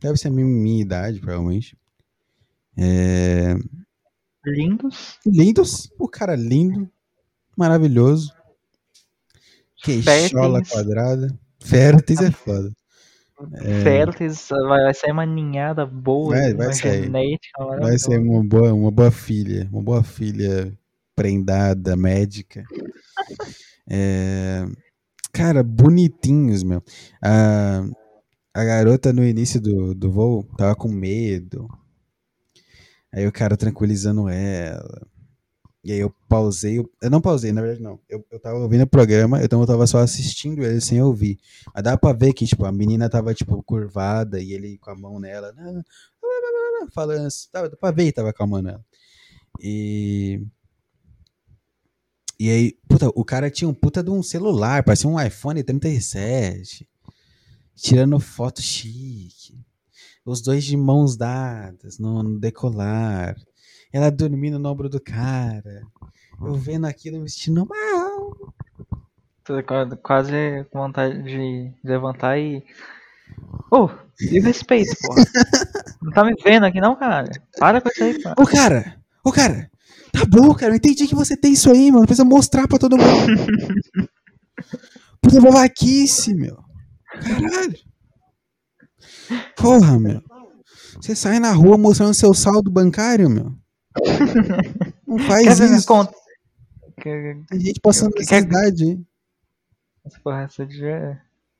deve ser a minha, minha idade, provavelmente. É, Lindos. lindos. O cara lindo. Maravilhoso. Queixola Férteis. quadrada. Férteis é foda. Férteis. Vai, vai sair uma ninhada boa. Vai- vai sair. genética Vai ser maravilhosa. uma boa, uma boa filha. Uma boa filha prendada, médica. É, Cara, bonitinhos, meu. A, a garota no início do, do voo tava com medo. Aí o cara tranquilizando ela. E aí eu pausei. Eu, não pausei, na verdade, não. Eu, eu tava ouvindo o programa, então eu tava só assistindo ele sem ouvir. Mas dá pra ver que, tipo, a menina tava, tipo, curvada e ele com a mão nela. "Não, falando assim, dá, pra ver que tava com a mão nela. E. E aí, puta, o cara tinha um puta de um celular, parecia um iPhone 37. Tirando foto chique. Os dois de mãos dadas no, no decolar. Ela dormindo no ombro do cara. Eu vendo aquilo me sentindo mal. Tô qua- quase com vontade de levantar e. Ô, e o respeito, porra. Não tá me vendo aqui não, cara. Para com isso aí, cara. Ô, cara! Ô, cara! Tá bom, cara. Eu entendi que você tem isso aí, mano. Precisa mostrar pra todo mundo. Puta babaquice, meu. Caralho. Porra, meu. Você sai na rua mostrando seu saldo bancário, meu. Não Quer faz minha isso. conta? Que- A gente passando Que- necessidade, hein? Essa porra, essa de...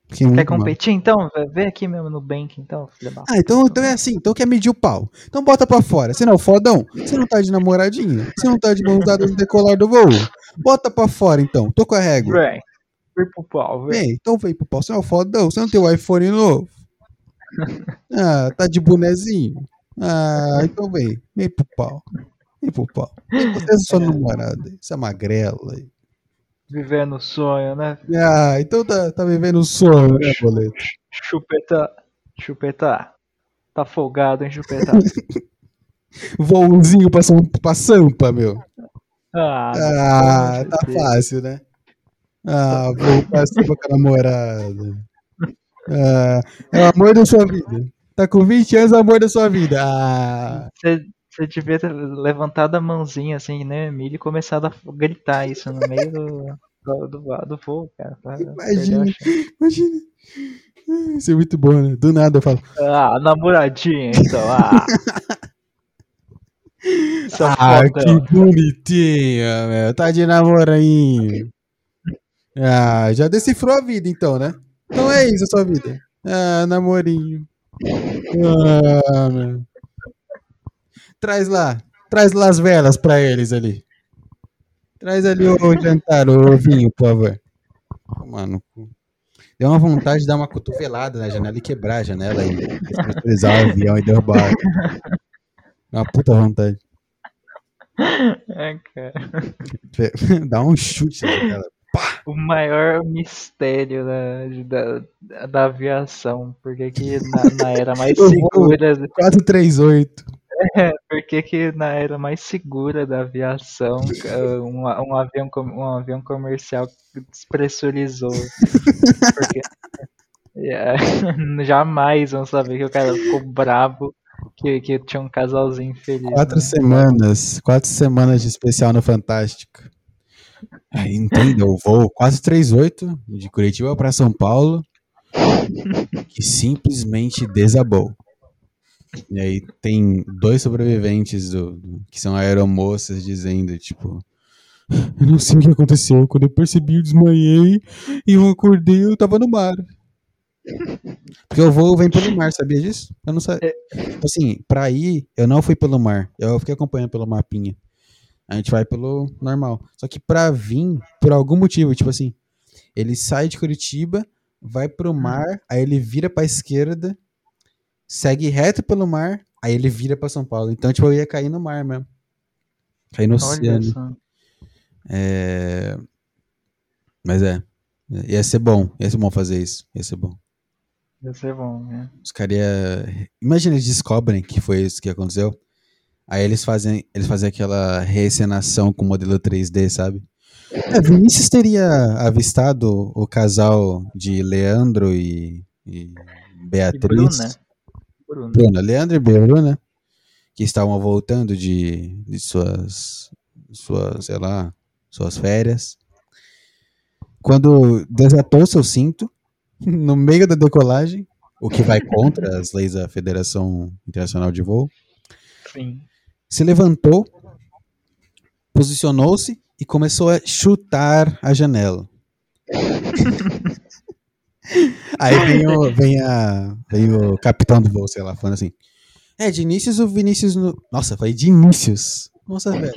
Fiquei Quer muito mal. competir então? Vê- Vem aqui mesmo no Bank então, filha da Ah, então, então é assim. Então quer medir o pau. Então bota pra fora. Você não é o fodão? Você não tá de namoradinha? Você não tá de mãos dadas no decolar do voo? Bota pra fora, então. Tô com a régua. Vem. Vem pro pau, vem. Vem, então vem pro pau. Você é o fodão? Você não tem o iPhone novo? Ah, tá de bonezinho? Ah, então vem. Vem pro pau. Vem pro pau. Você é sua namorada. Essa magrela aí. Vivendo o sonho, né? Ah, então tá, tá vivendo um sonho, né, boleto? Chupeta. Chupeta. Tá folgado, hein, chupeta? Voozinho pra, pra Sampa, meu. Ah, Ah, tá fácil, né? Ah, vou pra Sampa com a namorada. Ah, é o amor da sua vida. Tá com 20 anos, é o amor da sua vida. Ah, Você, você devia ter levantado a mãozinha assim, né, Emílio, e começado a gritar isso no meio do, do, do, do voo, cara. Imagina. imagina. Ah, Isso é muito bom, né? Do nada eu falo. Ah, namoradinha, então. Ah. Seu Ah, que bonitinha, meu. Tá de namorinho. Ah, já decifrou a vida, então, né? Então é isso a sua vida. Ah, namorinho. Ah, meu. Traz lá. Traz lá as velas pra eles ali. Traz ali o jantar, o vinho, por favor. Mano, deu uma vontade de dar uma cotovelada na janela e quebrar a janela e despressurizar o avião e derrubar. Uma puta vontade. É, cara. Dá um chute naquela o maior mistério da, da, da aviação. Porque que na, na era mais Eu vou- segura. 438. Por que, que na era mais segura da aviação um, um avião, um avião comercial despressurizou? Porque eh, jamais vão saber que o cara ficou bravo que, que tinha um casalzinho feliz. Quatro né? semanas. Quatro semanas de especial no Fantástico. Aí, entenda, o voo 438 de Curitiba para São Paulo que simplesmente desabou. E aí tem dois sobreviventes do, que são aeromoças dizendo, tipo, eu não sei o que aconteceu, quando eu percebi eu desmaiei e eu acordei eu tava no mar. Porque o voo vem pelo mar, sabia disso? Eu não sabia. Tipo assim, pra ir, eu não fui pelo mar. Eu fiquei acompanhando pelo mapinha. A gente vai pelo normal. Só que pra vir, por algum motivo, tipo assim, ele sai de Curitiba, vai pro mar, aí ele vira pra esquerda, segue reto pelo mar, aí ele vira pra São Paulo. Então, tipo, eu ia cair no mar mesmo. Cair no Olha oceano. É... Mas é. Ia ser bom. Ia ser bom fazer isso. Ia ser bom. Ia ser bom, né? Os caras ia... Imagina, eles descobrem que foi isso que aconteceu. Aí eles fazem, eles fazem aquela reencenação com modelo 3D, sabe? É, Vinícius teria avistado o casal de Leandro e, e E Beatriz. Bruna. Bruna. Bruna, Leandro e Bruna, que estavam voltando de, de suas, suas, sei lá, suas férias. Quando desatou seu cinto, no meio da decolagem, o que vai contra as leis da Federação Internacional de Voo, Sim. Se levantou, posicionou-se e começou a chutar a janela. Aí vem o, vem, a, vem o capitão do voo, sei lá, falando assim. É, de início o Vinícius. No... Nossa, foi de inícios. Nossa, velho.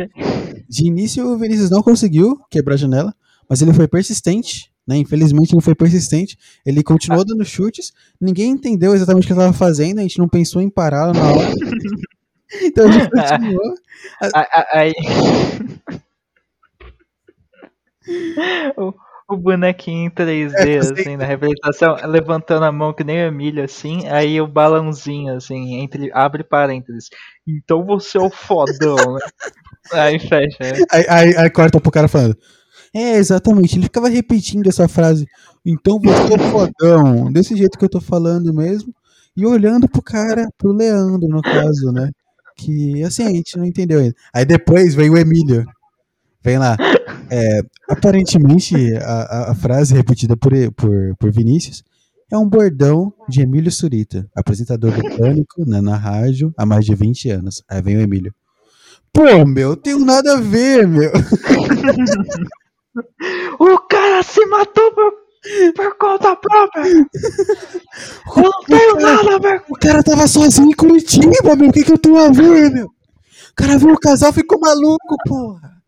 De início o Vinícius não conseguiu quebrar a janela, mas ele foi persistente, né? Infelizmente ele foi persistente. Ele continuou dando chutes. Ninguém entendeu exatamente o que ele estava fazendo, a gente não pensou em pará-lo na hora. então a gente continuou. A- a- Aí. o, o bonequinho em 3D, É, assim, na representação, levantando a mão que nem o Emílio, assim, aí o balãozinho, assim, entre, abre parênteses. Então você é o fodão, né? Aí fecha. né? Aí, aí, aí corta pro cara falando. É, exatamente. Ele ficava repetindo essa frase. Então você é o fodão. Desse jeito que eu tô falando mesmo. E olhando pro cara, pro Leandro, no caso, né? Que assim, a gente não entendeu ainda. Aí depois vem o Emílio. Vem lá. É, aparentemente, a, a- frase repetida por, por, por Vinícius é um bordão de Emílio Surita, apresentador do Pânico né, na rádio há mais de 20 anos. Aí vem o Emílio. Pô, meu, tenho nada a ver, meu. O cara se matou por, por conta própria! Eu não tenho nada a ver O cara tava sozinho em Curitiba, meu. O que, que eu tenho a ver, meu? O cara viu o casal ficou maluco, porra.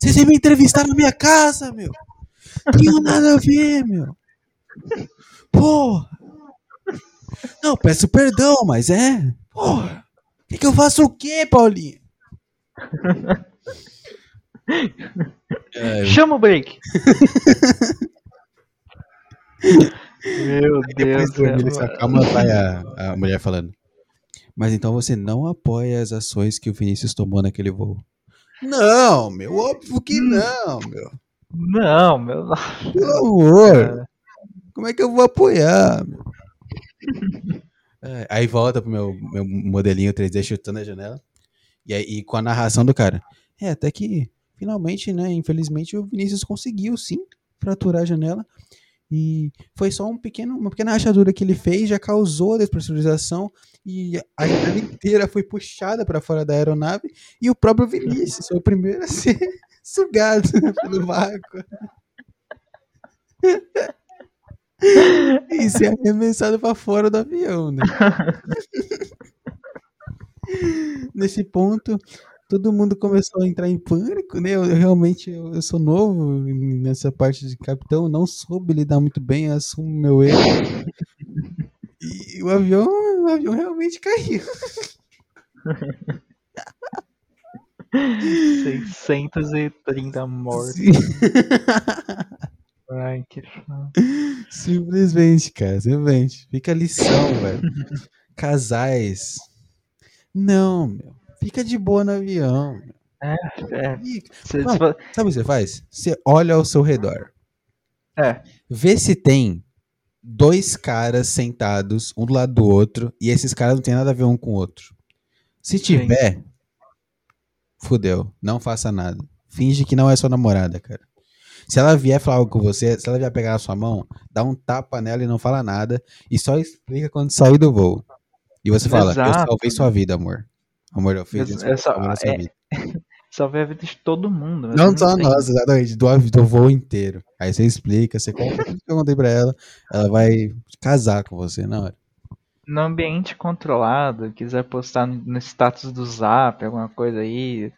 Vocês vêm me entrevistar na minha casa, meu. Tenho nada a ver, meu. Porra. Não, peço perdão, mas é. Porra. O que, que eu faço o quê, Paulinho? É, Chama o break! Meu Deus Depois do acalma, vai a, a mulher falando. Mas então você não apoia as ações que o Vinícius tomou naquele voo? Não, meu, óbvio que não, meu. Não, meu. Pelo amor. Como é que eu vou apoiar? meu? É, aí volta pro meu, meu modelinho 3D chutando a janela. E aí e com a narração do cara. É, até que finalmente, né? Infelizmente o Vinícius conseguiu sim fraturar a janela. E foi só um pequeno, uma pequena rachadura que ele fez, já causou a despressurização e a janela inteira foi puxada para fora da aeronave e o próprio Vinícius foi o primeiro a ser sugado pelo vácuo. E ser arremessado para fora do avião, né? Nesse ponto, todo mundo começou a entrar em pânico, né? Eu, eu realmente eu, eu sou novo nessa parte de capitão, não soube lidar muito bem, assumo meu erro. E o avião, o avião realmente caiu. 630 mortos. Sim. Ai, que chato. Simplesmente, cara, simplesmente. Fica a lição, velho. Casais. Não, meu. Fica de boa no avião. É, cê- cê fa- Sabe o que você faz? Você olha ao seu redor. é, Vê se tem dois caras sentados, um do lado do outro, e esses caras não tem nada a ver um com o outro. Se tiver, fudeu. Não faça nada. Finge que não é sua namorada, cara. Se ela vier falar algo com você, se ela vier pegar na sua mão, dá um tapa nela e não fala nada. E só explica quando sair do voo. E você fala, eu Exato. salvei sua vida, amor. Eu fiz Ex- isso. a é- vida. salvei a vida de todo mundo. Não eu só nós, exatamente, do, do voo inteiro. Aí você explica, você conta tudo que eu contei pra ela, ela vai casar com você na hora. No ambiente controlado, quiser postar no status do zap, alguma coisa aí,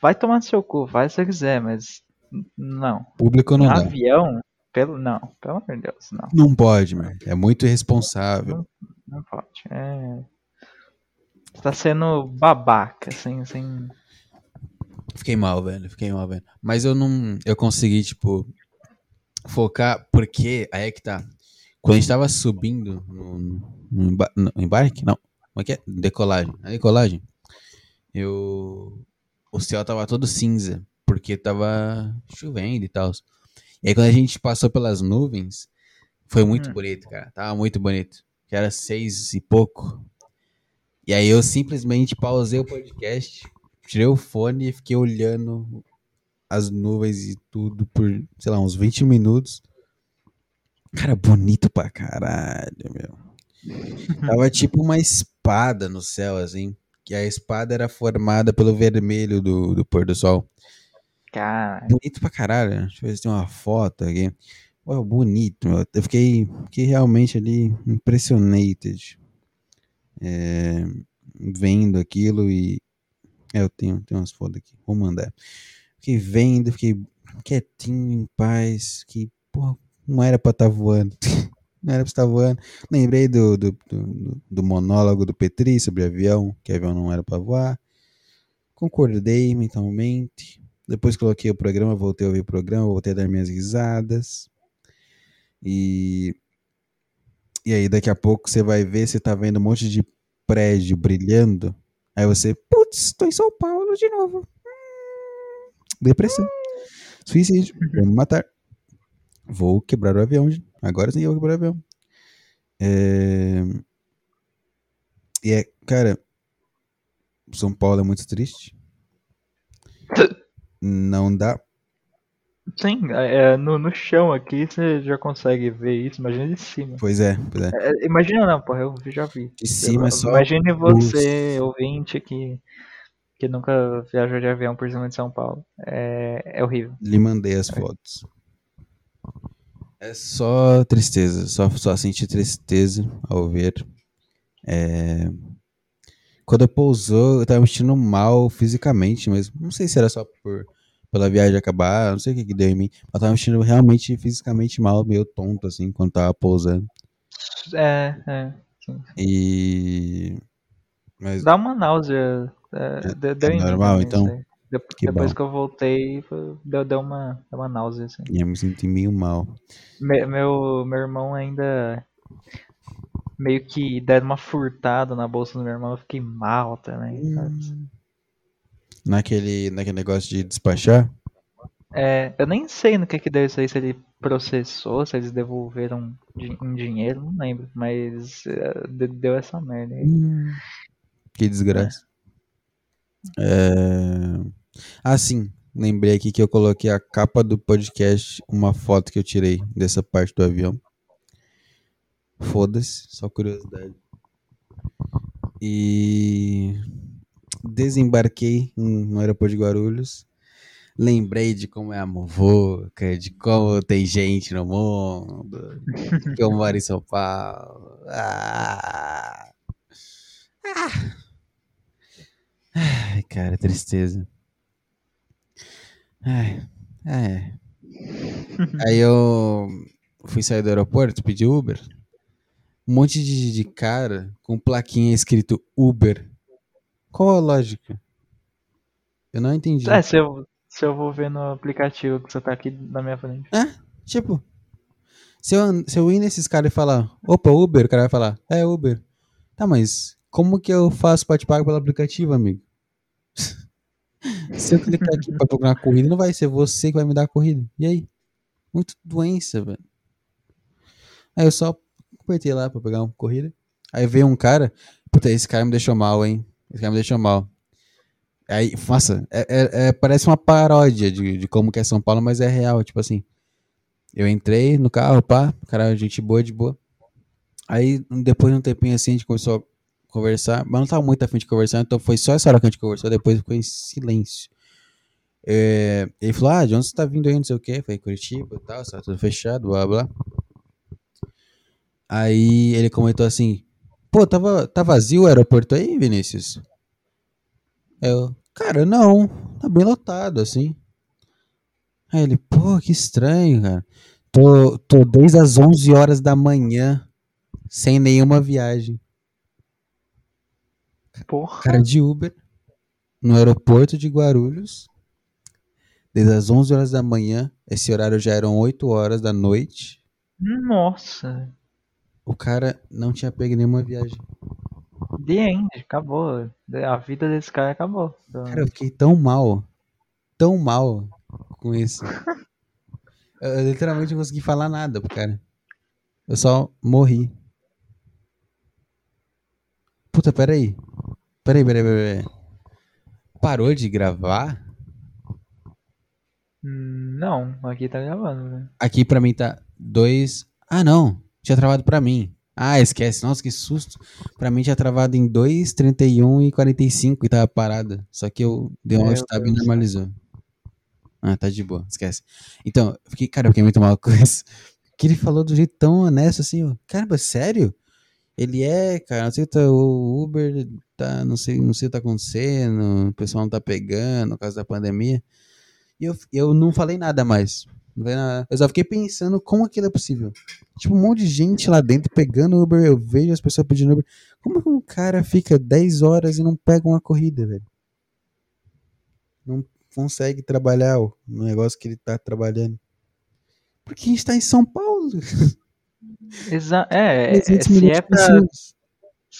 vai tomar no seu cu, faz se você quiser, mas não. Público não No dá. avião, pelo, não, pelo amor de Deus, não. Não pode, mano. É muito irresponsável. Não pode. É. Você tá sendo babaca, sem. sem... Fiquei mal, velho. Fiquei mal, velho. Mas eu não. Eu consegui, tipo, focar, porque aí é que tá. Quando a gente tava subindo no, no, emba- no embarque, não. Como é que é? Decolagem. Na decolagem, eu. O céu tava todo cinza, porque tava chovendo e tal. E aí quando a gente passou pelas nuvens, foi muito Hum. bonito, cara. Tava muito bonito. Que era seis e pouco. E aí eu simplesmente pausei o podcast, tirei o fone e fiquei olhando as nuvens e tudo por, sei lá, uns 20 minutos. Cara, bonito pra caralho, meu. Tava tipo uma espada no céu, assim. Que a espada era formada pelo vermelho do, do pôr do sol. Cara, Bonito pra caralho. né? Deixa eu ver se tem uma foto aqui. Pô, bonito, meu. Eu fiquei, fiquei realmente ali impressionated. É, vendo aquilo e. É, eu tenho, tenho umas fotos aqui. Vou mandar. Fiquei vendo, fiquei quietinho, em paz. Que, porra, não era pra estar voando. não era pra estar voando. Lembrei do, do, do, do monólogo do Petri sobre avião, que avião não era pra voar. Concordei mentalmente. Depois coloquei o programa, voltei a ouvir o programa, voltei a dar minhas risadas. E. E aí, daqui a pouco você vai ver, você tá vendo um monte de prédio brilhando. Aí você, putz, tô em São Paulo de novo. Hum, Depressão. Suicídio. Vou me matar. Vou quebrar o avião. Agora sim eu vou quebrar o avião. É... E é, cara, São Paulo é muito triste. Não dá. Sim, é, no, no chão aqui você já consegue ver isso, imagina de cima. Pois é, pois é. É, imagina não, porra, eu já vi. De cima é só. Imagine luz. você, ouvinte, que, que nunca viajou de avião por cima de São Paulo. É, é horrível. Lhe mandei as fotos. É só tristeza, só, só senti tristeza ao ver. É, Quando pousou, eu tava me sentindo mal fisicamente mesmo. Não sei se era só por pela viagem acabar, não sei o que, que deu em mim. Mas eu tava me sentindo realmente fisicamente mal, meio tonto, assim, quando tava pousando. É, é. sim. E. Mas Dá uma náusea. É, deu, deu em mim normal, também, então? isso aí. De- Que depois que eu voltei, deu, deu, uma, deu uma náusea, assim. eu me senti meio mal. Me- meu, meu irmão ainda meio que deram uma furtada na bolsa do meu irmão, eu fiquei mal também. sabe? Naquele, naquele negócio de despachar, É, eu nem sei no que que deu isso aí, se ele processou, se eles devolveram em dinheiro, não lembro, mas é, de- deu essa merda aí. Que desgraça. É... Ah, sim. Lembrei aqui que eu coloquei a capa do podcast, uma foto que eu tirei dessa parte do avião. Foda-se, só curiosidade. E desembarquei em- no aeroporto de Guarulhos. Lembrei de como é a muvuca, de como tem gente no mundo, que eu moro em São Paulo. Ah. Ai, cara, tristeza. Ai, é. Aí eu fui sair do aeroporto, pedi Uber. Um monte de, de cara com plaquinha escrito Uber. Qual a lógica? Eu não entendi. É, se eu, se eu vou ver no aplicativo que você tá aqui na minha frente. Tipo, se eu, se eu ir nesses caras e falar, opa, Uber, o cara vai falar, é Uber. Tá, mas como que eu faço pra te pagar pelo aplicativo, amigo? se eu clicar aqui pra procurar uma corrida, não vai ser você que vai me dar a corrida. E aí? Muito doença, velho. Aí eu só apertei lá pra pegar uma corrida. Aí veio um cara, puta, esse cara me deixou mal, hein? Esse cara me deixou mal. Aí, nossa, é- é- é- parece uma paródia de, de como que é São Paulo, mas é real, tipo assim. Eu entrei no carro, pá, cara, gente boa, de boa. Aí, depois de um tempinho assim, a gente começou a conversar, mas não tava muito afim de conversar, então foi só essa hora que a gente conversou, depois ficou em silêncio. É, ele falou, ah, de onde você tá vindo aí, não sei o quê? Eu Falei, Curitiba e tal, tá tudo fechado, blá, blá. Aí ele comentou assim, pô, tava, tá vazio o aeroporto aí, Vinícius? Eu, cara, não, tá bem lotado, assim. Aí ele, pô, que estranho, cara. Tô, tô desde as 11 horas da manhã, sem nenhuma viagem. Porra. Cara de Uber, no aeroporto de Guarulhos, desde as 11 horas da manhã, esse horário já eram 8 horas da noite. Nossa. O cara não tinha pego nenhuma viagem. The end. Acabou. A vida desse cara acabou. Cara, eu fiquei tão mal, tão mal com isso. Eu, eu literalmente não consegui falar nada pro cara. Eu só morri. Puta, peraí. Peraí, peraí, peraí. Parou de gravar? Hum, Não, aqui tá gravando, né? Aqui pra mim tá dois. Ah, não. Tinha travado pra mim. Ah, esquece. Nossa, que susto. Pra mim tinha travado em 2, 31 e 45 e tava parada. Só que eu dei um Meu alt tab e normalizou. Ah, tá de boa. Esquece. Então, eu fiquei, cara, eu fiquei muito mal com isso. Que ele falou do jeito tão honesto assim, ó. Caramba, sério? Ele é, cara, não sei o que tá, o Uber tá, não sei, não sei o que tá acontecendo, o pessoal não tá pegando por causa da pandemia. E eu, eu não falei nada mais. Não nada. Eu só fiquei pensando como aquilo é possível. Tipo, um monte de gente lá dentro pegando Uber, eu vejo as pessoas pedindo Uber. Como que um cara fica 10 horas e não pega uma corrida, velho? Não consegue trabalhar no negócio que ele tá trabalhando. Porque a gente tá em São Paulo. Exa é, 300 se é, pra,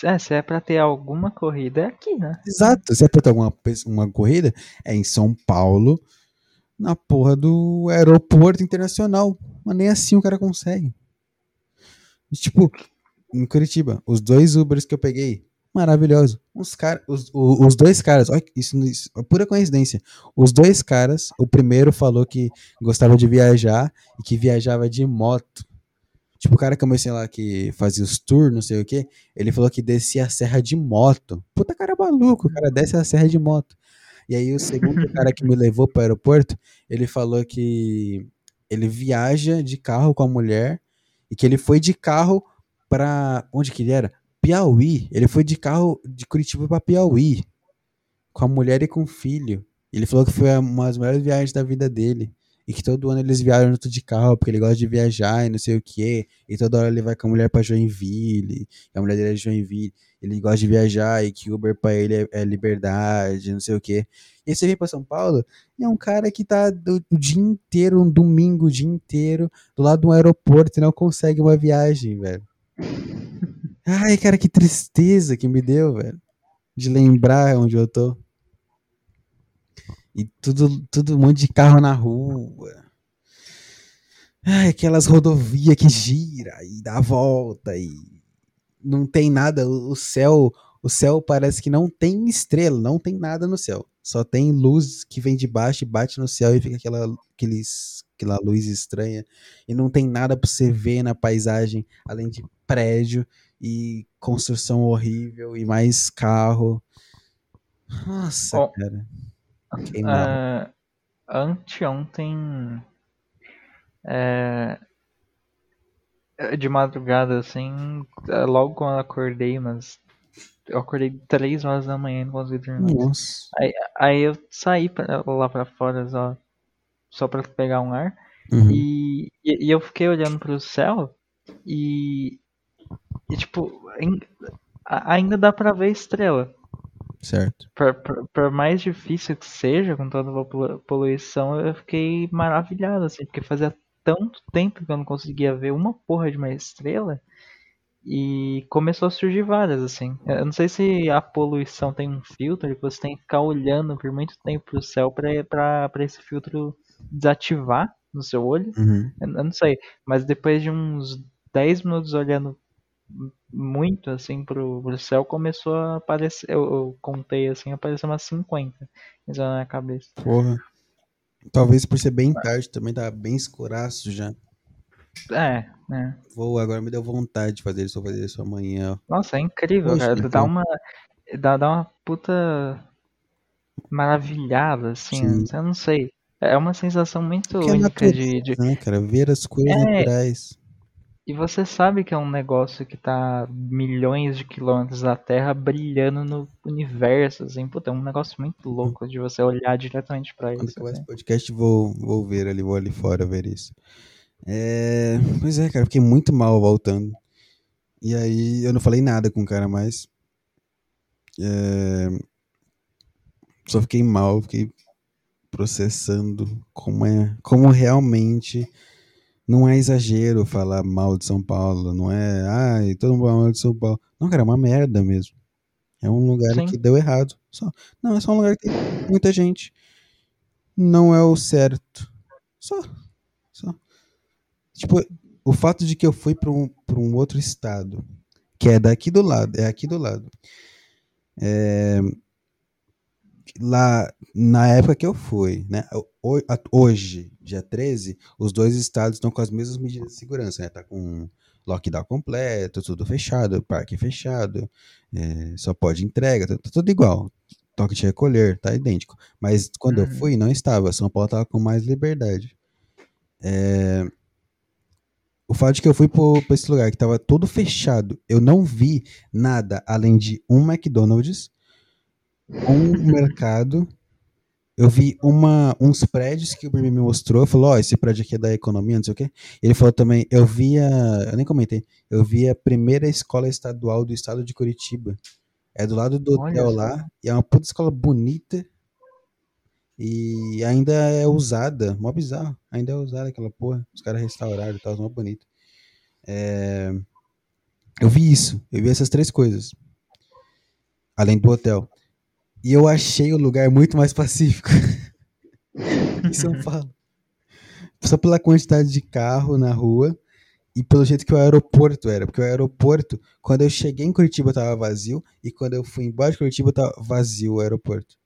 é, se é pra ter alguma corrida, é aqui, né? Exato. Se apertar alguma pe- uma corrida, é em São Paulo, na porra do aeroporto internacional. Mas nem assim o cara consegue. E, tipo, em Curitiba, os dois Ubers que eu peguei, maravilhoso. Os, cara, os, o- os dois caras, olha, isso, isso é pura coincidência. Os dois caras, o primeiro falou que gostava de viajar e que viajava de moto. Tipo, o cara que eu comecei lá que fazia os tours, não sei o que, ele falou que descia a serra de moto. Puta cara maluco, o cara desce a serra de moto. E aí o segundo cara que me levou para o aeroporto, ele falou que ele viaja de carro com a mulher e que ele foi de carro pra. onde que ele era? Piauí. Ele foi de carro de Curitiba pra Piauí com a mulher e com o filho. Ele falou que foi uma das melhores viagens da vida dele. E que todo ano eles viajam junto de carro, porque ele gosta de viajar e não sei o quê. E toda hora ele vai com a mulher pra Joinville. E a mulher dele é de Joinville. Ele gosta de viajar e que Uber pra ele é, é liberdade, não sei o quê. E aí você vem pra São Paulo e é um cara que tá do- o dia inteiro, um domingo, o dia inteiro, do lado de um aeroporto e não consegue uma viagem, velho. Ai, cara, que tristeza que me deu, velho. De lembrar onde eu tô. E tudo, tudo um monte de carro na rua. Ai, aquelas rodovias que gira e dá a volta e não tem nada. O céu, o céu parece que não tem estrela, não tem nada no céu. Só tem luz que vem de baixo e bate no céu e fica aquela, aqueles, aquela luz estranha. E não tem nada pra você ver na paisagem, além de prédio e construção horrível e mais carro. Nossa, Ó, cara. Ah, anteontem, é, de madrugada, assim, é, logo quando eu acordei, mas eu acordei três horas da manhã e não consegui dormir. Nossa. Aí eu saí pra- lá pra fora só, só pra pegar um ar Uhum. e, e, e eu fiquei olhando pro céu e, e tipo, a- ainda dá pra ver estrela. Certo. Por, por, por mais difícil que seja, com toda a polu- poluição, eu fiquei maravilhado, assim, porque fazia tanto tempo que eu não conseguia ver uma porra de uma estrela. E começou a surgir várias, assim. Eu não sei se a poluição tem um filtro que você tem que ficar olhando por muito tempo pro céu pra esse filtro desativar no seu olho. Uhum. Eu eu não sei. Mas depois de uns 10 minutos olhando muito assim pro, pro céu, começou a aparecer. Eu, eu contei assim, apareceu umas 50 isso na minha cabeça. Porra. Talvez por ser bem tarde também, tá bem escuraço já. É, né? Vou, agora me deu vontade de fazer isso, vou fazer isso amanhã. Nossa, é incrível, Poxa, cara. Dá então. uma. Dá, dá uma puta maravilhada, assim. Sim. Eu não sei. É uma sensação muito Porque é única natureza, de, de- né, cara? Ver as coisas É. naturais. E você sabe que é um negócio que tá milhões de quilômetros da Terra brilhando no universo, assim. Puta, é um negócio muito louco de você olhar diretamente pra Quando isso. acabar assim. esse podcast, vou, vou ver ali, vou ali fora ver isso. É, pois é, cara, fiquei muito mal voltando. E aí eu não falei nada com o cara mais. É, só fiquei mal, fiquei processando como é, como realmente não é exagero falar mal de São Paulo, não é, ai, todo mundo fala mal de São Paulo. Não, cara, é uma merda mesmo. É um lugar Sim. que deu errado. Só. Não, é só um lugar que tem muita gente. Não é o certo. Só. Só. Tipo, o fato de que eu fui para um, pra um outro estado, que é daqui do lado, é aqui do lado. É, lá, na época que eu fui, né? Hoje, dia 13, os dois estados estão com as mesmas medidas de segurança, né? Tá com lockdown completo, tudo fechado, parque fechado, é, só pode entrega, tá, tá tudo igual. Toque de recolher, tá idêntico. Mas quando eu Uhum. fui, não estava. São Paulo tava com mais liberdade. É, o fato de que eu fui pra esse lugar que tava todo fechado, eu não vi nada além de um McDonald's, um mercado. Eu vi uma, uns prédios que o Birmin me mostrou. Falou: Ó, esse prédio aqui é da economia, não sei o quê. Ele falou também: Eu vi a. Eu nem comentei. Eu vi a primeira escola estadual do estado de Curitiba. É do lado do Olha hotel lá. E é uma puta escola bonita. E ainda é usada. Mó bizarro. Ainda é usada aquela porra. Os caras restauraram e tal, mó bonito. É, Eu vi isso. Eu vi essas três coisas. Além do hotel. E eu achei o lugar muito mais pacífico. em São Paulo. Só pela quantidade de carro na rua e pelo jeito que o aeroporto era. Porque o aeroporto, quando eu cheguei em Curitiba, tava vazio. E quando eu fui embora de Curitiba, tava vazio o aeroporto.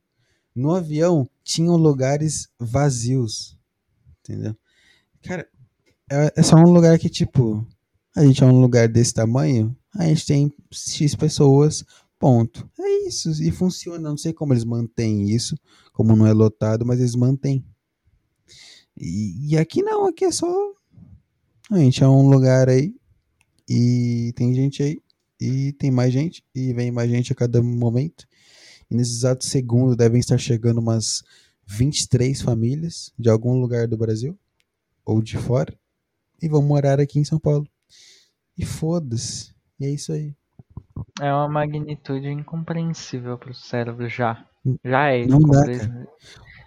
No avião, tinham lugares vazios. Entendeu? Cara, é, é só um lugar que, tipo, a gente é um lugar desse tamanho, a gente tem X pessoas, ponto. É isso, e funciona. Não sei como eles mantêm isso, como não é lotado, mas eles mantêm. E, e aqui não, aqui é só. A gente é um lugar aí, e tem gente aí, e tem mais gente, e vem mais gente a cada momento. E nesse exato segundo devem estar chegando umas 23 famílias de algum lugar do Brasil, ou de fora, e vão morar aqui em São Paulo. E foda-se. E é isso aí. É uma magnitude incompreensível pro cérebro já. Já é Não dá.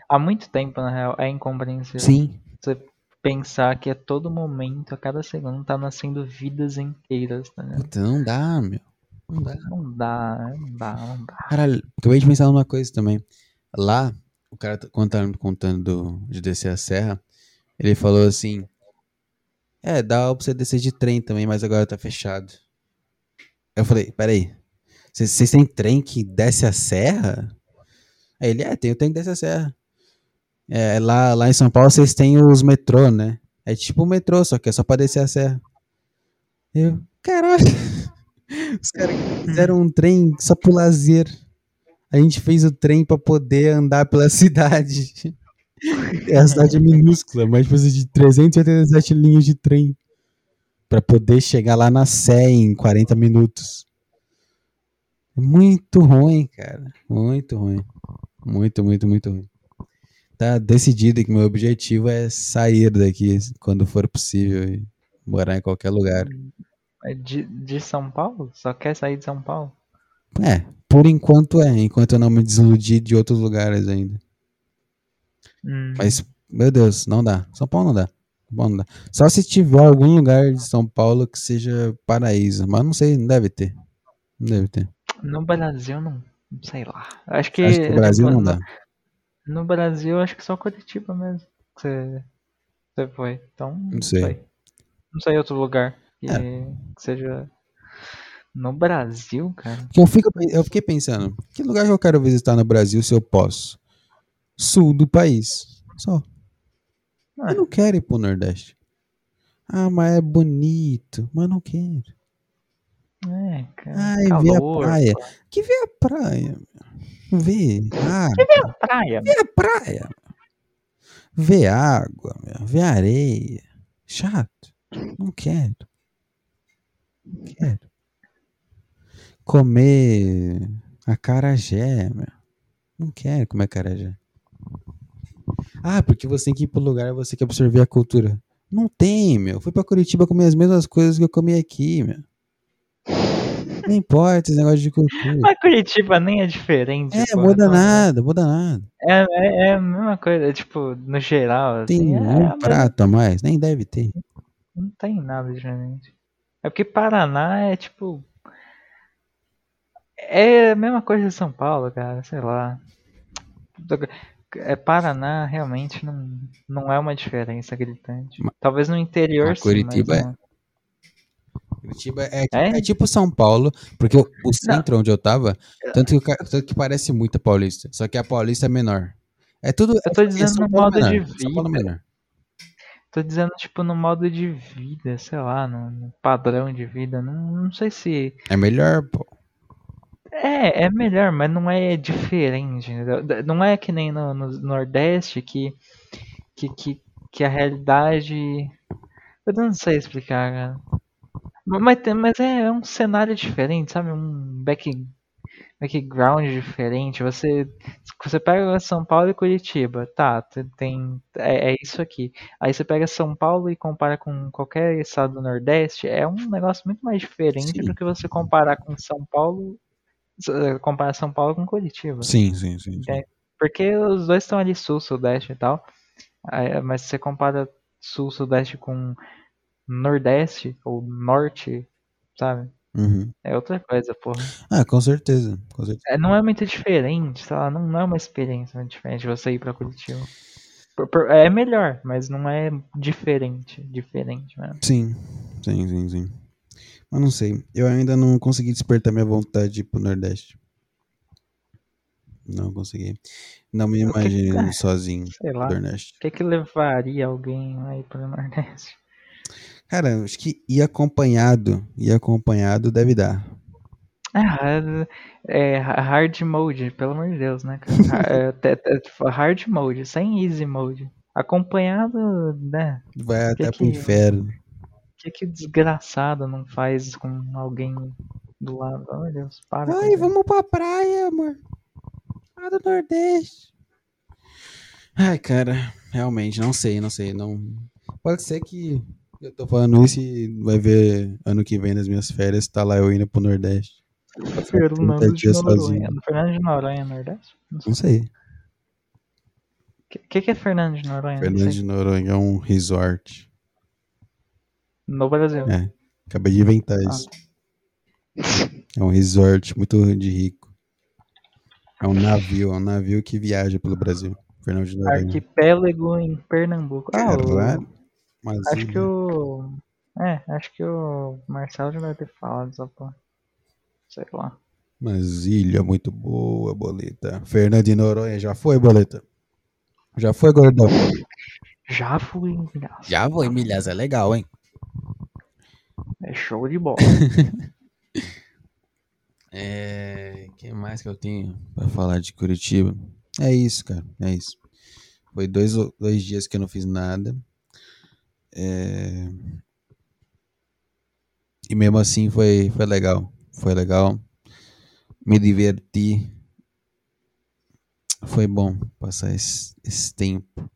Há muito tempo, na real, é incompreensível. Sim. Você pensar que a todo momento, a cada segundo, tá nascendo vidas inteiras, tá ligado? Puta, não dá, meu. Não dá. Não dá, não dá, não dá. Caralho, acabei de pensar numa coisa também. Lá, o cara, tá- quando tava me contando do- de descer a serra, ele falou assim: É, dá pra você descer de trem também, mas agora tá fechado. Eu falei: Peraí, vocês têm trem que desce a serra? Aí ele: É, tem o trem que desce a serra. É, lá, lá em São Paulo vocês têm os metrô, né? É tipo o metrô, só que é só pra descer a serra. Eu, caralho. Os caras fizeram um trem só pro lazer. A gente fez o trem pra poder andar pela cidade. É, a cidade minúscula, mas precisa de 387 linhas de trem pra poder chegar lá na Sé em 40 minutos. É Muito ruim, cara. Muito ruim. Muito, muito, muito ruim. Tá decidido que meu objetivo é sair daqui quando for possível e morar em qualquer lugar. É De, de São Paulo? Só quer sair de São Paulo? É, por enquanto é, enquanto eu não me desiludir de outros lugares ainda. Hum. Mas, meu Deus, não dá. São Paulo não dá. Bom, dá. Só se tiver algum lugar de São Paulo que seja paraíso. Mas não sei, não deve ter. Não deve ter. No Brasil, não. Sei lá. Acho que. Acho que o Brasil no, não dá. No, no Brasil, acho que só Curitiba mesmo. Você, você foi. Então, não sei. sei. Não sei outro lugar que, É. que seja. No Brasil, cara. Eu, fico, eu fiquei pensando, que lugar que eu quero visitar no Brasil se eu posso? Sul do país. Só. Eu não quero ir pro Nordeste. Ah, mas é bonito. Mas não quero. É, cara. Ai, ver a praia. Que ver a praia. meu. Ver. Ah, praia. ver a praia. Ver água, meu. ver areia. Chato. Não quero. Não quero. Comer acarajé, meu. Não quero comer acarajé. Ah, porque você tem que ir pro lugar, você quer absorver a cultura. Não tem, meu. Fui pra Curitiba comer as mesmas coisas que eu comi aqui, meu. Não importa esse negócio de cultura. Mas Curitiba nem é diferente. É, porra, muda não, nada, muda nada. É, é, é a mesma coisa, tipo, no geral. Tem assim, é, um a prato a mais, nem deve ter. Não tem nada diferente. É porque Paraná é tipo. É a mesma coisa de São Paulo, cara, sei lá. É, Paraná realmente não, não é uma diferença gritante. Talvez no interior sim, Curitiba mas é. não- Curitiba é, É? é tipo São Paulo, porque o, o centro onde eu tava, tanto que, tanto que parece muito a Paulista, só que a Paulista é menor. É tudo. Eu tô é dizendo no modo menor, de São Paulo vida. menor. Tô dizendo, tipo, no modo de vida, sei lá, no, no padrão de vida. Não, não sei se. É melhor, pô. É, é melhor, mas não é diferente. entendeu? Não é que nem no, no Nordeste que, que, que, que a realidade. Eu não sei explicar, cara. Ma- Mas, mas é, é um cenário diferente, sabe? Um back, background diferente. Você, você pega São Paulo e Curitiba, tá, te- tem, é, é isso aqui. Aí você pega São Paulo e compara com qualquer estado do Nordeste, é um negócio muito mais diferente Sim. do que você comparar com São Paulo, comparar São Paulo com Curitiba. Sim, sim, sim. sim. É. Porque os dois estão ali sul, sudeste e tal. Mas se você compara sul, sudeste com nordeste ou norte, sabe? Uhum. É outra coisa, porra. Ah, com certeza. Com certeza. É, não é muito diferente, sei lá, não, não é uma experiência muito diferente você ir pra Curitiba. Por- por- é melhor, mas não é diferente, diferente mesmo. Sim, sim, sim, sim. Mas não sei. Eu ainda não consegui despertar minha vontade pro Nordeste. Não consegui. Não me que- imagino ah, sozinho Sei lá. Nordeste. O que que levaria alguém aí pro Nordeste? Cara, acho que ir acompanhado, ir acompanhado deve dar. Ah, é, hard mode, pelo amor de Deus, né? É, hard mode, sem easy mode. Acompanhado, né? Vai Que até pro que- inferno. Que que desgraçado não faz com alguém do lado? Deus, para. Ai, vamos pra praia, amor. Lá do Nordeste. Ai, cara, realmente, não sei, não sei. Não... Pode ser que eu tô falando isso e vai ver ano que vem nas minhas férias, tá lá eu indo pro Nordeste. Fernando 30 de Noronha. Fernando de Noronha, Nordeste? Não sei. Não sei. O que, que é Fernando de Noronha? Fernando de Noronha é um resort. No Brasil. É, acabei de inventar Ah. isso. É um resort muito de rico. É um navio, é um navio que viaja pelo Brasil. Fernando de Noronha. Arquipélago em Pernambuco. Ah, Caralho. Mas acho que o. É, acho que o Marcelo já deve ter falado essa porra. Sei lá. Mas ilha muito boa, boleta. Fernando de Noronha já foi, boleta? Já foi, gordão? Já fui em Milhas. Já foi, milhas, é legal, hein? É show de bola. É. que mais que eu tenho pra falar de Curitiba? É isso, cara. É isso. Foi dois, dois dias que eu não fiz nada. É, E mesmo assim foi, foi legal. Foi legal. Me diverti. Foi bom passar esse, esse tempo.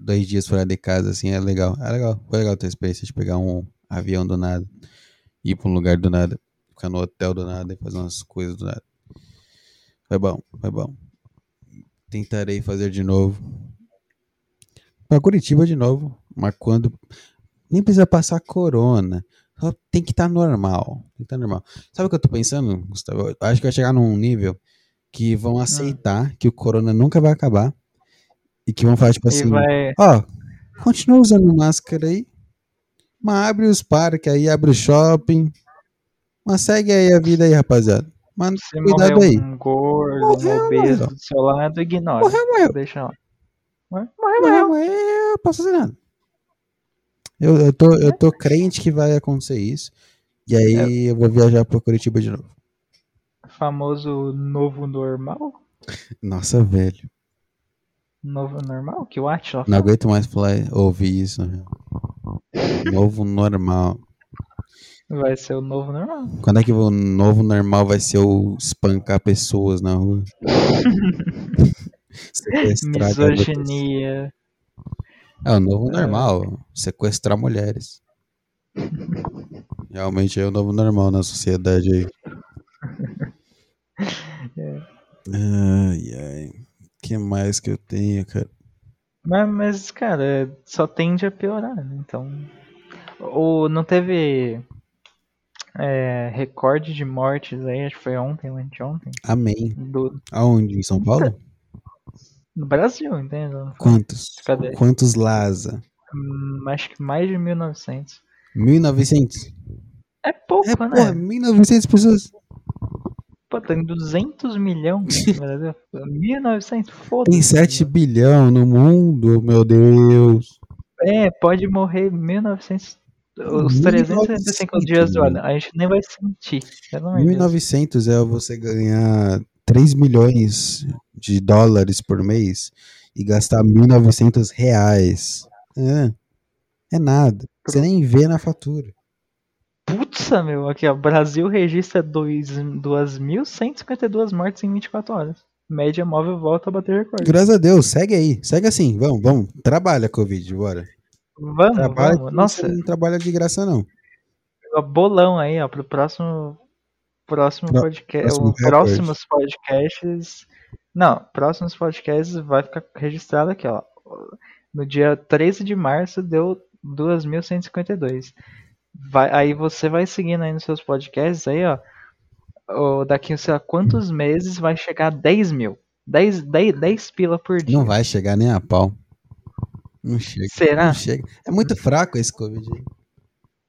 Dois dias fora de casa, assim, é legal. É legal. Foi legal ter a experiência de pegar um avião do nada. Ir pra um lugar do nada. Ficar no hotel do nada e fazer umas coisas do nada. Foi bom, foi bom. Tentarei fazer de novo. Pra Curitiba de novo. Mas quando. Nem precisa passar corona. Só tem que estar normal. Tem que estar normal. Sabe o que eu tô pensando, Gustavo? Eu acho que vai chegar num nível que vão aceitar que o corona nunca vai acabar. E que vão falar, tipo E assim, vai. ó, continua usando máscara aí. Mas abre os parques aí, abre o shopping. Mas segue aí a vida aí, rapaziada. Mas Se cuidado aí. um gordo, Morreu, um obeso morreu. do seu lado, ignora. Morreu, morreu. Deixa lá. Morreu, Morreu, morreu. fazer nada. Eu, eu, tô, eu tô crente que vai acontecer isso. E aí eu vou viajar pra Curitiba de novo. Famoso novo normal? Nossa, velho. Novo normal? Que o Atila Não aguento mais falar, ouvir isso. né? Novo normal. vai ser o novo normal. Quando é que o novo normal vai ser o espancar pessoas na rua? Misoginia. É o novo normal. Sequestrar mulheres. Realmente é o novo normal na sociedade aí. Ai, ai. O que mais que eu tenho, cara? Mas, mas, cara, só tende a piorar, né? Então. O, não teve é, recorde de mortes aí, acho que foi ontem ou anteontem, Amém. do, Aonde? Em São Paulo? no Brasil, entende? Quantos? Cadê? Quantos Laza? Hum, acho que mais de 1900. 1900? É pouco, É, né? porra, 1900 pessoas. Pô, tem 200 milhões no Brasil. 1900, foda-se. Tem 7 bilhão no mundo, meu Deus. É, pode morrer 1900. Os 365 dias do ano. A gente nem vai sentir. Pelo amor de Deus. 1900 é você ganhar 3 milhões de dólares por mês e gastar 1.900 reais. É, é nada. Você nem vê na fatura. Putz, meu, aqui ó, Brasil registra dois- 2.152 mortes em 24 horas. Média móvel volta a bater recorde. Graças a Deus, segue aí. Segue assim, vamos, vamos. Trabalha, Covid, bora. Vamos, Trabalha vamos. Nossa, não trabalha de graça, não. bolão aí, ó, pro próximo próximo Pro- podcast, próximo próximos podcasts. Não, próximos podcasts vai ficar registrado aqui, ó. No dia 13 de março deu 2.152. Vai, aí você vai seguindo aí nos seus podcasts aí, ó. ó, daqui, sei lá, quantos meses vai chegar a 10 mil? 10, 10, 10 pila por dia. Não vai chegar nem a pau. Não chega. Será? Não chega. É muito fraco esse Covid aí.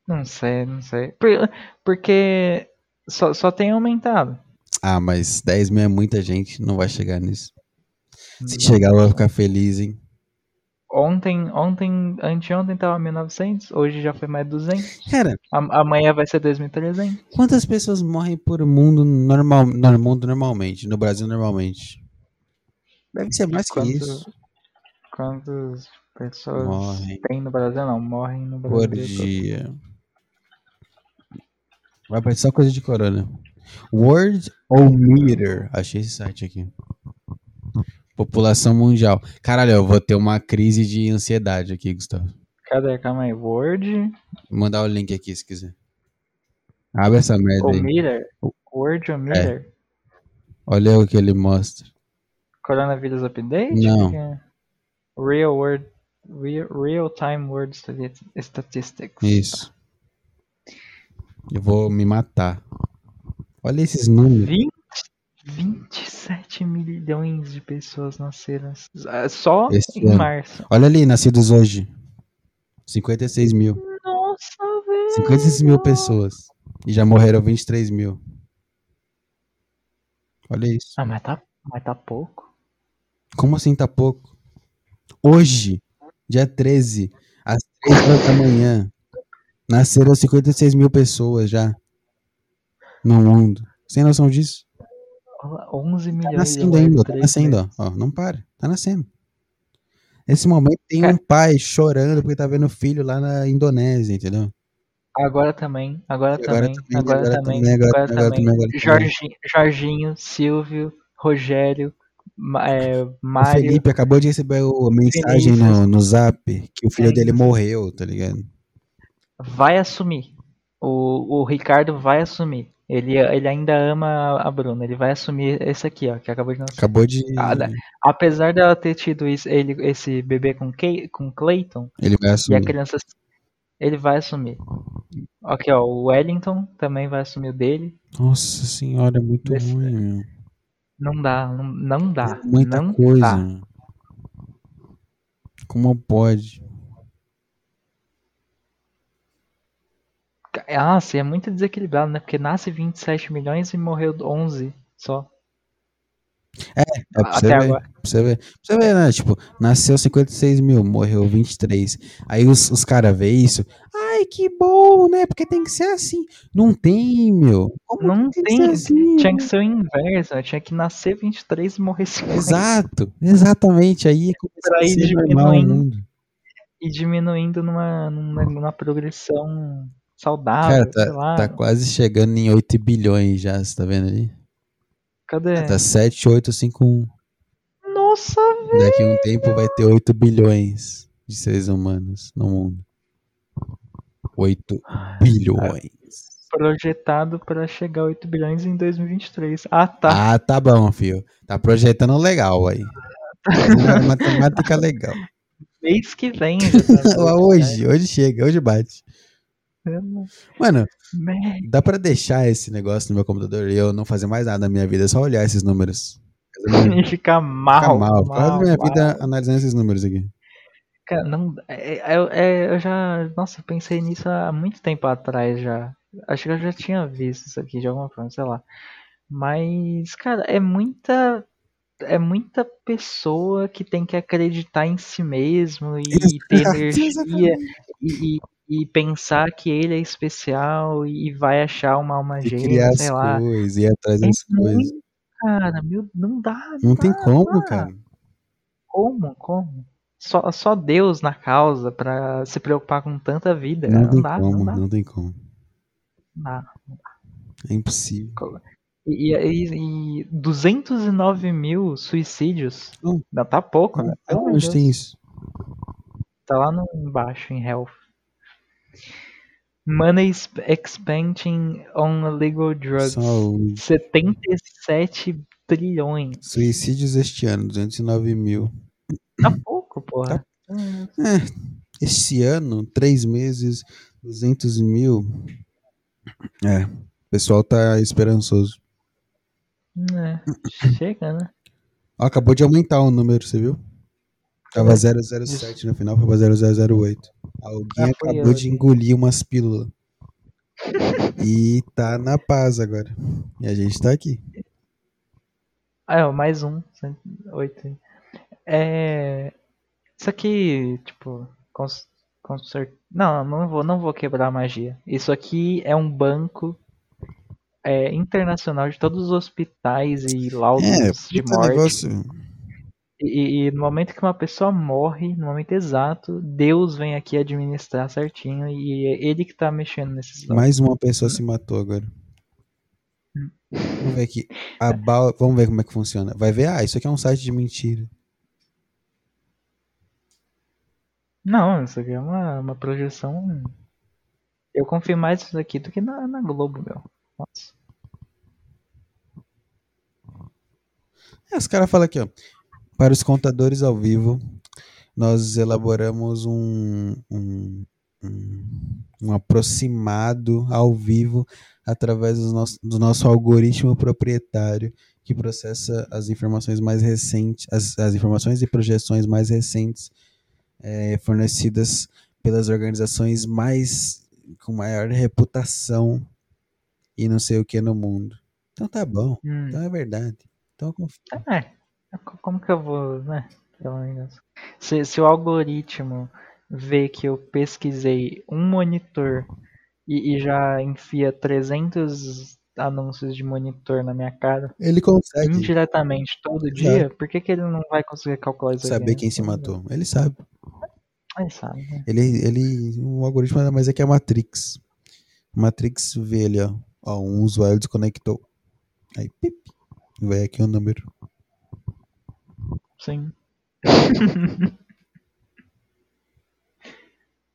Não sei, não sei. Por- porque só, só tem aumentado. Ah, mas 10 mil é muita gente, não vai chegar nisso. Se Não chegar, eu vou ficar feliz, hein? Ontem, ontem, anteontem tava 1900, hoje já foi mais 200. Cara, A- Amanhã vai ser 2300. quantas pessoas morrem por mundo normal, no mundo normalmente, no Brasil normalmente? Deve ser mais que Quanto- isso. Quantas pessoas Morrem. tem no Brasil? Não, morrem no Brasil. Por todo. dia. Vai aparecer só coisa de corona. World Meter. Achei esse site aqui. População mundial. Caralho, eu vou ter uma crise de ansiedade aqui, Gustavo. Cadê? Calma aí. Word Vou mandar o link aqui se quiser. Abre essa merda ou aí. Word ou Meter? Olha o que ele mostra. Coronavírus Update? Não. É? Real World. Real, real Time World Stati- Statistics. Isso. Eu vou me matar. Olha esses números. 20, 27 milhões de pessoas nasceram só Esse em ano. março. Olha ali, nascidos hoje. 56 mil. Nossa, velho. 56 mil pessoas. E já morreram 23 mil. Olha isso. Ah, mas tá, mas tá pouco. Como assim tá pouco? Hoje, dia 13, às 3 horas da manhã, nasceram 56 mil pessoas já. No mundo. Sem noção disso? Olha, 11 milhões Tá de nascendo mortes, ainda, tá nascendo, ó. Não para, tá nascendo. Nesse momento tem um pai chorando porque tá vendo o filho lá na Indonésia, entendeu? Agora também, agora, Agora também, também, agora, agora também, também, agora agora também, também. agora. Jorginho, Jorginho, Silvio, Rogério, é, O Mário. Felipe acabou de receber a mensagem no, no zap que o filho dele Vinícius. morreu, tá ligado? Vai assumir. O, o Ricardo vai assumir. Ele, ele ainda ama a Bruna. Ele vai assumir esse aqui, ó, que acabou de nascer. Acabou de. Ah? Apesar dela ter tido isso, ele, esse bebê com, Kay, com Clayton, Ele vai e a assumir. criança. Ele vai assumir. Aqui, ó. O Wellington também vai assumir o dele. Nossa senhora, é muito Desse- ruim, meu. Não dá, não, não dá. É muita não coisa. dá. Como pode? Nossa, e é muito desequilibrado, né? Porque nasce 27 milhões e morreu 11 só. É pra você Até ver. Pra você ver. Pra você ver, né? Tipo, nasceu 56 mil, morreu 23. Aí os, os caras veem isso. Ai, que bom, né? Porque tem que ser assim. Não tem, meu. Como Não que tem. que assim? Tinha que ser o inverso, né? tinha que nascer 23 e morrer 50. Exato, exatamente. Aí começa a ir ser normal o diminuindo. mundo. E diminuindo numa, numa, numa progressão saudável, Cara, sei tá, lá. tá quase chegando em 8 bilhões já, você tá vendo ali? Cadê? Tá 7, 8, 5, 1. Nossa, Daqui a um tempo vai ter 8 bilhões de seres humanos no mundo. 8 bilhões. projetado pra chegar a 8 bilhões em 2023. Ah, tá. Ah, tá bom, filho. Tá projetando legal aí. Matemática legal. Mês que vem. tá hoje, hoje chega, hoje bate. Mano, dá pra deixar esse negócio no meu computador e eu não fazer mais nada na minha vida, é só olhar esses números. E ficar mal. Fica mal, mal, minha mal. vida analisando esses números aqui. Cara, não, é, é- é- eu já, nossa, eu pensei nisso há muito tempo atrás já. Acho que eu já tinha visto isso aqui de alguma forma, sei lá. Mas, cara, é muita, é muita pessoa que tem que acreditar em si mesmo e ter Exato, energia e, e, e pensar que ele é especial e vai achar uma alma E gêmea, criar sei as lá. coisas, ir atrás É das coisas. cara, meu, não dá, Não tem dá, como, dá. cara. Como? Como? Só, só Deus na causa pra se preocupar com tanta vida. Não tem Não dá, como, não dá. não tem como. não dá. É impossível. E, e, e 209 mil suicídios. Não, tá pouco, né? Onde tem isso? Tá lá no embaixo, em health. Money expending on illegal drugs. Saúde. 77 trilhões. Suicídios este ano, 209 mil. Tá pouco, porra. Hum, Este ano, três meses, 200 mil. É, o pessoal tá esperançoso. É, chega, né? Ó, acabou de aumentar o número, você viu? Tava 007 no final, foi pra 0008. Alguém foi acabou de engolir umas pílulas. e tá na paz agora. E a gente tá aqui. Ah, é, mais um. 108. É. Isso aqui, tipo. Cons, consert... Não, não vou, não vou quebrar a magia. Isso aqui é um banco é, internacional de todos os hospitais e laudos É, de morte. negócio. E, e no momento que uma pessoa morre, no momento exato, Deus vem aqui administrar certinho e é ele que tá mexendo nesses laudos. Mais uma pessoa se matou agora. Vamos ver aqui. A bala... Vamos ver como é que funciona. Vai ver, ah, isso aqui é um site de mentira. Não, isso aqui é uma, uma projeção. Eu confio mais nisso aqui do que na, na Globo, meu. Nossa. É, os caras falam aqui, ó. Para os contadores ao vivo, nós elaboramos um, um, um, um aproximado ao vivo através do nosso, do nosso algoritmo proprietário que processa as informações mais recentes, as, as informações e projeções mais recentes é, fornecidas pelas organizações mais com maior reputação e não sei o que no mundo. Então tá bom, Hum. então é verdade. Então confio. É, co- como que eu vou, né? Pelo menos. Se, se o algoritmo vê que eu pesquisei um monitor e, e já enfia 300 anúncios de monitor na minha cara, Ele consegue indiretamente todo dia, por que, que ele não vai conseguir calcular isso aqui, saber né? quem se matou. Ele sabe. Ele sabe, né? Ele, ele, o algoritmo nada mais é que a Matrix. Matrix vê ali, ó, ó, um usuário desconectou. Aí, pip, vai aqui o número. Sim.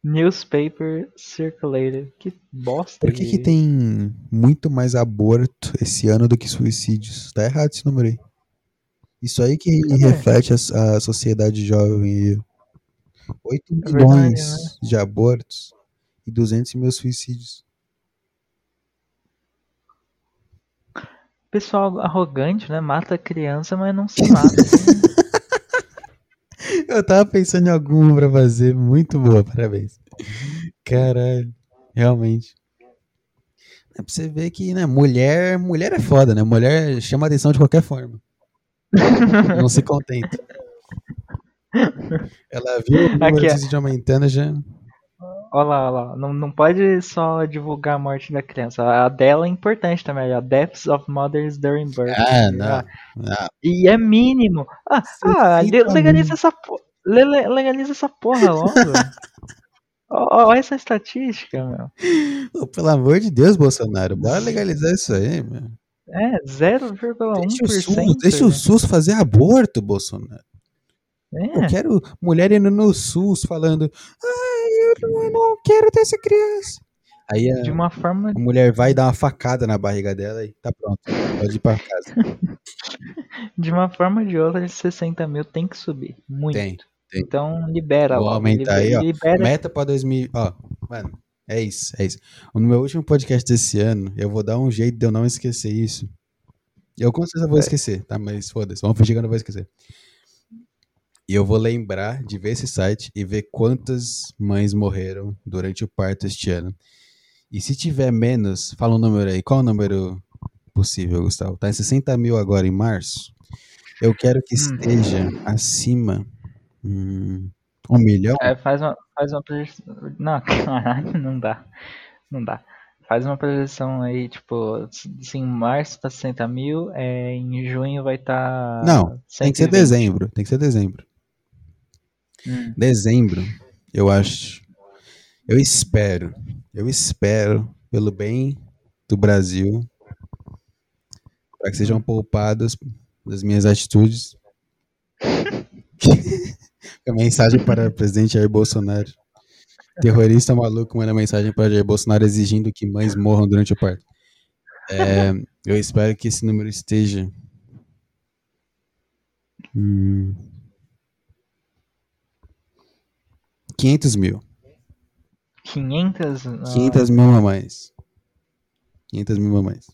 Newspaper circulated. Que bosta. Por que, que tem muito mais aborto esse ano do que suicídios? Tá errado esse número aí. Isso aí que reflete a, a sociedade jovem aí. 8 É verdade, milhões de abortos e 200 mil suicídios. Pessoal arrogante, né? Mata criança, mas não se mata. Eu tava pensando em alguma pra fazer. Muito boa, parabéns. Caralho, realmente. É pra você ver que, né, mulher, mulher é foda, né? Mulher chama atenção de qualquer forma. Não se contenta. Ela viu o número de aumentando já. Olha lá, olha lá. Não, não pode só divulgar a morte da criança. A dela é importante também. A Deaths of Mothers During Birth. Ah, não. não. E é mínimo. Ah, ah le- 60 legaliza essa porra. Legaliza essa porra logo. Olha essa estatística, meu. Ô, pelo amor de Deus, Bolsonaro, bora legalizar isso aí, meu. É, 0,1%. Deixa o, SUS, deixa o SUS fazer aborto, Bolsonaro. Eu É, quero mulher indo no SUS falando, ai, eu não, quero ter essa criança. Aí a, de uma forma a mulher vai dar uma facada na barriga dela e tá pronto. Pode ir pra casa. De uma forma ou de outra, esses 60 mil tem que subir. Muito. Tem, tem. Então libera Vou logo. aumentar libera, aí, ó. libera. Meta pra 2000. Ó, mano, é isso, é isso. No meu último podcast desse ano, eu vou dar um jeito de eu não esquecer isso. Eu com certeza vou É. esquecer, tá? Mas foda-se, vamos fingir que eu não vou esquecer. E eu vou lembrar de ver esse site e ver quantas mães morreram durante o parto este ano. E se tiver menos, fala um número aí. Qual o número possível, Gustavo? Tá em 60 mil agora em março. Eu quero que Hum. esteja acima. Hum, um milhão? É, faz uma, faz uma projeção. Não, caralho, não dá. Não dá. Faz uma projeção aí, tipo, se em março tá 60 mil, é, em junho vai estar. Não, Tem que ser dezembro. Tem que ser dezembro. Hum. Dezembro, eu acho. Eu espero. Eu espero, pelo bem do Brasil, para que sejam poupados das minhas atitudes. a mensagem para o presidente Jair Bolsonaro. Terrorista maluco manda mensagem para Jair Bolsonaro exigindo que mães morram durante o parto. É, eu espero que esse número esteja. Hum, 500 mil. 500. ah, 500 mil mamães. 500 mil mamães.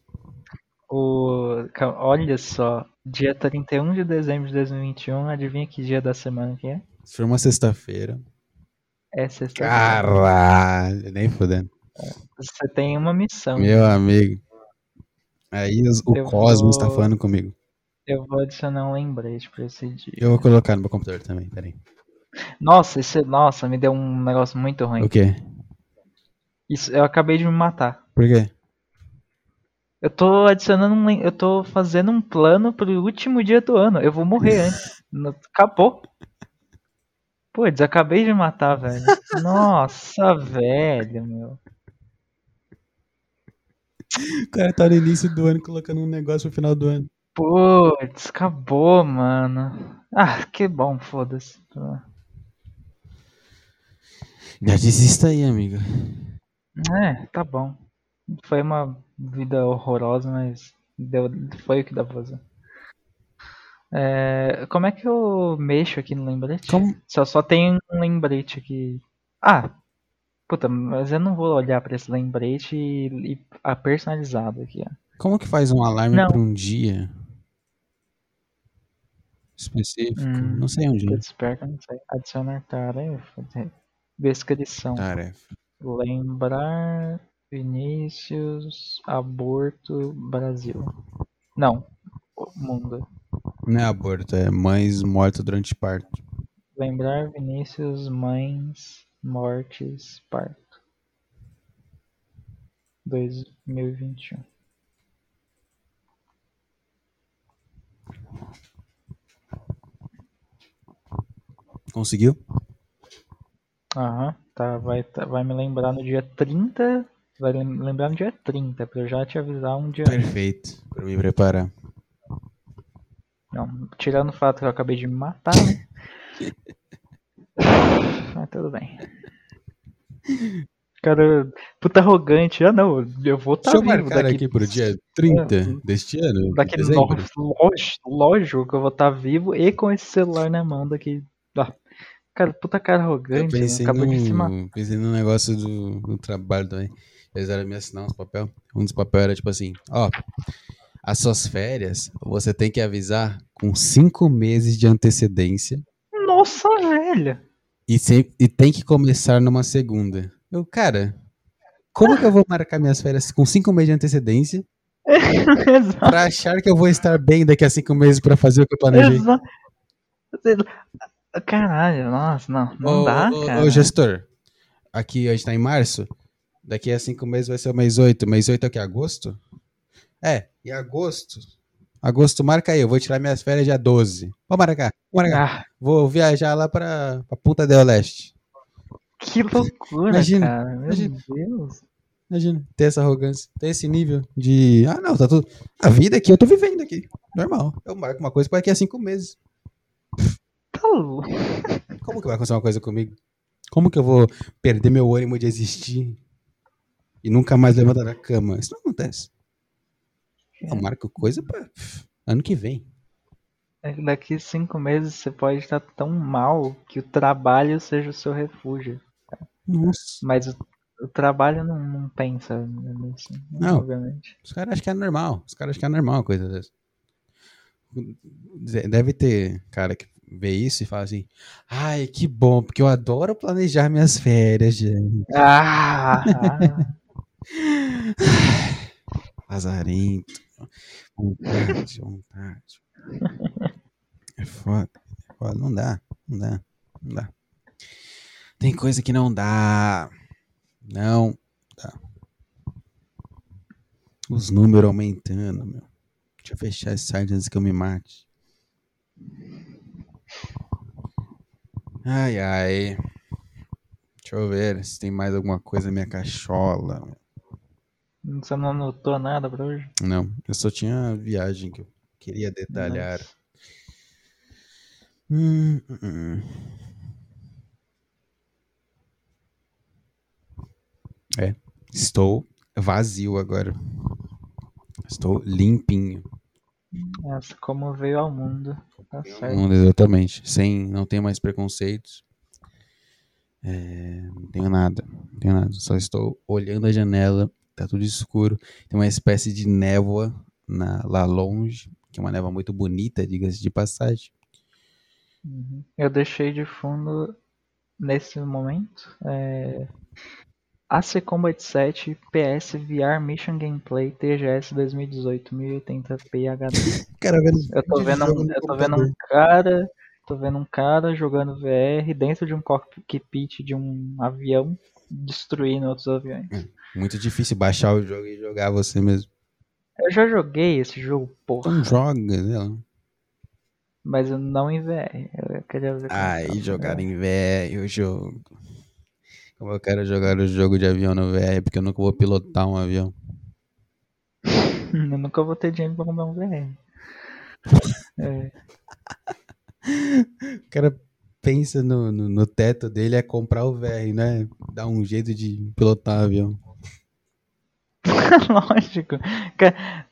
o, olha só, dia 31 de dezembro de 2021, adivinha que dia da semana que é? Se for uma sexta-feira. É sexta-feira. Caralho, nem fodendo. Você tem uma missão. Meu amigo. Aí os- o Cosmos vou- tá falando comigo. Eu vou adicionar um lembrete pra esse dia. Eu vou colocar no meu computador também, peraí. Nossa, isso, nossa, me deu um negócio muito ruim. O quê? Isso, eu acabei de me matar. Por quê? Eu tô adicionando um, eu tô fazendo um plano pro último dia do ano. Eu vou morrer antes. Acabou. Putz, acabei de me matar, velho. Nossa, velho, meu. O cara tá no início do ano colocando um negócio no final do ano. Putz, acabou, mano. Ah, que bom, foda-se. Já desista aí, amiga. É, tá bom. Foi uma vida horrorosa, mas deu, foi o que dá pra fazer. É, como é que eu mexo aqui no lembrete? Como? Só, só tem um lembrete aqui. Ah, puta, mas eu não vou olhar pra esse lembrete e, e a personalizado aqui, ó. Como que faz um alarme Não. pra um dia específico? Hum. Não sei onde. Que eu não sei. Adicionar tarefa. De- Descrição. Tarefa. Lembrar Vinícius Aborto Brasil. Não, mundo. Não é aborto, é mães mortas durante parto. Lembrar Vinícius Mães Mortes Parto. 2021. Conseguiu? Aham, tá, vai, tá- vai me lembrar no dia 30. Vai lem- lembrar no dia 30, pra eu já te avisar um dia. Perfeito. Pra me preparar. Não, tirando o fato que eu acabei de me matar, né? Mas tudo bem. Cara, puta arrogante. Ah, não, eu vou estar Deixa eu vivo marcar daqui. aqui pro dia 30 deste ano. Daqui de no, dezembro. que eu vou estar vivo e com esse celular na mão daqui. Cara, puta cara Eu arrogante. né? pensei Acabou de se matar. no, pensei no negócio do, do trabalho também. Eles eram me assinar uns papel. Um dos papéis era tipo assim, ó, as suas férias você tem que avisar com cinco meses de antecedência Nossa, velho. e, e tem que começar numa segunda. Eu, cara, como que eu vou marcar minhas férias com cinco meses de antecedência pra achar que eu vou estar bem daqui a cinco meses pra fazer o que eu planejei? Exato. Caralho, nossa, não. Não Ô, dá, ô, cara. Ô, gestor, aqui a gente tá em março. Daqui a cinco meses vai ser o mês 8. Mês 8 é o que? Agosto? É, em agosto. Agosto, marca aí. Eu vou tirar minhas férias dia 12. Vou marcar. Vou marcar. Ah, Vou viajar lá pra, pra Punta del Leste. que loucura, Imagina, cara. Meu imagina. Deus. Imagina, ter essa arrogância, ter esse nível de. Ah, não, tá tudo. A vida aqui, eu tô vivendo aqui. Normal. Eu marco uma coisa pra daqui a cinco meses. Tá louco. Como que vai acontecer uma coisa comigo? Como que eu vou perder meu ânimo de existir e nunca mais levantar da cama? Isso não acontece. Eu marco coisa pff, ano que vem. É Daqui cinco meses você pode estar tão mal que o trabalho seja o seu refúgio. Nossa. Mas o, o trabalho não, não pensa nisso, Não. obviamente. Os caras acham que é normal. Os caras acham que é normal uma coisa dessa. De- Deve ter cara que vê isso e fala assim: ai, que bom, porque eu adoro planejar minhas férias, gente. Ah! Lazarento. Vontade, vontade. É foda. É foda. Não dá. Não dá. Não dá. Tem coisa que não dá. Não dá. Os números aumentando, meu. Deixa eu fechar esse site antes que eu me mate. Ai, ai. Deixa eu ver se tem mais alguma coisa na minha cachola. Você não anotou nada pra hoje? Não, eu só tinha a viagem que eu queria detalhar. Hum, hum, hum. É, estou vazio agora. Estou limpinho. Nossa, como veio ao mundo. Tá certo. Hum, Exatamente. Sem, não tenho mais preconceitos. É, não tenho nada. Não tenho nada. Só estou olhando a janela. Tá tudo escuro. Tem uma espécie de névoa na- lá longe. Que é uma névoa muito bonita, diga-se de passagem. Uhum. Eu deixei de fundo nesse momento. É... AC Combat 7 PS VR Mission Gameplay TGS 2018 1080p HD. Cara, Eu tô vendo, um, eu tô vendo um cara, tô vendo um cara jogando VR dentro de um cockpit de um avião destruindo outros aviões. Muito difícil baixar o jogo e jogar você mesmo. Eu já joguei esse jogo, porra, Então joga, né? mas eu não em VR. Eu queria ver. Aí jogar em VR o jogo. Como eu quero jogar o jogo de avião no VR, porque eu nunca vou pilotar um avião. Eu nunca vou ter dinheiro pra comprar um VR. É, O cara pensa no, no, no teto dele é comprar o VR, né? Dar um jeito de pilotar um avião. lógico.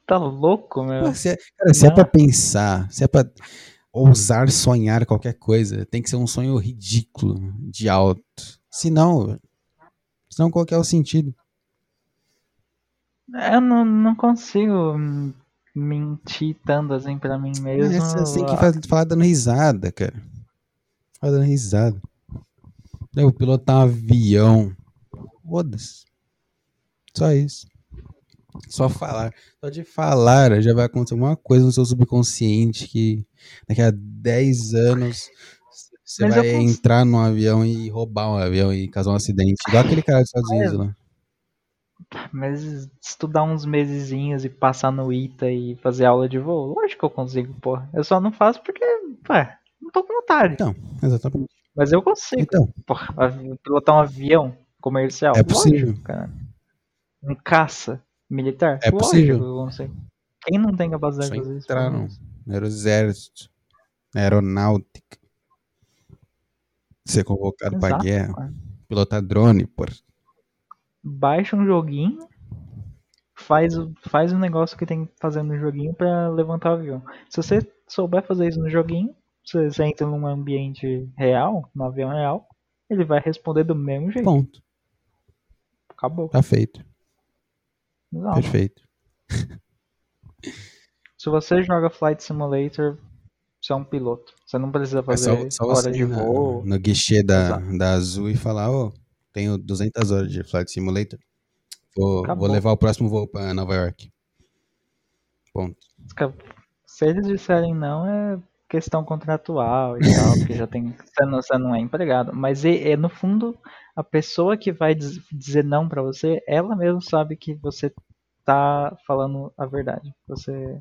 Tá louco, meu. Se é, cara, se é pra pensar, se é pra ousar sonhar qualquer coisa, tem que ser um sonho ridículo, de alto. Senão, senão qual que é o sentido? Eu não, não consigo mentir tanto assim pra mim mesmo. É, tem que fa- falar dando risada, cara. Falar dando risada. Eu vou pilotar um avião. Foda-se. Só isso. Só falar. Só de falar já vai acontecer alguma coisa no seu subconsciente que daqui a 10 anos você Mas vai entrar num avião e roubar um avião e causar um acidente. Igual aquele cara dos Estados Unidos lá. Mas estudar uns mesezinhos e passar no ITA e fazer aula de voo, lógico que eu consigo, porra. Eu só não faço porque, ué, não tô com vontade. Então, exatamente. Mas eu consigo, Então, porra. Pilotar um avião comercial, É possível. lógico, cara. Um caça militar, É possível. lógico consigo. Quem não tem capacidade de fazer isso? no, no exército, aeronáutica, ser convocado Exato, guerra, cara. pilotar drone, por baixa um joguinho, faz, o- faz o negócio que tem que fazer no joguinho pra levantar o avião. Se você souber fazer isso no joguinho, você, você entra num ambiente real, no avião real, ele vai responder do mesmo jeito. Ponto. Acabou. Tá feito. Não. Perfeito. Se você joga Flight Simulator, você é um piloto. Você não precisa É fazer só, só hora de voo. no guichê da, Exato. da Azul e falar, ô, tenho 200 horas de Flight Simulator. Vou, vou levar o próximo voo pra Nova York. Ponto. Se eles disserem não, é questão contratual e tal, porque já tem. Você não, você não é empregado. Mas é, é, no fundo, a pessoa que vai diz- dizer não pra você, ela mesma sabe que você tá falando a verdade. Você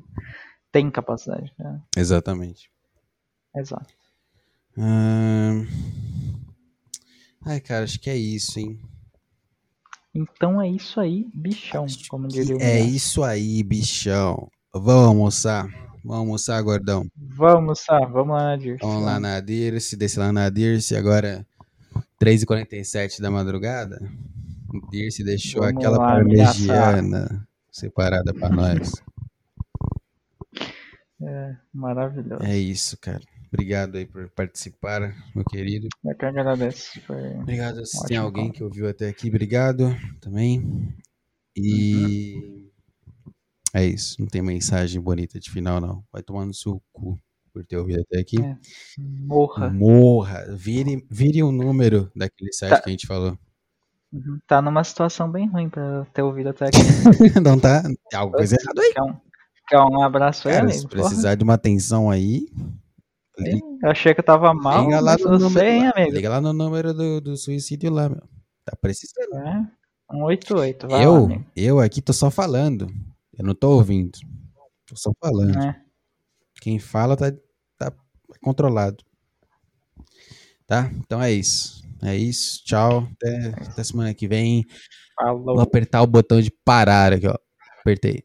tem capacidade. Né? Exatamente. Exato. Ai, cara, acho que é isso, hein? Então é isso aí, bichão, como Que diria o é isso aí, bichão. Vamos almoçar. Vamos almoçar, gordão. Vamos, Sá, vamos lá, Nadir. Vamos lá na Dirce, desce lá na Dirce, agora 3h47 da madrugada. Dirce deixou Vamos aquela lá, parmegiana separada pra nós. Maravilhoso. É isso, cara. Obrigado aí por participar, meu querido. Eu que agradeço. Foi... Obrigado se tem alguém que ouviu até aqui, obrigado também. E é isso, não tem mensagem bonita de final não. Vai tomar no seu cu por ter ouvido até aqui. É. Morra. Morra, vire, vire o número daquele site Tá. que a gente falou. Uhum. Tá numa situação bem ruim pra ter ouvido até aqui. não tá? Alguma coisa errada aí. Quer um, quer um abraço aí, Cara, amigo? se Porra. precisar de uma atenção aí, Eu achei que eu tava mal, liga lá no número. lá. amigo? Liga lá no número do, do suicídio lá, meu. Tá precisando. É. 188, vai lá, Eu, amigo. eu aqui tô só falando. Eu não tô ouvindo. Tô só falando. É. Quem fala tá, tá controlado. Tá? Então é isso. É isso. Tchau. Até, até semana que vem. Vou Falou. apertar o botão de parar aqui, ó. Apertei.